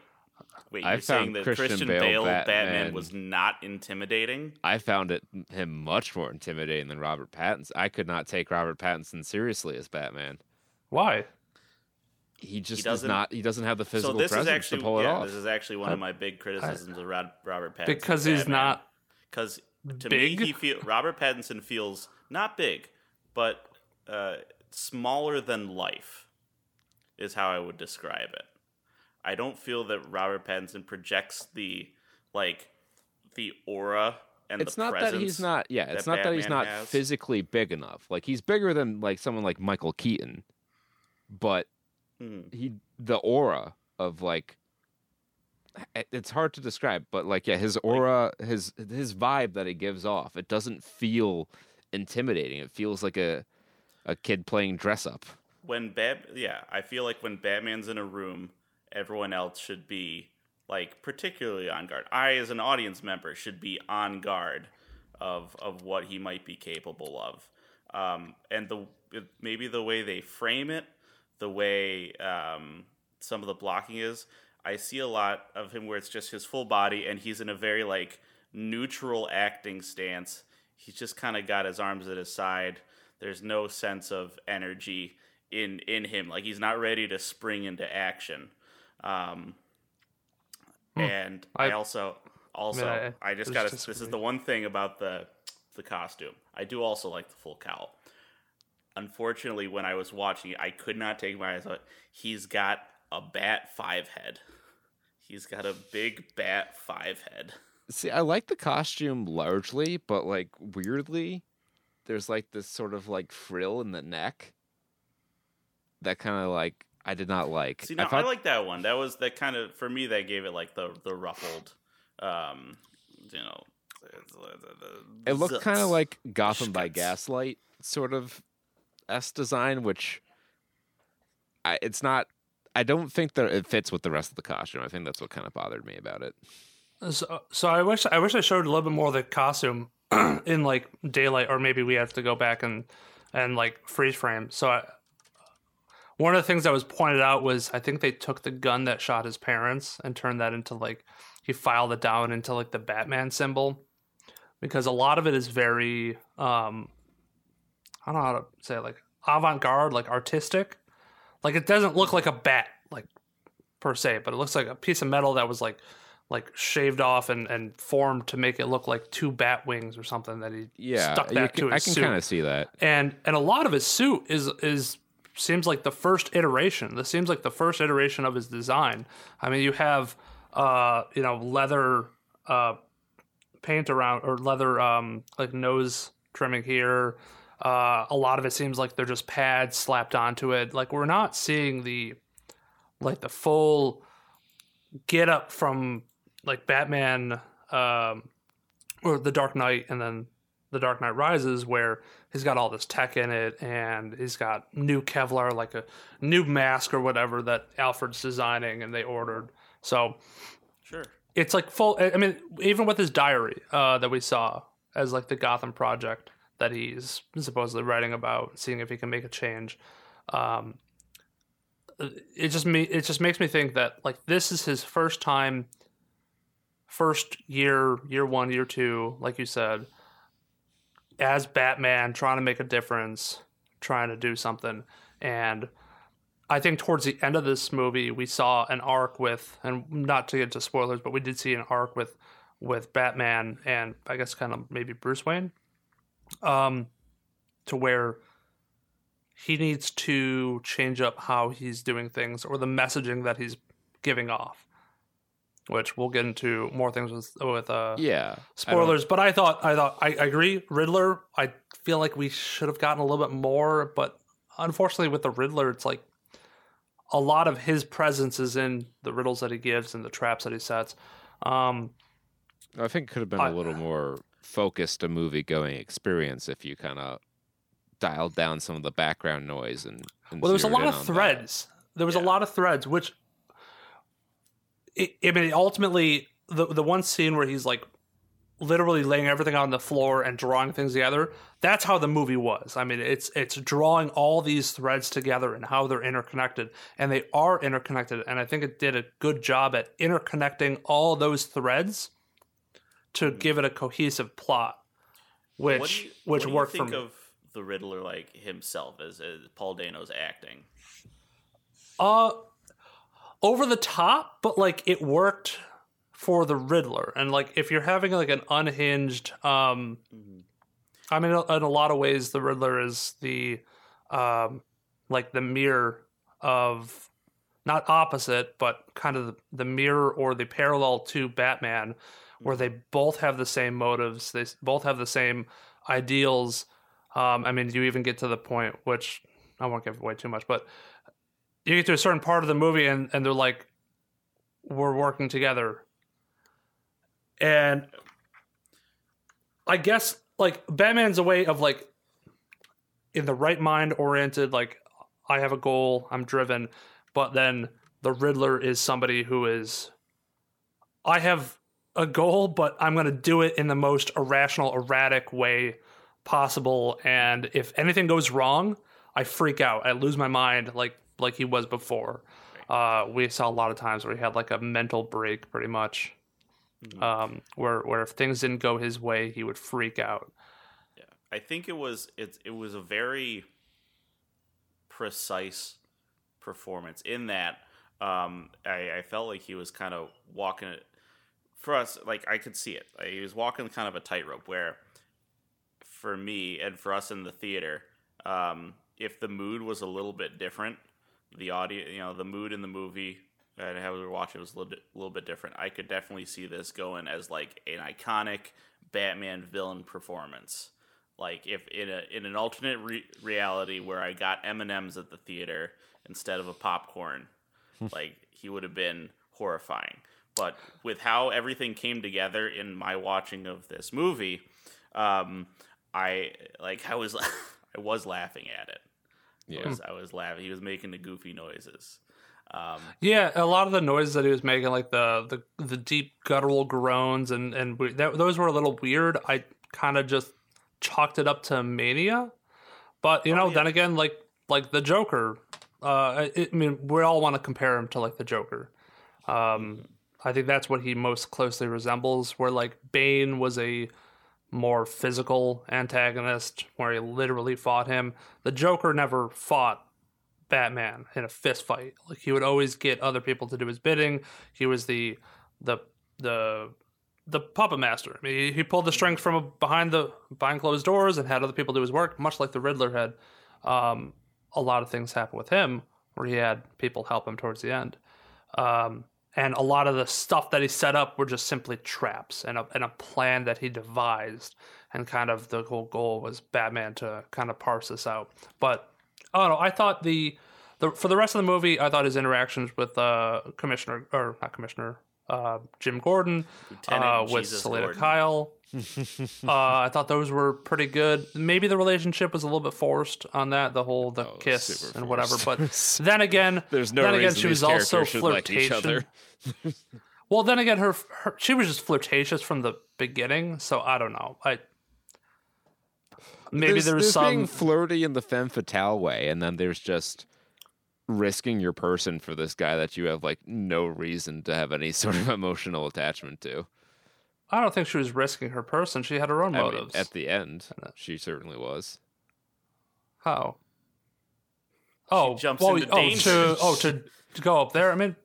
wait. You're saying found that Christian Christian, Bale Bale, Batman- Batman was not intimidating? I found it him much more intimidating than Robert Pattinson. I could not take Robert Pattinson seriously as Batman. why? He just does doesn't- not. He doesn't have the physical So physical this is presence actually to pull it yeah, off. this is actually one of my big criticisms of Robert Pattinson Because he's not because to big? me he feel Robert Pattinson feels not big, but uh, smaller than life is how I would describe it. I don't feel that Robert Pattinson projects the like the aura and it's the not that presence. he's not yeah it's not that he's not has. physically big enough like he's bigger than like someone like michael keaton but Mhm. he the aura of like it's hard to describe but like yeah his aura his his vibe that he gives off it doesn't feel intimidating it feels like a a kid playing dress up when Bat yeah, I feel like when Batman's in a room, everyone else should be like particularly on guard. I as an audience member should be on guard of of what he might be capable of. Um, and the maybe the way they frame it, the way um, some of the blocking is, I see a lot of him where it's just his full body and he's in a very like neutral acting stance. He's just kind of got his arms at his side. There's no sense of energy in in him. Like he's not ready to spring into action. Um, and I, I- also also I- I, just got this is the one thing about the the costume. I do also like the full cowl. Unfortunately, when I was watching it, I could not take my eyes off. He's got a bat five head. He's got a big bat five head. see i like the costume largely but like weirdly there's like this sort of like frill in the neck that kind of like i did not like See, now I, thought- like that one. That was that kind of for me. That gave it like the the ruffled, um, you know. It looked kind of like Gotham by Gaslight sort of S design, which I it's not. I don't think that it fits with the rest of the costume. I think that's what kind of bothered me about it. So, so I wish I wish I showed a little bit more of the costume <clears throat> in like daylight, or maybe we have to go back and and like freeze frame. So I, one of the things that was pointed out was I think they took the gun that shot his parents and turned that into like he filed it down into like the Batman symbol because a lot of it is very um I don't know how to say it, like avant garde, like artistic. Like it doesn't look like a bat, like per se, but it looks like a piece of metal that was like like shaved off and, and formed to make it look like two bat wings or something that he Yeah, stuck that can- to I can kind of see that. and and a lot of his suit is is seems like the first iteration. This seems like the first iteration of his design. I mean, you have uh you know leather uh paint around or leather um like nose trimming here. Uh, a lot of it seems like they're just pads slapped onto it. Like we're not seeing the like the full get up from like Batman um, or The Dark Knight and then The Dark Knight Rises where he's got all this tech in it and he's got new Kevlar like a new mask or whatever that Alfred's designing and they ordered. So sure. it's like full i mean even with his diary uh, that we saw as like the gotham project that he's supposedly writing about seeing if he can make a change. Um, it just me it just makes me think that like this is his first time first year year one year two like you said as batman trying to make a difference trying to do something. And I think towards the end of this movie, we saw an arc with, and not to get to spoilers, but we did see an arc with, with Batman and I guess kind of maybe Bruce Wayne, um, to where he needs to change up how he's doing things or the messaging that he's giving off, which we'll get into more things with with uh, Yeah, I spoilers. But I thought I thought I, I agree. Riddler, I feel like we should have gotten a little bit more, but unfortunately with the Riddler, it's like a lot of his presence is in the riddles that he gives and the traps that he sets. Um, I think it could have been I- a little more focused a movie going experience if you kind of dialed down some of the background noise and, and well, there was a lot of on that. threads. There was a lot of threads, which it, I mean, ultimately, the the one scene where he's like literally laying everything on the floor and drawing things together. That's how the movie was. I mean, it's it's drawing all these threads together and how they're interconnected, and they are interconnected. And I think it did a good job at interconnecting all those threads to give it a cohesive plot, which you, which what do you worked think for me. of the Riddler like himself as, as Paul Dano's acting? Uh, over the top, but like it worked for the Riddler. And like if you're having like an unhinged, um, I mean, in a lot of ways, the Riddler is the, um, like the mirror of not opposite, but kind of the, the mirror or the parallel to Batman, where they both have the same motives, they both have the same ideals. Um, I mean, you even get to the point, which I won't give away too much, but you get to a certain part of the movie, and and they're like, "We're working together," and I guess like Batman's a way of like in the right mind oriented, like I have a goal, I'm driven, but then the Riddler is somebody who is I have a goal, but I'm going to do it in the most irrational, erratic way possible and if anything goes wrong, I freak out. I lose my mind like like he was before. Uh, we saw a lot of times where he had like a mental break pretty much. Um, where where if things didn't go his way, he would freak out. Yeah, I think it was it it was a very precise performance in that um, I, I felt like he was kind of walking for us like I could see it. Like, he was walking kind of a tightrope where for me and for us in the theater, um, if the mood was a little bit different, the audio, you know, the mood in the movie and how we were watching was a little bit, little bit different. I could definitely see this going as like an iconic Batman villain performance. Like if in a in an alternate re- reality where I got M and M's at the theater instead of a popcorn, like he would have been horrifying. But with how everything came together in my watching of this movie, um, I like I was <laughs> I was laughing at it. I was, I was laughing. He was making the goofy noises. Um, Yeah, a lot of the noises that he was making, like the the, the deep guttural groans, and and we- that, those were a little weird. I kind of just chalked it up to mania, but you know, yeah. then again, like like the Joker. Uh, I, I mean, we all want to compare him to like the Joker. Um, I think that's what he most closely resembles. Where like Bane was a more physical antagonist, where he literally fought him. The Joker never fought Batman in a fist fight. Like he would always get other people to do his bidding. He was the the the the puppet master. I mean, he, he pulled the strings from behind the behind closed doors and had other people do his work, much like the Riddler had. Um, a lot of things happen with him where he had people help him towards the end. Um, and a lot of the stuff that he set up were just simply traps and a, and a plan that he devised. And kind of the whole goal was Batman to kind of parse this out. But I don't know. I thought the, the for the rest of the movie, I thought his interactions with uh, Commissioner or not Commissioner uh, Jim Gordon, uh, with Jesus Selina Gordon. Kyle. <laughs> uh, I thought those were pretty good. Maybe the relationship was a little bit forced on that, the whole the Oh, kiss and whatever. But <laughs> then again, <laughs> There's no then again, she was also characters should like each flirtation. other. Well, then again, her, her she was just flirtatious from the beginning. So I don't know. I maybe there's, there was there's some. being flirty in the femme fatale way, and then there's just risking your person for this guy that you have like no reason to have any <laughs> sort of emotional attachment to. I don't think she was risking her person. She had her own I mean, motives. at the end, she certainly was. How? Oh, jumps well, into oh, danger. to oh to, to go up there. I mean,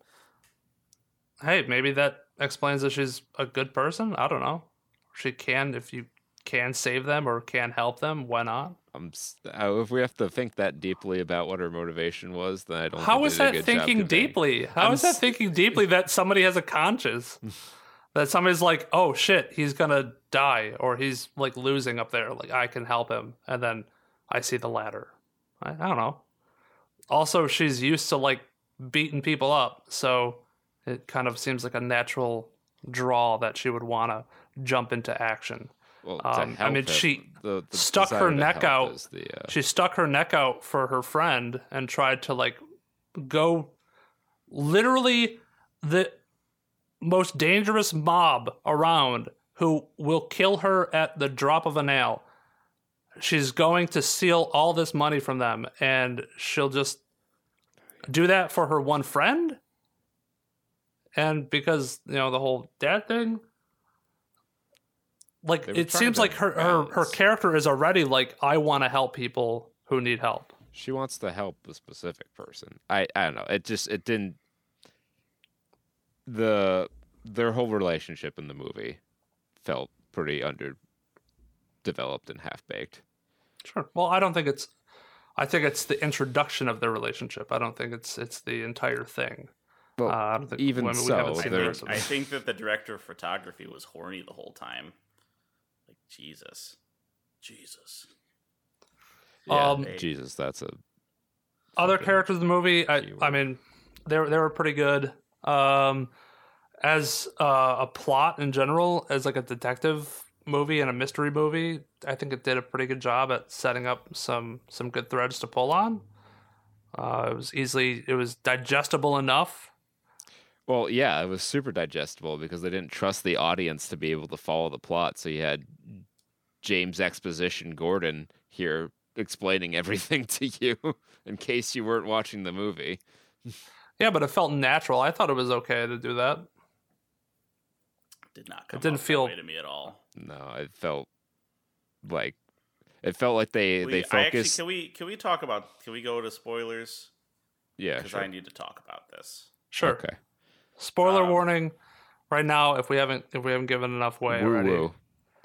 hey, maybe that explains that she's a good person. I don't know. She can if you can save them or can help them. Why not? I'm, uh, if we have to think that deeply about what her motivation was, then I don't. How is that thinking deeply? How I'm is that thinking deeply that somebody has a conscience? <laughs> that somebody's like, oh shit, he's gonna die or he's like losing up there. Like I can help him, and then I see the ladder. I, I don't know. Also, she's used to like beating people up, so it kind of seems like a natural draw that she would want to jump into action. Well, Um, I mean, it, she the, the stuck her neck out. The, uh, she stuck her neck out for her friend and tried to like go literally the most dangerous mob around who will kill her at the drop of a nail. She's going to steal all this money from them and she'll just do that for her one friend? And because, you know, the whole dad thing like it seems like her, her her character is already like I want to help people who need help. she wants to help a specific person. I I don't know. It just it didn't the their whole relationship in the movie felt pretty underdeveloped and half baked. Sure. Well, I don't think it's I think it's the introduction of their relationship. I don't think it's it's the entire thing. Well, Uh, I don't think even women- we haven't so, I the there- rest think, I think that the director of photography was horny the whole time. Like Jesus, Jesus. Yeah, Um, Jesus, that's a other characters in the movie I. I mean they were, they were pretty good um as uh, a plot in general as like a detective movie and a mystery movie i think it did a pretty good job at setting up some some good threads to pull on uh it was easily it was digestible enough Well, yeah, it was super digestible because they didn't trust the audience to be able to follow the plot. So you had James Exposition Gordon here explaining <laughs> everything to you <laughs> in case you weren't watching the movie. yeah but it felt natural i thought it was okay to do that Did not come didn't off that feel- way to me at all. No, it felt like it felt like they We- they I actually can we can we talk about can we go to spoilers yeah, because sure. I need to talk about this. sure Okay. Spoiler Um, warning right now if we haven't if we haven't given enough way Woo already woo.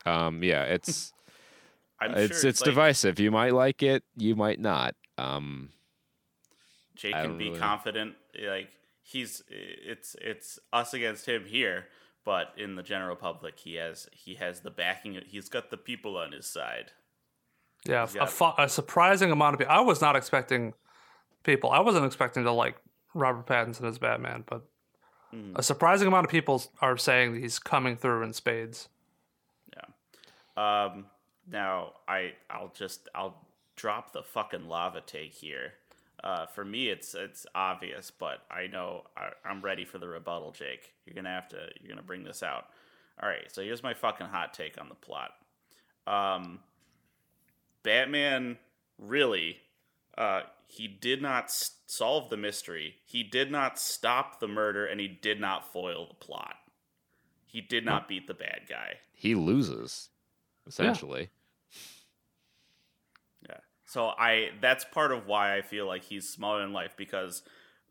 Um, yeah, it's <laughs> I'm it's sure it's like, divisive. You might like it, you might not. Um, Jake can be really- confident. Like he's it's it's us against him here, but in the general public, he has he has the backing. He's got the people on his side. Yeah, Yeah. a, fu- a surprising amount of people. I was not expecting people. I wasn't expecting to like Robert Pattinson as Batman, but Hmm. a surprising amount of people are saying he's coming through in spades. Um, now I I'll just I'll drop the fucking lava take here. Uh, for me, it's it's obvious, but I know I, I'm ready for the rebuttal, Jake. You're gonna have to you're gonna bring this out. All right, so here's my fucking hot take on the plot. Um, Batman really, uh, he did not s- solve the mystery. He did not stop the murder, and he did not foil the plot. He did not beat the bad guy. he loses essentially. Yeah. So I that's part of why I feel like he's smaller in life because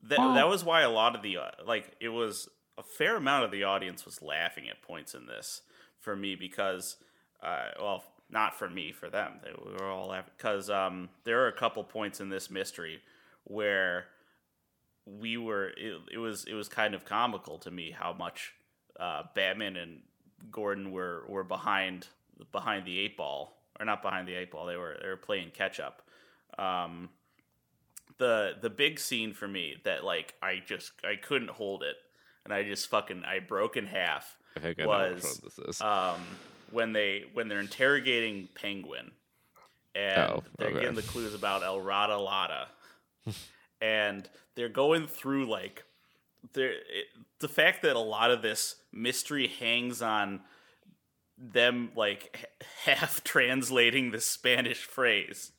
that Well- that was why a lot of the uh, like it was a fair amount of the audience was laughing at points in this for me because uh well not for me for them they we were all because um there are a couple points in this mystery where we were it, it was it was kind of comical to me how much uh Batman and Gordon were were behind behind the eight ball or not behind the eight ball they were they were playing catch up um the the big scene for me that like I just I couldn't hold it and I just fucking I broke in half I think I know which one this is. um when they when they're interrogating Penguin and Oh, they're okay. getting the clues about El Rada Lada <laughs> and they're going through like there the fact that a lot of this mystery hangs on them like h- <laughs> half translating the Spanish phrase.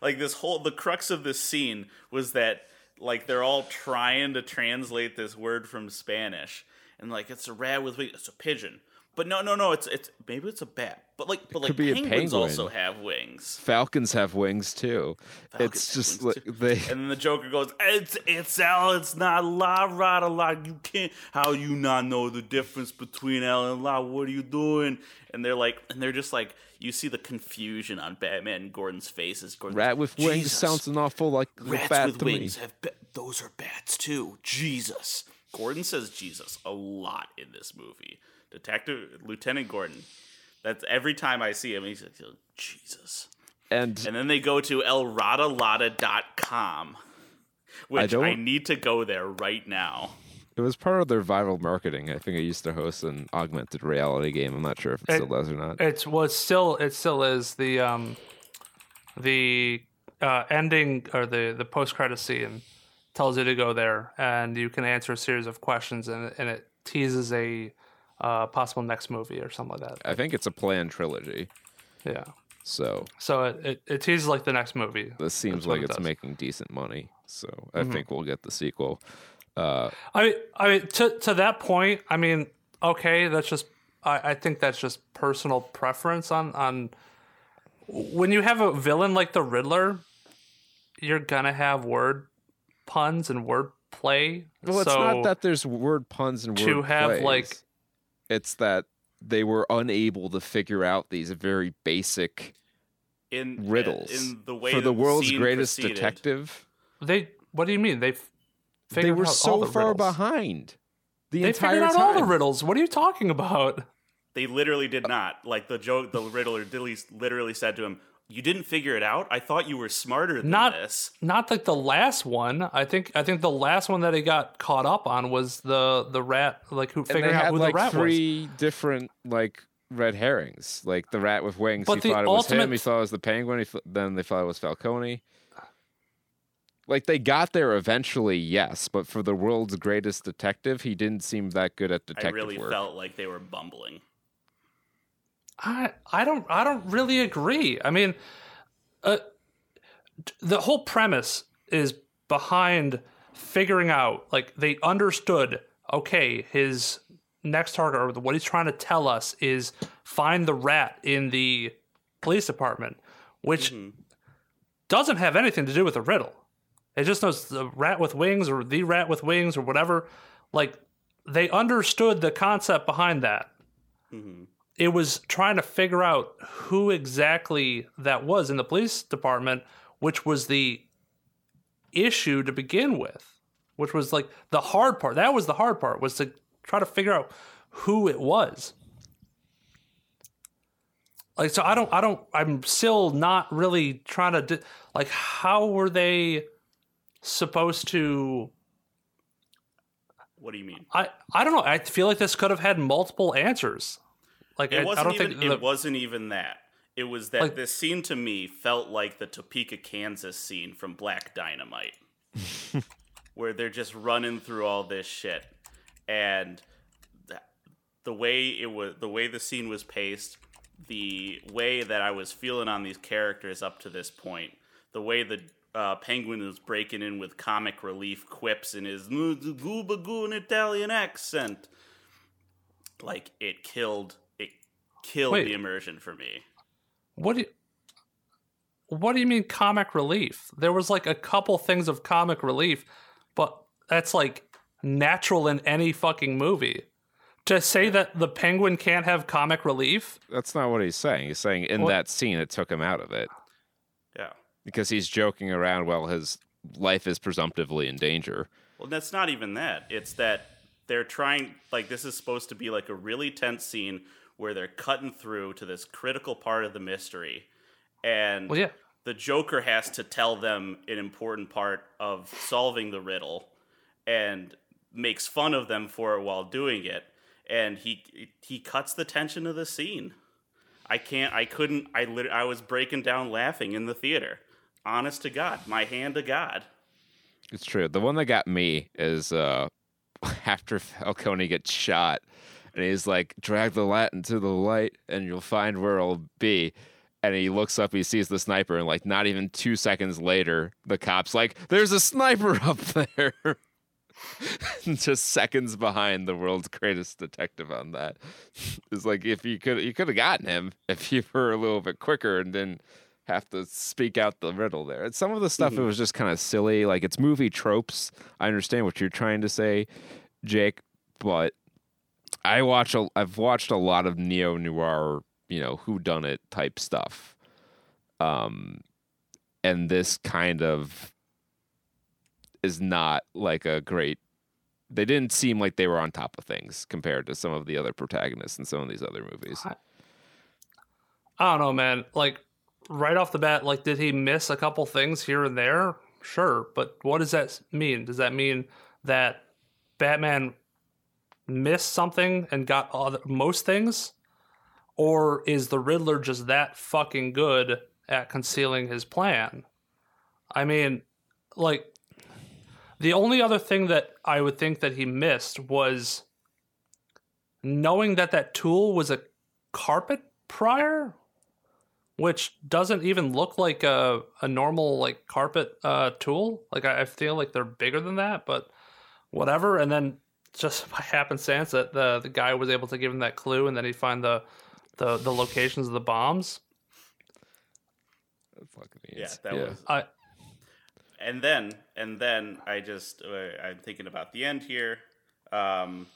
Like this whole the crux of this scene was that like they're all trying to translate this word from Spanish and like it's a rat with wings, it's a pigeon. But no, no, no, it's it's maybe it's a bat. But like but like could be a penguins penguin. also have wings. Falcons have wings too. Falcons it's just like too. they And then the Joker goes, "It's it's L. It's not La Rada La. You can't. How you not know the difference between L and La? What are you doing?" And they're like, and they're just like, you see the confusion on Batman and Gordon's faces. Gordon rat with wings "Jesus, sounds an awful like rats bat with to wings me. have ba- those are bats too. Jesus. Gordon says Jesus a lot in this movie. Detective Lieutenant Gordon. That's every time I see him, he's like, Jesus. And And then they go to elradalada.com, which I, don't- need to go there right now. it was part of their viral marketing. I think it used to host an augmented reality game. I'm not sure if it It- still does or not. It was still it still is the um the uh, ending or the the post credit scene tells you to go there and you can answer a series of questions and and it teases a uh, possible next movie or something like that. I think it's a planned trilogy. Yeah. So So it, it, it teases like the next movie. this seems That's like it it's does. making decent money. So I Mm-hmm. think we'll get the sequel. Uh, I mean, I mean, to to that point, I mean, okay, that's just. I, I think that's just personal preference on on. When you have a villain like the Riddler, you're gonna have word puns and word play. well, it's not that there's word puns and word to have, plays. like- it's that they were unable to figure out these very basic in eh, riddles in the way for the world's scene greatest proceeded, detective. They. What do you mean they? f- They were out all so the far riddles. behind the They entire figured out time. all the riddles. What are you talking about? They literally did uh, not. Like the joke, the Riddler literally, literally said to him, "You didn't figure it out. I thought you were smarter than Not- this." Not like the last one. I think. I think the last one that he got caught up on was the the rat. Like who figured out who like the rat was. three different like red herrings. Like the rat with wings, But he the thought it was him. ultimate- He thought it was the penguin. He th- then they thought it was Falcone. Like they got there eventually, yes, but for the world's greatest detective, he didn't seem that good at I detective really work. felt like they were bumbling. I I don't I don't really agree. I mean, uh, the whole premise is behind figuring out like they understood. Okay, his next target or what he's trying to tell us is find the rat in the police department, which doesn't have anything to do with the riddle. It just knows the rat with wings or the rat with wings or whatever. Like they understood the concept behind that it was trying to figure out who exactly that was in the police department, which was the issue to begin with, which was like the hard part. That was the hard part was to try to figure out who it was. Like so, I don't, I don't, I'm still not really trying to di- like how were they supposed to What do you mean? I I don't know. I feel like this could have had multiple answers. Like It I wasn't don't even. think it wasn't even that. It was that Like- this scene to me felt like the Topeka, Kansas scene from Black Dynamite, <laughs> where they're just running through all this shit, and the way it was, the way the scene was paced, the way that I was feeling on these characters up to this point, the way the uh, Penguin was breaking in with comic relief quips in his goobagoon Italian accent, like it killed it killed Wait. the immersion for me. what do you, what do you mean comic relief? There was like a couple things of comic relief, but that's like natural in any fucking movie. To say that the penguin can't have comic relief, That's not what he's saying. He's saying in What? that scene it took him out of it Yeah. because he's joking around while his life is presumptively in danger. Well, that's not even that. It's that they're trying like this is supposed to be like a really tense scene where they're cutting through to this critical part of the mystery and well, yeah, the Joker has to tell them an important part of solving the riddle and makes fun of them for it while doing it and he he cuts the tension of the scene. I can't I couldn't I lit, I was breaking down laughing in the theater. Honest to God, my hand to God. It's true. The one that got me is uh <laughs> after Falcone gets shot and he's like, drag the lat into the light and you'll find where it'll be. And he looks up, he sees the sniper, and like not even two seconds later, the cop's like, There's a sniper <laughs> up there. <laughs> Just seconds behind the world's greatest detective on that. <laughs> It's like if you could you could have gotten him if you were a little bit quicker and didn't have to speak out the riddle there. And some of the stuff it mm-hmm. was just kind of silly, like it's movie tropes. I understand what you're trying to say, Jake, but I watch a I've watched a lot of neo noir, you know, who done it type stuff. Um and this kind of is not like a great they didn't seem like they were on top of things compared to some of the other protagonists in some of these other movies. I don't know, man. Like right off the bat, like did he miss a couple things here and there? Sure, but what does that mean? Does that mean that Batman missed something and got other, most things, or is the Riddler just that fucking good at concealing his plan? I mean, like the only other thing that I would think that he missed was knowing that that tool was a carpet prior which doesn't even look like a, a normal like carpet uh, tool. Like I, I feel like they're bigger than that but whatever. And then just <laughs> by happenstance that the the guy was able to give him that clue and then he'd find the the, the locations of the bombs Fucking Yeah, idiots. that was I and then and then I just uh, I'm thinking about the end here. Um,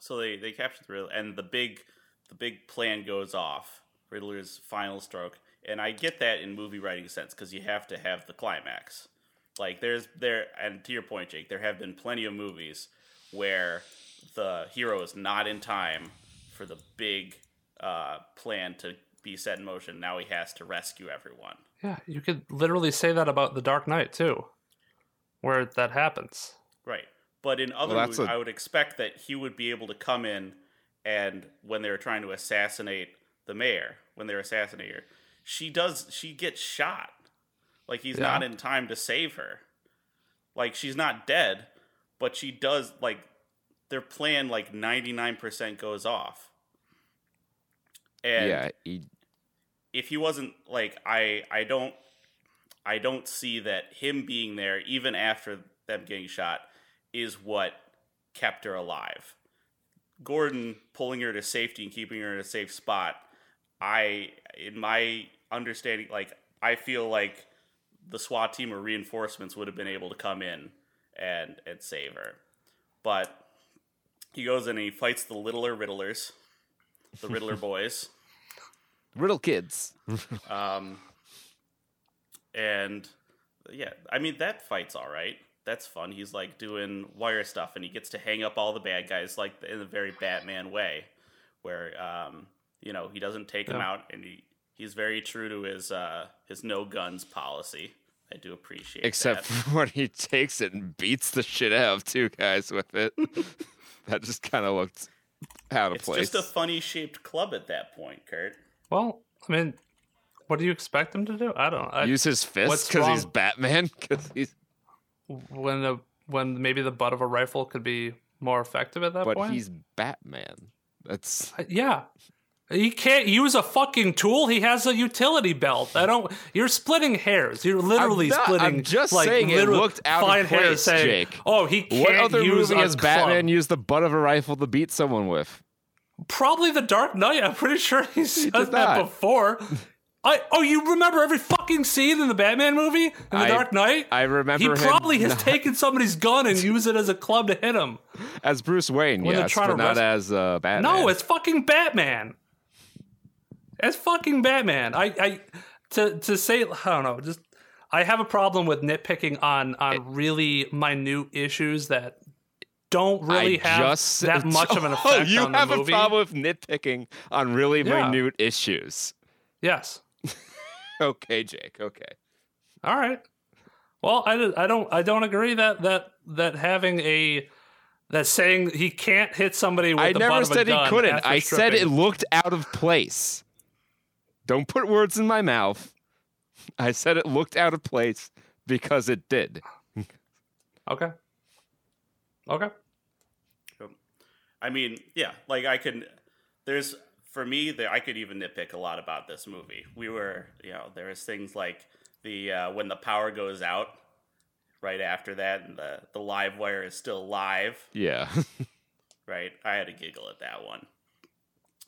so they they capture the Riddler, and the big the big plan goes off. Riddler's final stroke, and I get that in movie writing sense because you have to have the climax. Like there's there, and to your point, Jake, there have been plenty of movies where the hero is not in time for the big uh, plan to be set in motion. Now he has to rescue everyone. Yeah, you could literally say that about The Dark Knight too, where that happens. Right. But in other Well, movies, a- I would expect that he would be able to come in and when they were trying to assassinate the mayor, when they're assassinating her, she does she gets shot. Like he's Yeah. not in time to save her. Like she's not dead, but she does like their plan like 99% goes off. And yeah, he, if he wasn't like I I don't I don't see that him being there even after them getting shot is what kept her alive. Gordon pulling her to safety and keeping her in a safe spot. I in my understanding like I feel like the SWAT team or reinforcements would have been able to come in and and save her. But he goes in and he fights the littler riddlers, the Riddler <laughs> boys. Riddle kids. <laughs> Um, and yeah, I mean that fight's all right. That's fun. He's like doing wire stuff, and he gets to hang up all the bad guys like in a very Batman way, where um, you know he doesn't take them out, and he he's very true to his uh, his no guns policy. I do appreciate Except that. <laughs> for when he takes it and beats the shit out of two guys with it. <laughs> that just kind of looked out of it's place. It's just a funny shaped club at that point, Kurt. Well, I mean, what do you expect him to do? I don't. I, Use his fist what's because he's? Batman. <laughs> Because he's, when the when maybe the butt of a rifle could be more effective at that but point. But he's Batman. That's Uh, yeah. He can't use a fucking tool. He has a utility belt. I don't. You're splitting hairs. You're literally not- splitting. I'm just like, saying it looked out of place, saying, Jake. Oh, he can't what other use movie has club." Batman used the butt of a rifle to beat someone with? Probably the Dark Knight. I'm pretty sure <laughs> he says did that before. I oh, you remember every fucking scene in the Batman movie in the I- Dark Knight? I remember He probably has <laughs> not- taken somebody's gun and used it as a club to hit him. as Bruce Wayne, When yes, but not as uh, Batman. No, it's fucking Batman. It's fucking Batman. I, I to to say I don't know, just I have a problem with nitpicking on on really minute issues that don't really I have just that <laughs> much of an Oh, effect you on the game. You have a problem with nitpicking on really Yeah. minute issues. Yes. <laughs> Okay, Jake. Okay. All right. Well, I, don't- I don't I don't agree that that that having a that saying he can't hit somebody with I the never butt of a said he couldn't. I said it looked out of place. Don't put words in my mouth. I said it looked out of place because it did. Okay. Okay. I mean, yeah, like I can. There's for me, there I could even nitpick a lot about this movie. We were, you know, there was things like the uh, when the power goes out right after that, and the the live wire is still live. Yeah. <laughs> Right, I had to giggle at that one.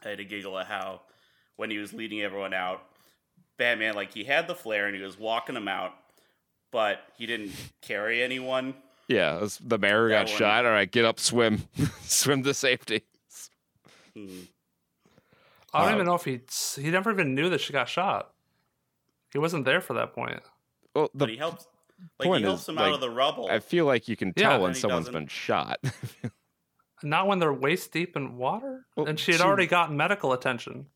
I had to giggle at how when he was leading everyone out, Batman like he had the flare and he was walking them out, but he didn't carry anyone. yeah. was- The mayor That got one. shot. All right, get up, swim. <laughs> swim to safety. Hmm. I don't Uh, even know if he he never even knew that she got shot. He wasn't there for that point. Well, the but he helps. Like point he helps is, them like, out of the rubble. I feel like you can Yeah, tell when and he someone's doesn't. been shot. <laughs> Not when they're waist deep in water, Well, and she had she- already gotten medical attention.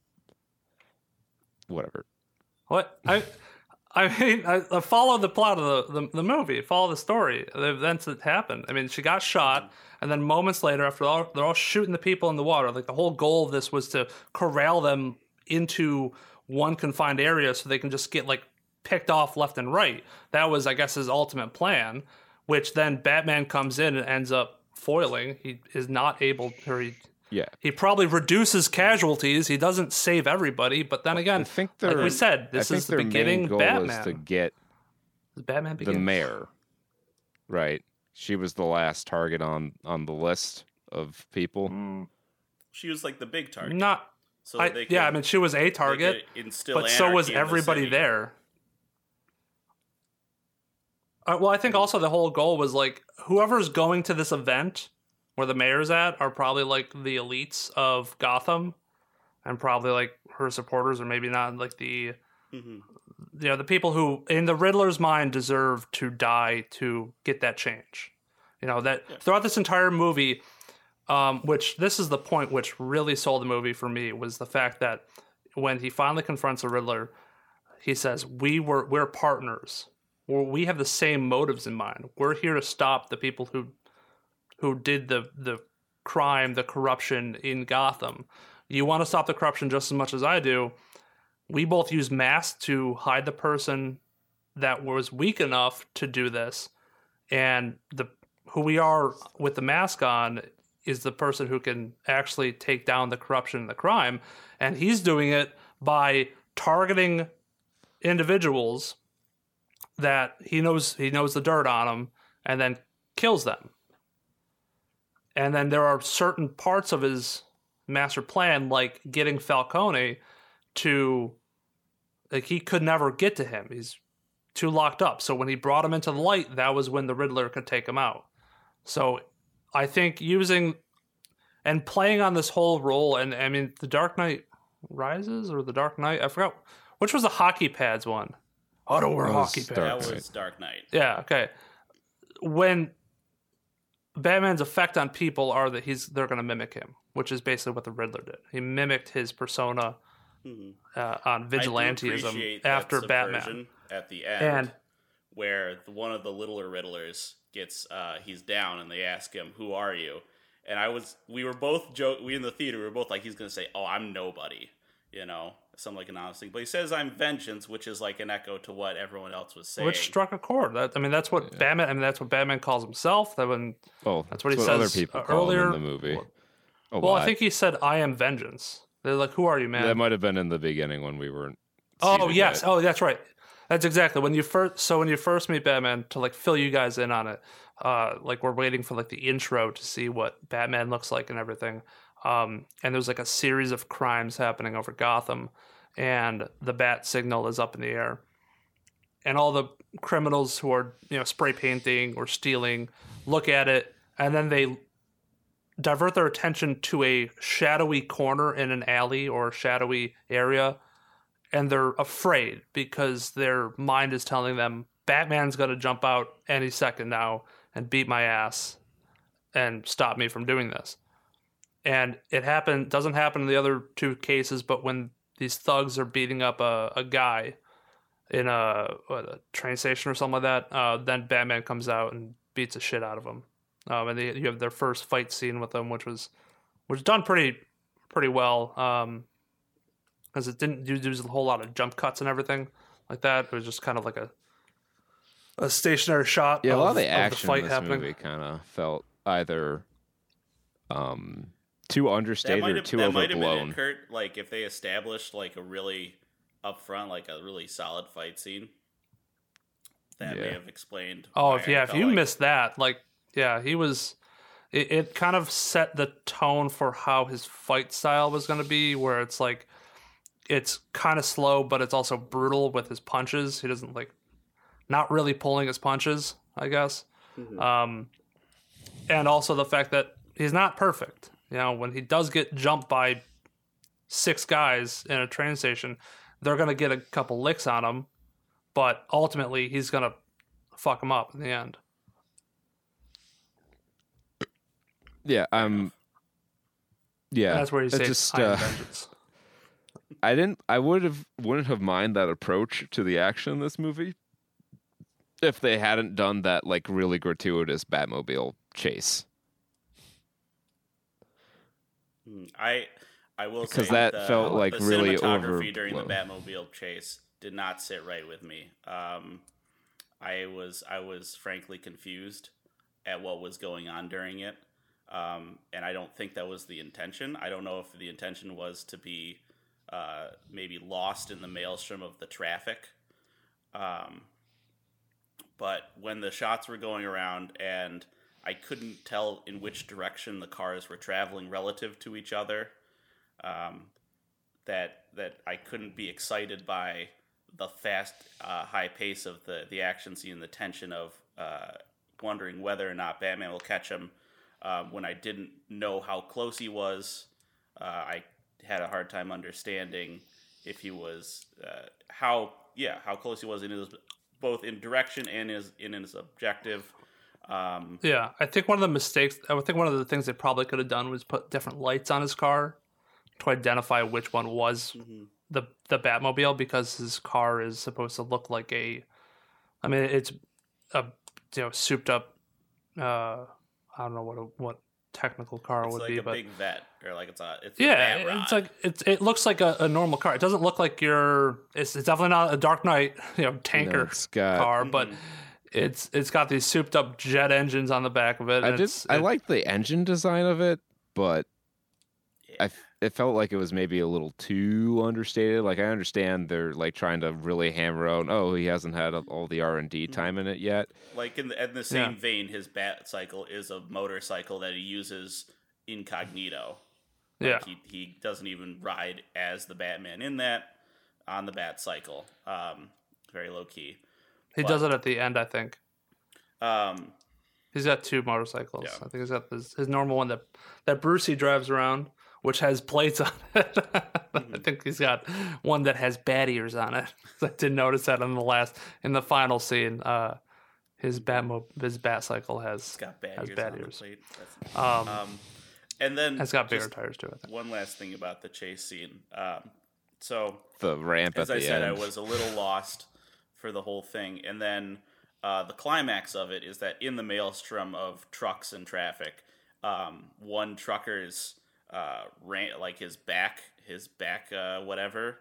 Whatever. What I, I mean, I, I follow the plot of the, the the movie, follow the story, the events that happened. I mean, she got shot, and then moments later, after all, they're all shooting the people in the water. Like the whole goal of this was to corral them into one confined area so they can just get like picked off left and right. That was, I guess, his ultimate plan. Which then Batman comes in and ends up foiling. He is not able, or he Yeah. he probably reduces casualties. He doesn't save everybody, but then again, I think like we said, I this think is the beginning main goal Batman. was to get Does Batman the mayor. Right. She was the last target on on the list of people. Mm. she was like the big target. Not, So I, that they yeah, I mean, she was a target, but so was anarchy in the everybody there. Uh, well, I think also the whole goal was like whoever's going to this event where the mayor's at are probably like the elites of Gotham, and probably like her supporters, or maybe not like the you know the people who in the Riddler's mind deserve to die to get that change. You know that throughout this entire movie, um, which this is the point which really sold the movie for me was the fact that when he finally confronts the Riddler, he says, "We were we're partners. We're, we have the same motives in mind. We're here to stop the people who who did the the crime, the corruption in Gotham. You want to stop the corruption just as much as I do. We both use masks to hide the person that was weak enough to do this, and the who we are with the mask on is the person who can actually take down the corruption and the crime, and he's doing it by targeting individuals that he knows he knows the dirt on them and then kills them. And then there are certain parts of his master plan, like getting Falcone to like he could never get to him. He's too locked up. So when he brought him into the light, that was when the Riddler could take him out. So I think using and playing on this whole role, and I mean, the Dark Knight Rises or the Dark Knight, I forgot which was the hockey pads one. I don't wear hockey pads. Dark that was Dark Knight. Yeah, okay. When Batman's effect on people are that he's they're going to mimic him, which is basically what the Riddler did. He mimicked his persona Mhm. uh, on vigilantism after Batman. at the end, And where the, one of the littler Riddlers gets uh, he's down and they ask him, "Who are you?" And I was we were both joke we in the theater we were both like he's gonna say, "Oh, I'm nobody," you know, some like an honest thing. But he says, "I'm vengeance," which is like an echo to what everyone else was saying. which struck a chord. That I mean, that's what Batman. I mean, that's what Batman calls himself. That when Oh, That's what he other says, people uh, call him earlier. in the movie. A well, I think he said, "I am vengeance." They're like, "Who are you, man?" that might have been in the beginning when we weren't. Oh yes. yet. Oh, that's right. That's exactly when you first. So when you first meet Batman, to like fill you guys in on it, uh, like we're waiting for like the intro to see what Batman looks like and everything. Um, and there's like a series of crimes happening over Gotham, and the bat signal is up in the air, and all the criminals who are you know spray painting or stealing look at it, and then they divert their attention to a shadowy corner in an alley or shadowy area and they're afraid because their mind is telling them Batman's going to jump out any second now and beat my ass and stop me from doing this. And it happened doesn't happen in the other two cases, but when these thugs are beating up a, a guy in a, what, a train station or something like that, uh, then Batman comes out and beats the shit out of them. Um, and they, you have their first fight scene with them, which was was done pretty pretty well. Um, because it didn't do a whole lot of jump cuts and everything like that. It was just kind of like a a stationary shot. Yeah, a lot of the of action fight in this happening. movie kind of felt either um too that understated or too that might have been overblown. it, Kurt. Like if they established like a really upfront, like a really solid fight scene. That may have explained. Oh, if yeah, if you like- missed that, like yeah, he was. It, it kind of set the tone for how his fight style was going to be, where it's like it's kind of slow, but it's also brutal with his punches. He doesn't like not really pulling his punches, I guess. Um, and also the fact that he's not perfect. You know, when he does get jumped by six guys in a train station, they're gonna get a couple licks on him, but ultimately he's gonna fuck him up in the end. Yeah, um yeah. That's where he says, just uh, vengeance." <laughs> I didn't I would have wouldn't have mind that approach to the action in this movie if they hadn't done that like really gratuitous Batmobile chase. Hmm, I I will say 'Cause that the- felt, like, the really cinematography during the. Batmobile chase did not sit right with me. Um, I was I was frankly confused at what was going on during it, um, and I don't think that was the intention. I don't know if the intention was to be uh, maybe lost in the maelstrom of the traffic. Um, but when the shots were going around and I couldn't tell in which direction the cars were traveling relative to each other, um, that that I couldn't be excited by the fast, uh, high pace of the the action scene, the tension of uh, wondering whether or not Batman will catch him. Um, when I didn't know how close he was, uh, I had a hard time understanding if he was uh, how yeah how close he was in his both in direction and his in his objective. Um, Yeah, I think one of the mistakes. I would think one of the things they probably could have done was put different lights on his car to identify which one was the the Batmobile because his car is supposed to look like a. I mean, it's a you know souped up. Uh, I don't know what a, what technical car would be but it's would like be, a but big vet or like it's a it's yeah, bat it's like it's it looks like a, a normal car. It doesn't look like your. It's, it's definitely not a Dark Knight, <laughs> you know, tanker it's got- car, but Mm-hmm. It's it's got these souped up jet engines on the back of it. I and did. I it- like the engine design of it, but I Yeah. f- it felt like it was maybe a little too understated. Like I understand they're like trying to really hammer out. Oh, he hasn't had all the R and D Mm-hmm. time in it yet. like in the, in the same Yeah. vein, his bat cycle is a motorcycle that he uses incognito. yeah. Like he he doesn't even ride as the Batman in that on the bat cycle. Um, very low key. He does it at the end, I think. Um, He's got two motorcycles. Yeah. I think he's got his, his normal one that that Brucey drives around, which has plates on <laughs> it. I think he's got one that has bat ears on it. <laughs> I didn't notice that in the last in the final scene. Uh, his Batmo his bat cycle has it's got bad has ears bat on ears. the plate. <laughs> Um, Um, and then it's got bigger tires too. I think. One last thing about the chase scene. Um, so The ramp as at I the said, end. I was a little lost for the whole thing, and then uh, the climax of it is that in the maelstrom of trucks and traffic, um, one trucker's uh, ran- like his back, his back, uh, whatever,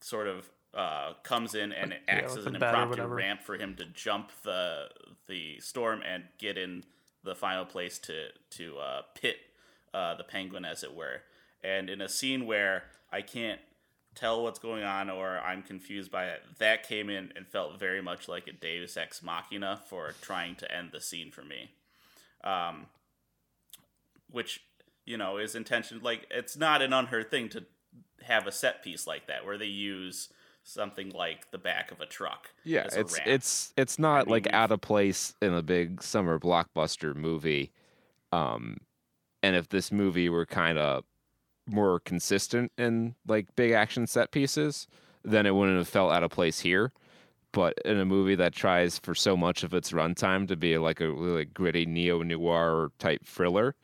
sort of uh, comes in and it acts with as an impromptu ramp for him to jump the the storm and get in the final place to to uh, pit uh, the penguin, as it were. And in a scene where I can't tell what's going on or I'm confused by it, that came in and felt very much like a Deus Ex Machina for trying to end the scene for me. Um, which you know is intention like it's not an unheard thing to have a set piece like that where they use something like the back of a truck. Yeah, a it's ramp. it's it's not mean, like out of place in a big summer blockbuster movie. Um, and if this movie were kind of more consistent in like big action set pieces, then it wouldn't have felt out of place here. But in a movie that tries for so much of its runtime to be like a really gritty neo noir type thriller,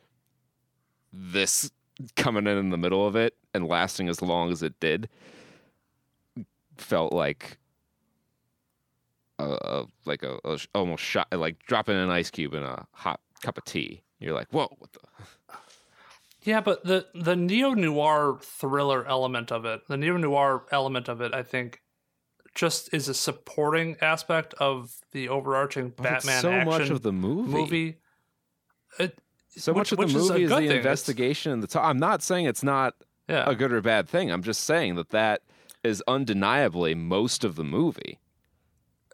this coming in in the middle of it and lasting as long as it did felt like a, like a, a almost shot like dropping an ice cube in a hot cup of tea. You're like, whoa, what the? Yeah, but the the neo noir thriller element of it, the neo noir element of it, I think, just is a supporting aspect of the overarching But Batman so much of the movie. movie. It, so which- much of the which is movie is, the thing. Investigation and the talk. I'm not saying it's not yeah, a good or bad thing. I'm just saying that that is undeniably most of the movie.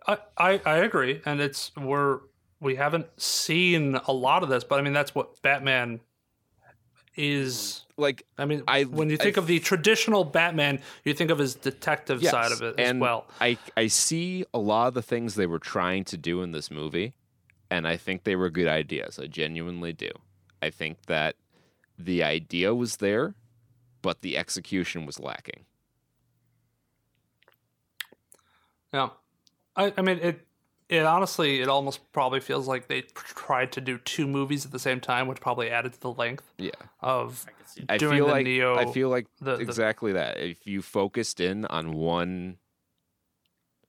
I, I I agree, and it's we're we haven't seen a lot of this, but I mean that's what Batman is. Like I mean, I- when you I think of the traditional Batman, you think of his detective yes, side of it as and well. I I see a lot of the things they were trying to do in this movie, and I think they were good ideas. I genuinely do. I think that the idea was there, but the execution was lacking. Yeah, I, I mean it. It honestly, it almost probably feels like they tried to do two movies at the same time, which probably added to the length Yeah. of I can see I doing feel the like Neo. I feel like the- the- exactly that. If you focused in on one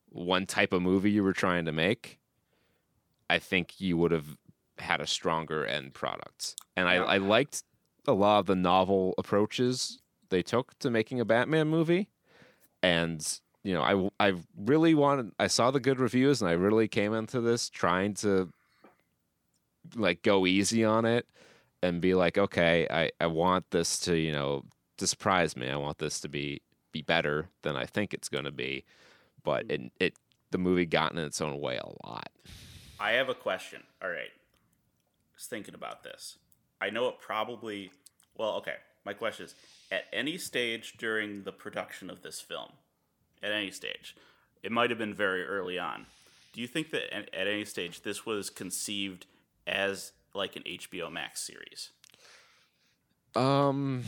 one type of movie you were trying to make, I think you would have had a stronger end product. And I, I liked a lot of the novel approaches they took to making a Batman movie. And you know, I I really wanted I saw the good reviews and I really came into this trying to like go easy on it and be like, okay, I, I want this to, you know, to surprise me. I want this to be be better than I think it's gonna be. But hmm. it it the movie got in its own way a lot. I have a question. All right. I was thinking about this. I know it probably. Well, okay. My question is at any stage during the production of this film, at any stage, it might have been very early on. Do you think that at any stage this was conceived as like an HBO Max series? Um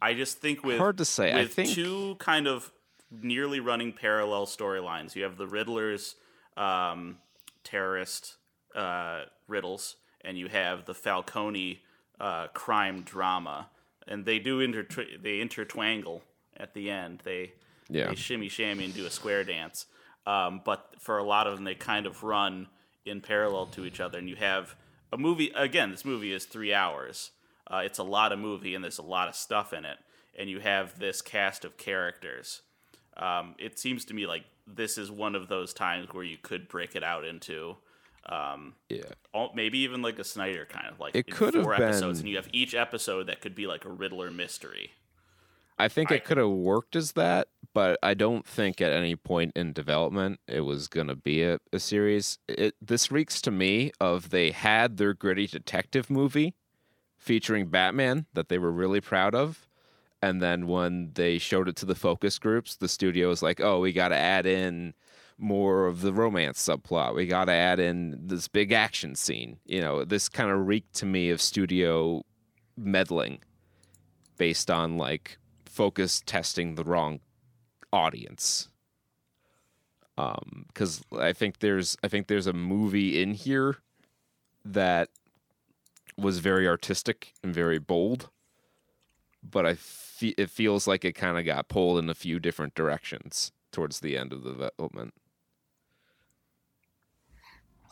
I just think with Hard to say. I think- two kind of nearly running parallel storylines. You have the Riddler's um, terrorist uh, riddles, and you have the Falcone uh, crime drama, and they do inter they intertwangle at the end. They Yeah. they shimmy shammy and do a square dance. Um, but for a lot of them, they kind of run in parallel to each other, and you have a movie. Again, this movie is three hours. Uh, it's a lot of movie, and there's a lot of stuff in it, and you have this cast of characters. Um, it seems to me like this is one of those times where you could break it out into um, Yeah. all, maybe even like a Snyder kind of like It could have four episodes, been- and you have each episode that could be like a Riddler mystery. I think I- it could have worked as that, but I don't think at any point in development it was going to be a, a series. It this reeks to me of they had their gritty detective movie featuring Batman that they were really proud of, and then when they showed it to the focus groups, the studio was like, "Oh, we got to add in more of the romance subplot. We got to add in this big action scene." You know, this kind of reeked to me of studio meddling based on like focus testing the wrong audience um because i think there's i think there's a movie in here that was very artistic and very bold but i fe- it feels like it kind of got pulled in a few different directions towards the end of the development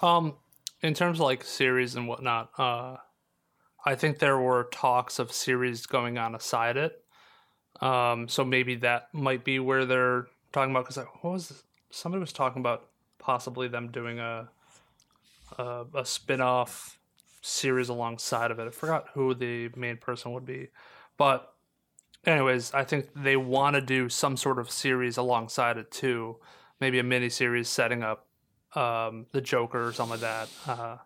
Um, in terms of like series and whatnot, uh, I think there were talks of series going on aside it. Um, so maybe that might be where they're talking about. Because what was this? somebody was talking about possibly them doing a a, a spin off series alongside of it. I forgot who the main person would be, but anyways, I think they want to do some sort of series alongside it too. Maybe a mini series setting up um, the Joker or something like that, uh,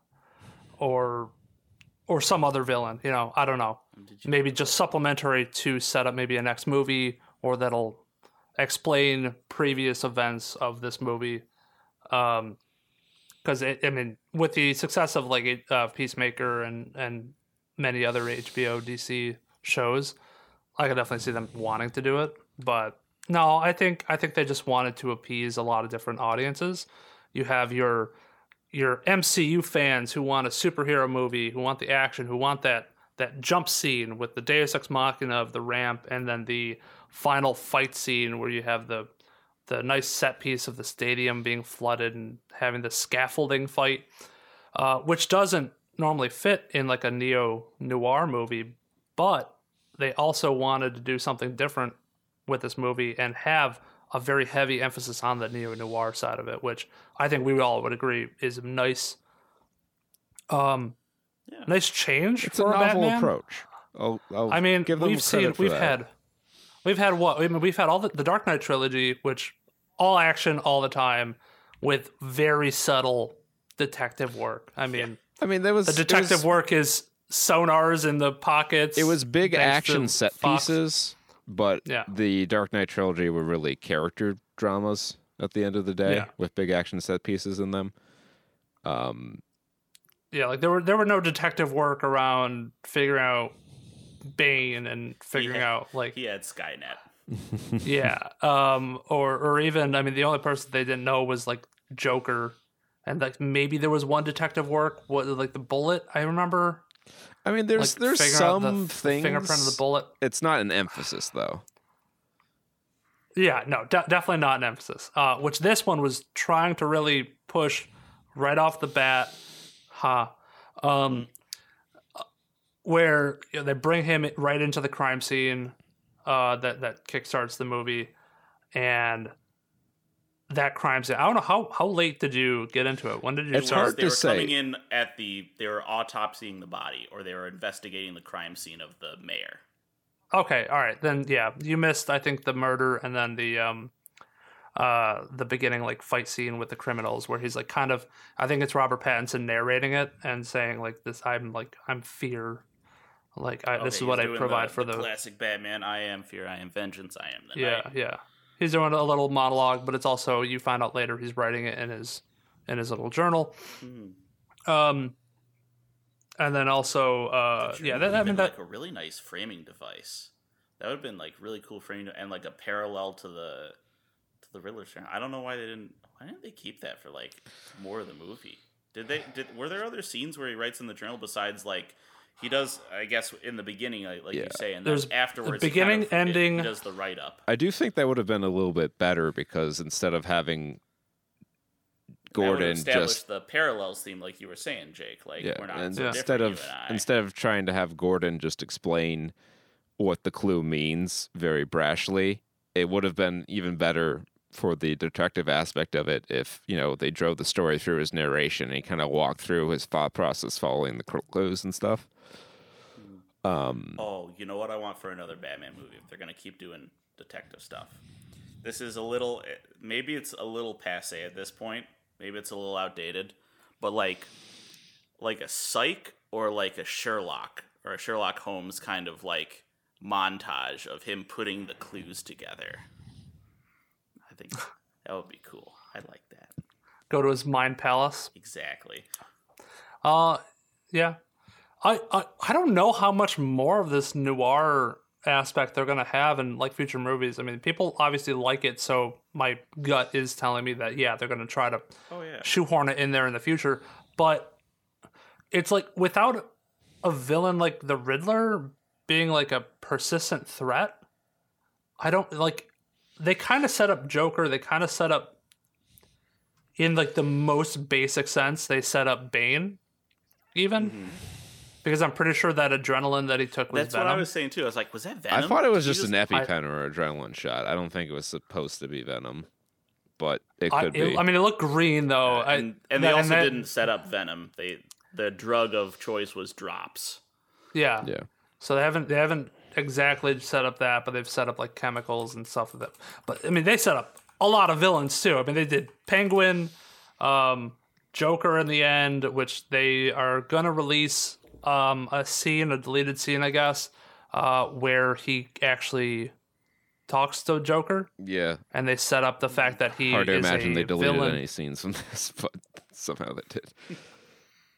or or some other villain. You know, I don't know. Maybe just supplementary to set up maybe a next movie, or that'll explain previous events of this movie. Um, because I mean, with the success of like uh, Peacemaker and and many other HBO DC shows, I could definitely see them wanting to do it. But no, I think I think they just wanted to appease a lot of different audiences. You have your your MCU fans who want a superhero movie, who want the action, who want that that jump scene with the Deus Ex Machina of the ramp, and then the final fight scene where you have the the nice set piece of the stadium being flooded and having the scaffolding fight, uh, which doesn't normally fit in like a neo noir movie, but they also wanted to do something different with this movie and have a very heavy emphasis on the neo noir side of it, which I think we all would agree is nice, um, Yeah. nice change it's a for novel Batman. approach I'll, I'll I mean, give them we've seen, we've that. had, we've had what? I mean, we've had all the, the Dark Knight trilogy, which all action all the time, with very subtle detective work. I mean, i mean there was the detective was, work is sonars in the pockets. it was big action set Fox. pieces but Yeah. the dark knight trilogy were really character dramas at the end of the day Yeah. with big action set pieces in them um Yeah, like there were there were no detective work around figuring out Bane and figuring had- out like He had Skynet. <laughs> yeah um or or even i mean the only person they didn't know was like joker and like maybe there was one detective work what like the bullet i remember I mean, there's like there's some the, things. fingerprint of the bullet It's not an emphasis though. yeah no de- definitely not an emphasis uh which this one was trying to really push right off the bat ha um where you know, they bring him right into the crime scene uh that that kickstarts the movie and that crime scene i don't know how how late did you get into it when did you It's start? hard they to were say. coming in at the they were autopsying the body or they were investigating the crime scene of the mayor. Okay, all right. Then yeah, you missed I think the murder and then the um uh the beginning like fight scene with the criminals where he's like kind of I think it's Robert Pattinson narrating it and saying like this I'm like I'm fear like I, this is what I provide for the, classic Batman. I am fear. I am vengeance. I am the yeah night. yeah he's doing a little monologue but it's also you find out later he's writing it in his in his little journal Mhm. um and then also uh yeah that, I mean that like a really nice framing device. That would have been like really cool framing and like a parallel to the the Riddler story. I don't know why they didn't. Why didn't they keep that for like more of the movie? Did they? Did were there other scenes where he writes in the journal besides like he does? I guess in the beginning, like, like you say, and There's then afterwards, the he kind beginning, of- it- ending- He does the write up. I do think that would have been a little bit better because instead of having Gordon established just the parallels theme, like you were saying, Jake. Like yeah, we're not and so instead of and instead of trying to have Gordon just explain what the clue means very brashly, it would have been even better for the detective aspect of it if you know they drove the story through his narration and he kind of walked through his thought process following the clues and stuff. Um, Oh, you know what I want for another Batman movie if they're going to keep doing detective stuff. This is a little maybe it's a little passe at this point. Maybe it's a little outdated, but like like a psych or like a Sherlock or a Sherlock Holmes kind of like montage of him putting the clues together. I think that would be cool. I like that. Go to his mind palace. Exactly. Uh, yeah. I, I I don't know how much more of this noir aspect they're gonna have in like future movies. I mean, people obviously like it, so my gut is telling me that yeah, they're gonna try to Oh yeah. shoehorn it in there in the future. But it's like without a villain like the Riddler being like a persistent threat, I don't like they kind of set up Joker, they kind of set up in like the most basic sense, they set up Bane even. Mm-hmm. Because I'm pretty sure that adrenaline that he took was That's Venom. what I was saying too. I was like, was that Venom? I thought it was Did he just, an I- EpiPen or adrenaline shot. I don't think it was supposed to be Venom, but it I, could it- be. I mean, it looked green though. I- and, and they that- also that- didn't set up Venom. They the drug of choice was drops. Yeah. yeah. So they haven't they haven't exactly set up that, but they've set up like chemicals and stuff with it. But I mean, they set up a lot of villains too. I mean, they did Penguin, um, Joker in the end, which they are gonna release um, a scene, a deleted scene, I guess, uh, where he actually talks to Joker, Yeah. and they set up the fact that he Hard to is imagine a they deleted villain. any scenes from this, <laughs> but somehow they did.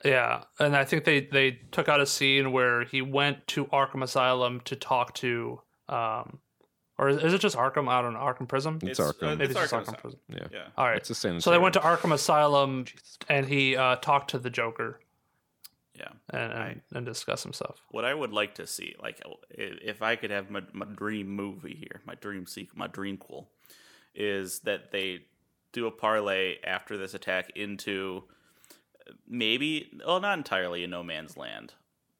Yeah, and I think they they took out a scene where he went to Arkham Asylum to talk to, um, or is, is it just Arkham? I don't know, Arkham Prison. It's Arkham. Maybe it's just Arkham Arkham Asylum. Prison. Yeah. Yeah. All right. It's the same. So they went to Arkham Asylum, and he uh, talked to the Joker Yeah. and and, and discussed some stuff. What I would like to see, like, if I could have my, my dream movie here, my dream sequel, my dreamquel, is that they do a parlay after this attack into uh, maybe, well, not entirely in No Man's Land,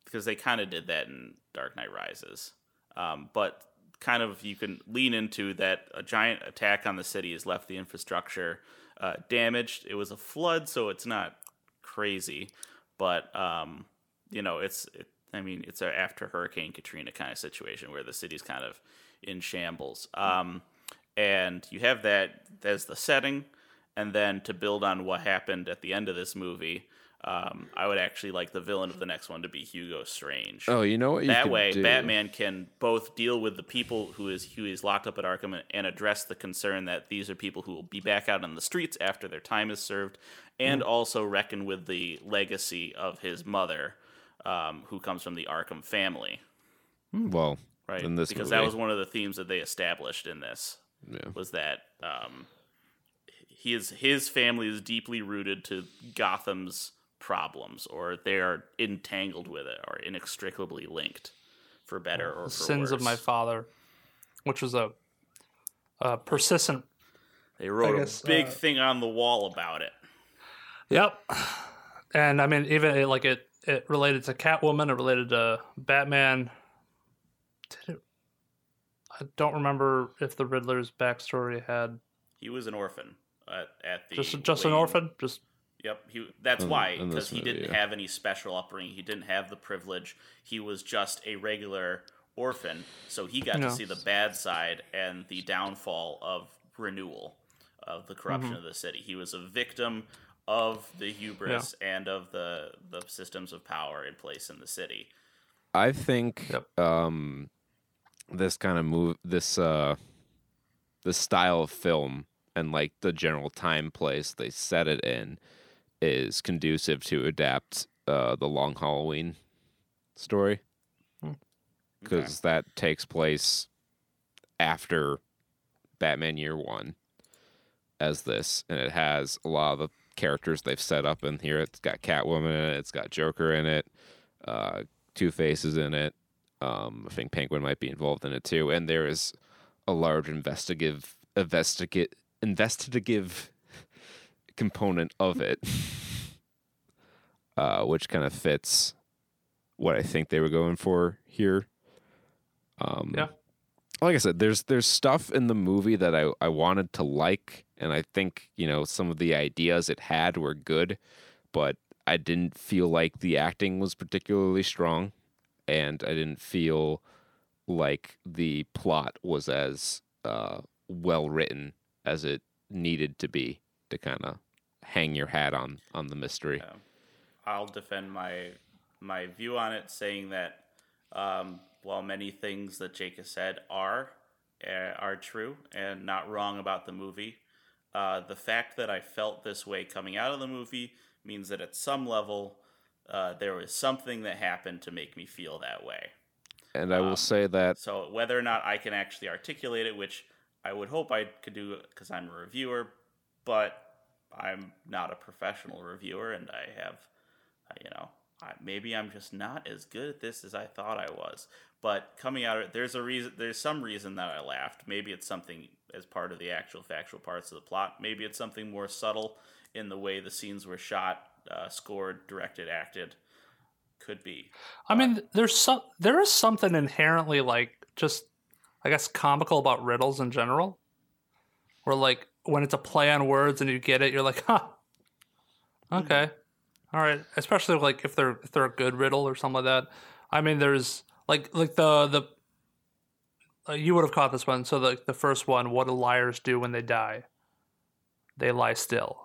because they kind of did that in Dark Knight Rises. Um, but kind of you can lean into that a giant attack on the city has left the infrastructure uh, damaged. It was a flood, so it's not crazy, but um, you know, it's it, I mean, it's a after Hurricane Katrina kind of situation where the city's kind of in shambles. Um, and you have that as the setting, and then to build on what happened at the end of this movie, um, I would actually like the villain of the next one to be Hugo Strange Oh, you know what? You that way do? batman can both deal with the people who is who is locked up at arkham and, and address the concern that these are people who will be back out on the streets after their time is served and Mm-hmm. also reckon with the legacy of his mother um, who comes from the arkham family Well, right in this because movie, that was one of the themes that they established in this Yeah. was that um, his his family is deeply rooted to Gotham's problems, or they are entangled with it, or inextricably linked, for better or for Sins of my father, which was a, a persistent. They wrote guess, a big uh, thing on the wall about it. Yep, and I mean even it, like it it related to Catwoman, it related to Batman. Did it? I don't remember if the Riddler's backstory had He was an orphan at, at the just just an orphan. Just Yep, he. That's In- why because he didn't yeah. have any special upbringing. He didn't have the privilege. He was just a regular orphan, so he got Yeah. to see the bad side and the downfall of renewal of the corruption Mm-hmm. of the city. He was a victim of the hubris and of the the systems of power in place in the city. I think Yep. um, this kind of move, this uh, this style of film, and like the general time place they set it in, is conducive to adapt uh, the Long Halloween story. because that takes place after Batman Year One as this, and it has a lot of the characters they've set up in here. It's got Catwoman in it. It's got Joker in it. Uh, Two Faces in it. Um, I think Penguin might be involved in it too, and there is a large investigative investigate investigative component of it, uh, which kind of fits what I think they were going for here. Um, Yeah. Like I said, there's there's stuff in the movie that I, I wanted to like, and I think you know some of the ideas it had were good, but I didn't feel like the acting was particularly strong, and I didn't feel like the plot was as uh, well written as it needed to be to kind of hang your hat on on the mystery. Yeah. I'll defend my my view on it, saying that um, while many things that Jake has said are uh, are true and not wrong about the movie, uh, the fact that I felt this way coming out of the movie means that at some level uh, there was something that happened to make me feel that way. And I will Um, say that So whether or not I can actually articulate it, which I would hope I could do because I'm a reviewer, but I'm not a professional reviewer, and I have, uh, you know, I, maybe I'm just not as good at this as I thought I was. But coming out of it, there's a reason. There's some reason that I laughed. Maybe it's something as part of the actual factual parts of the plot. Maybe it's something more subtle in the way the scenes were shot, uh, scored, directed, acted. Could be. I mean, there's some there is something inherently like just I guess comical about riddles in general. Where like when it's a play on words and you get it, you're like, huh. Okay. All right. Especially like if they're if they're a good riddle or something like that. I mean there's like like the the uh, you would have caught this one. So the the first one, what do liars do when they die? They lie still.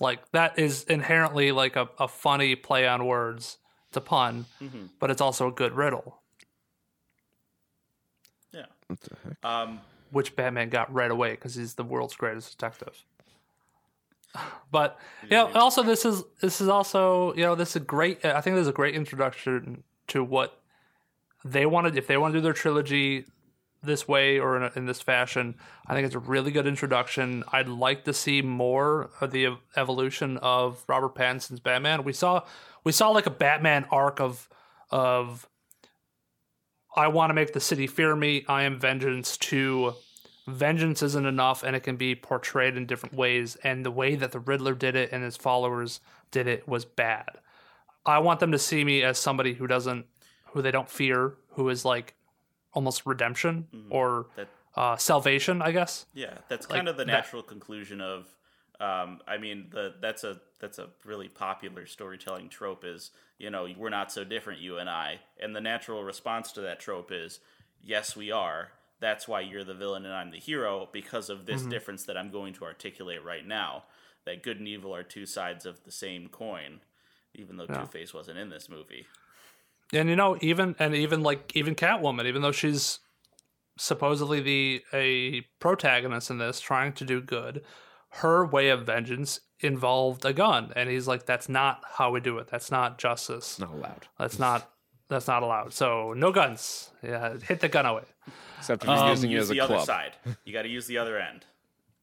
Like that is inherently like a, a funny play on words. It's a pun, Mhm. but it's also a good riddle. What the heck? Um, which Batman got right away because he's the world's greatest detective. <sighs> But yeah, also this is this is also you know this is a great. I think this is a great introduction to what they wanted. If they want to do their trilogy this way or in, a, in this fashion, I think it's a really good introduction. I'd like to see more of the evolution of Robert Pattinson's Batman. We saw we saw like a Batman arc of of I want to make the city fear me. I am vengeance. To vengeance isn't enough, and it can be portrayed in different ways. And the way that the Riddler did it and his followers did it was bad. I want them to see me as somebody who doesn't, who they don't fear, who is like almost redemption or that uh, salvation, I guess. Yeah, that's Like, kind of the that- natural conclusion of. Um, I mean, the that's a that's a really popular storytelling trope. Is you know we're not so different, you and I, and the natural response to that trope is yes, we are. That's why you're the villain and I'm the hero because of this difference that I'm going to articulate right now. That good and evil are two sides of the same coin, even though Yeah. Two Face wasn't in this movie. And you know, even and even like even Catwoman, even though she's supposedly the a protagonist in this, trying to do good, her way of vengeance involved a gun, and he's like, "That's not how we do it. That's not justice. Not allowed. That's not that's not allowed. So no guns. Yeah, hit the gun away. Except if he's Um, using it use as a the other club. side. You got to use the other end.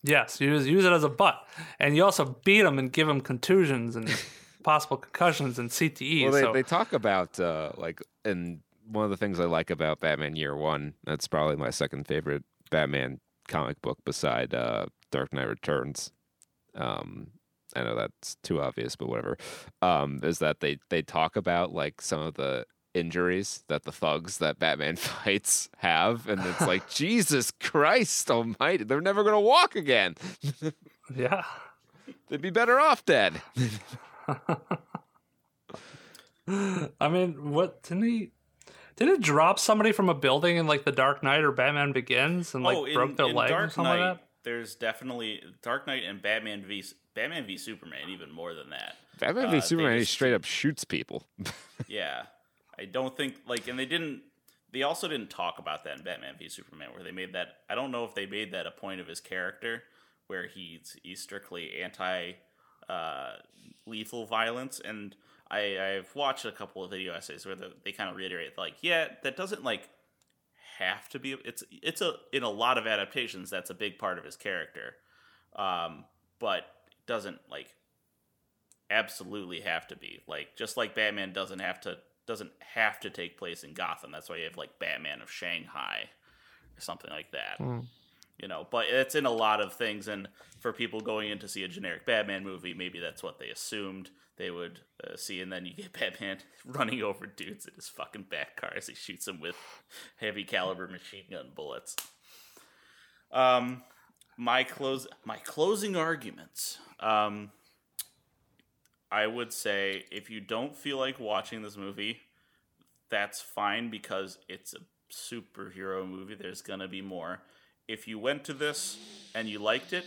Yes, use use it as a butt, and you also beat him and give him contusions and <laughs> possible concussions and CTE. Well, they, so they talk about uh, like, and one of the things I like about Batman Year One. That's probably my second favorite Batman comic book beside uh, Dark Knight Returns. Um, I know that's too obvious, but whatever. Um, is that they they talk about like some of the injuries that the thugs that Batman <laughs> fights have, and it's like <laughs> Jesus Christ Almighty, they're never gonna walk again. yeah. <laughs> They'd be better off dead. I mean, what didn't he? Did it drop somebody from a building in like the Dark Knight or Batman Begins and like oh, in, broke their in leg or something Knight, like that? There's definitely Dark Knight and Batman v Batman v Superman, even more than that. Batman Uh, v Superman, he just- straight up shoots people. <laughs> Yeah, I don't think like, and they didn't. They also didn't talk about that in Batman v Superman, where they made that. I don't know if they made that a point of his character, where he's he's strictly anti uh, lethal violence, and I I've watched a couple of video essays where the, they kind of reiterate like, yeah, that doesn't like have to be. It's it's a in a lot of adaptations that's a big part of his character, um, but doesn't like absolutely have to be like just like Batman doesn't have to doesn't have to take place in Gotham. That's why you have like Batman of Shanghai or something like that. You know, but it's in a lot of things, and for people going in to see a generic Batman movie, maybe that's what they assumed they would uh, see, and then you get <laughs> Batman running over dudes in his fucking back car as he shoots them with heavy caliber machine gun bullets. Um, my close my closing arguments. Um, I would say if you don't feel like watching this movie, that's fine because it's a superhero movie. There's gonna be more. If you went to this and you liked it,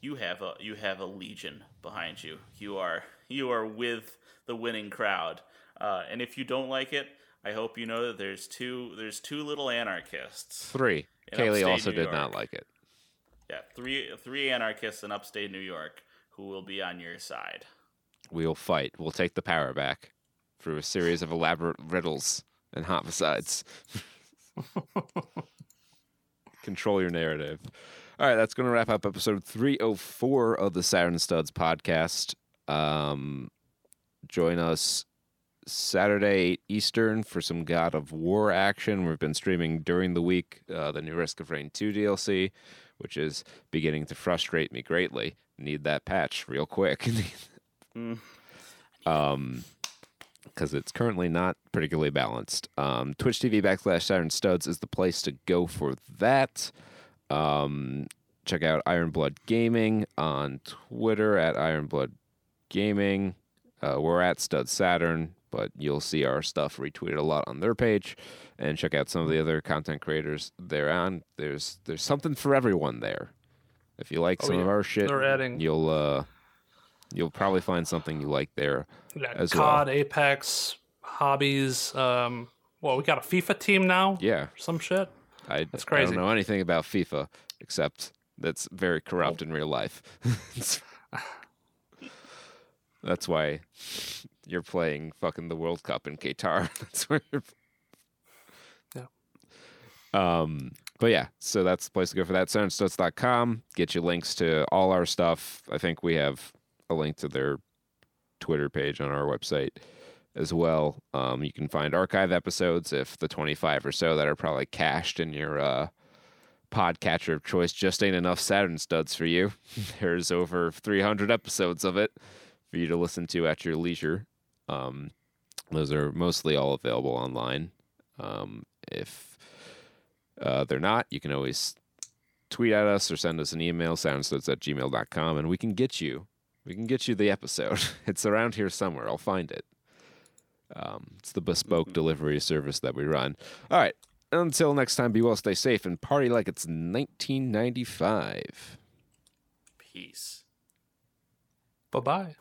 you have a you have a legion behind you. You are you are with the winning crowd. Uh, and if you don't like it, I hope you know that there's two there's two little anarchists. Three. Kaylee also New did not like it. Yeah, three three anarchists in upstate New York who will be on your side. We'll fight. We'll take the power back through a series of elaborate riddles and homicides. <laughs> Control your narrative. All right, that's going to wrap up episode 304 of the Saturn Studs podcast. Um, join us Saturday Eastern for some God of War action. We've been streaming during the week uh, the new Risk of Rain 2 DLC, which is beginning to frustrate me greatly. Need that patch real quick. <laughs> um, because it's currently not particularly balanced. Um, Twitch TV backslash Saturn Studs is the place to go for that. Um, check out Iron Blood Gaming on Twitter at Iron Blood Gaming. Uh, we're at Stud Saturn, but you'll see our stuff retweeted a lot on their page. And check out some of the other content creators they're on. There's there's something for everyone there. If you like Oh, some of our shit, They're adding- you'll uh, you'll probably find something you like there. Yeah, as well. COD, Apex, hobbies. Um, well, we got a FIFA team now. Yeah, Some shit. I, That's I don't know anything about FIFA except that's very corrupt in real life. <laughs> that's why you're playing fucking the World Cup in Qatar. <laughs> that's where you're. Yeah. Um, but yeah, so that's the place to go for that. SaturnStuds.com. Get you links to all our stuff. I think we have a link to their Twitter page on our website as well. Um, you can find archive episodes if the 25 or so that are probably cached in your uh, podcatcher of choice just ain't enough Saturn studs for you. <laughs> There's over 300 episodes of it for you to listen to at your leisure. Um, those are mostly all available online. Um, if uh, they're not, you can always tweet at us or send us an email, soundstuds at gmail.com, and we can get you. We can get you the episode. <laughs> It's around here somewhere. I'll find it. Um, it's the bespoke delivery service that we run. All right. Until next time, be well, stay safe, and party like it's 1995. Peace. Bye bye.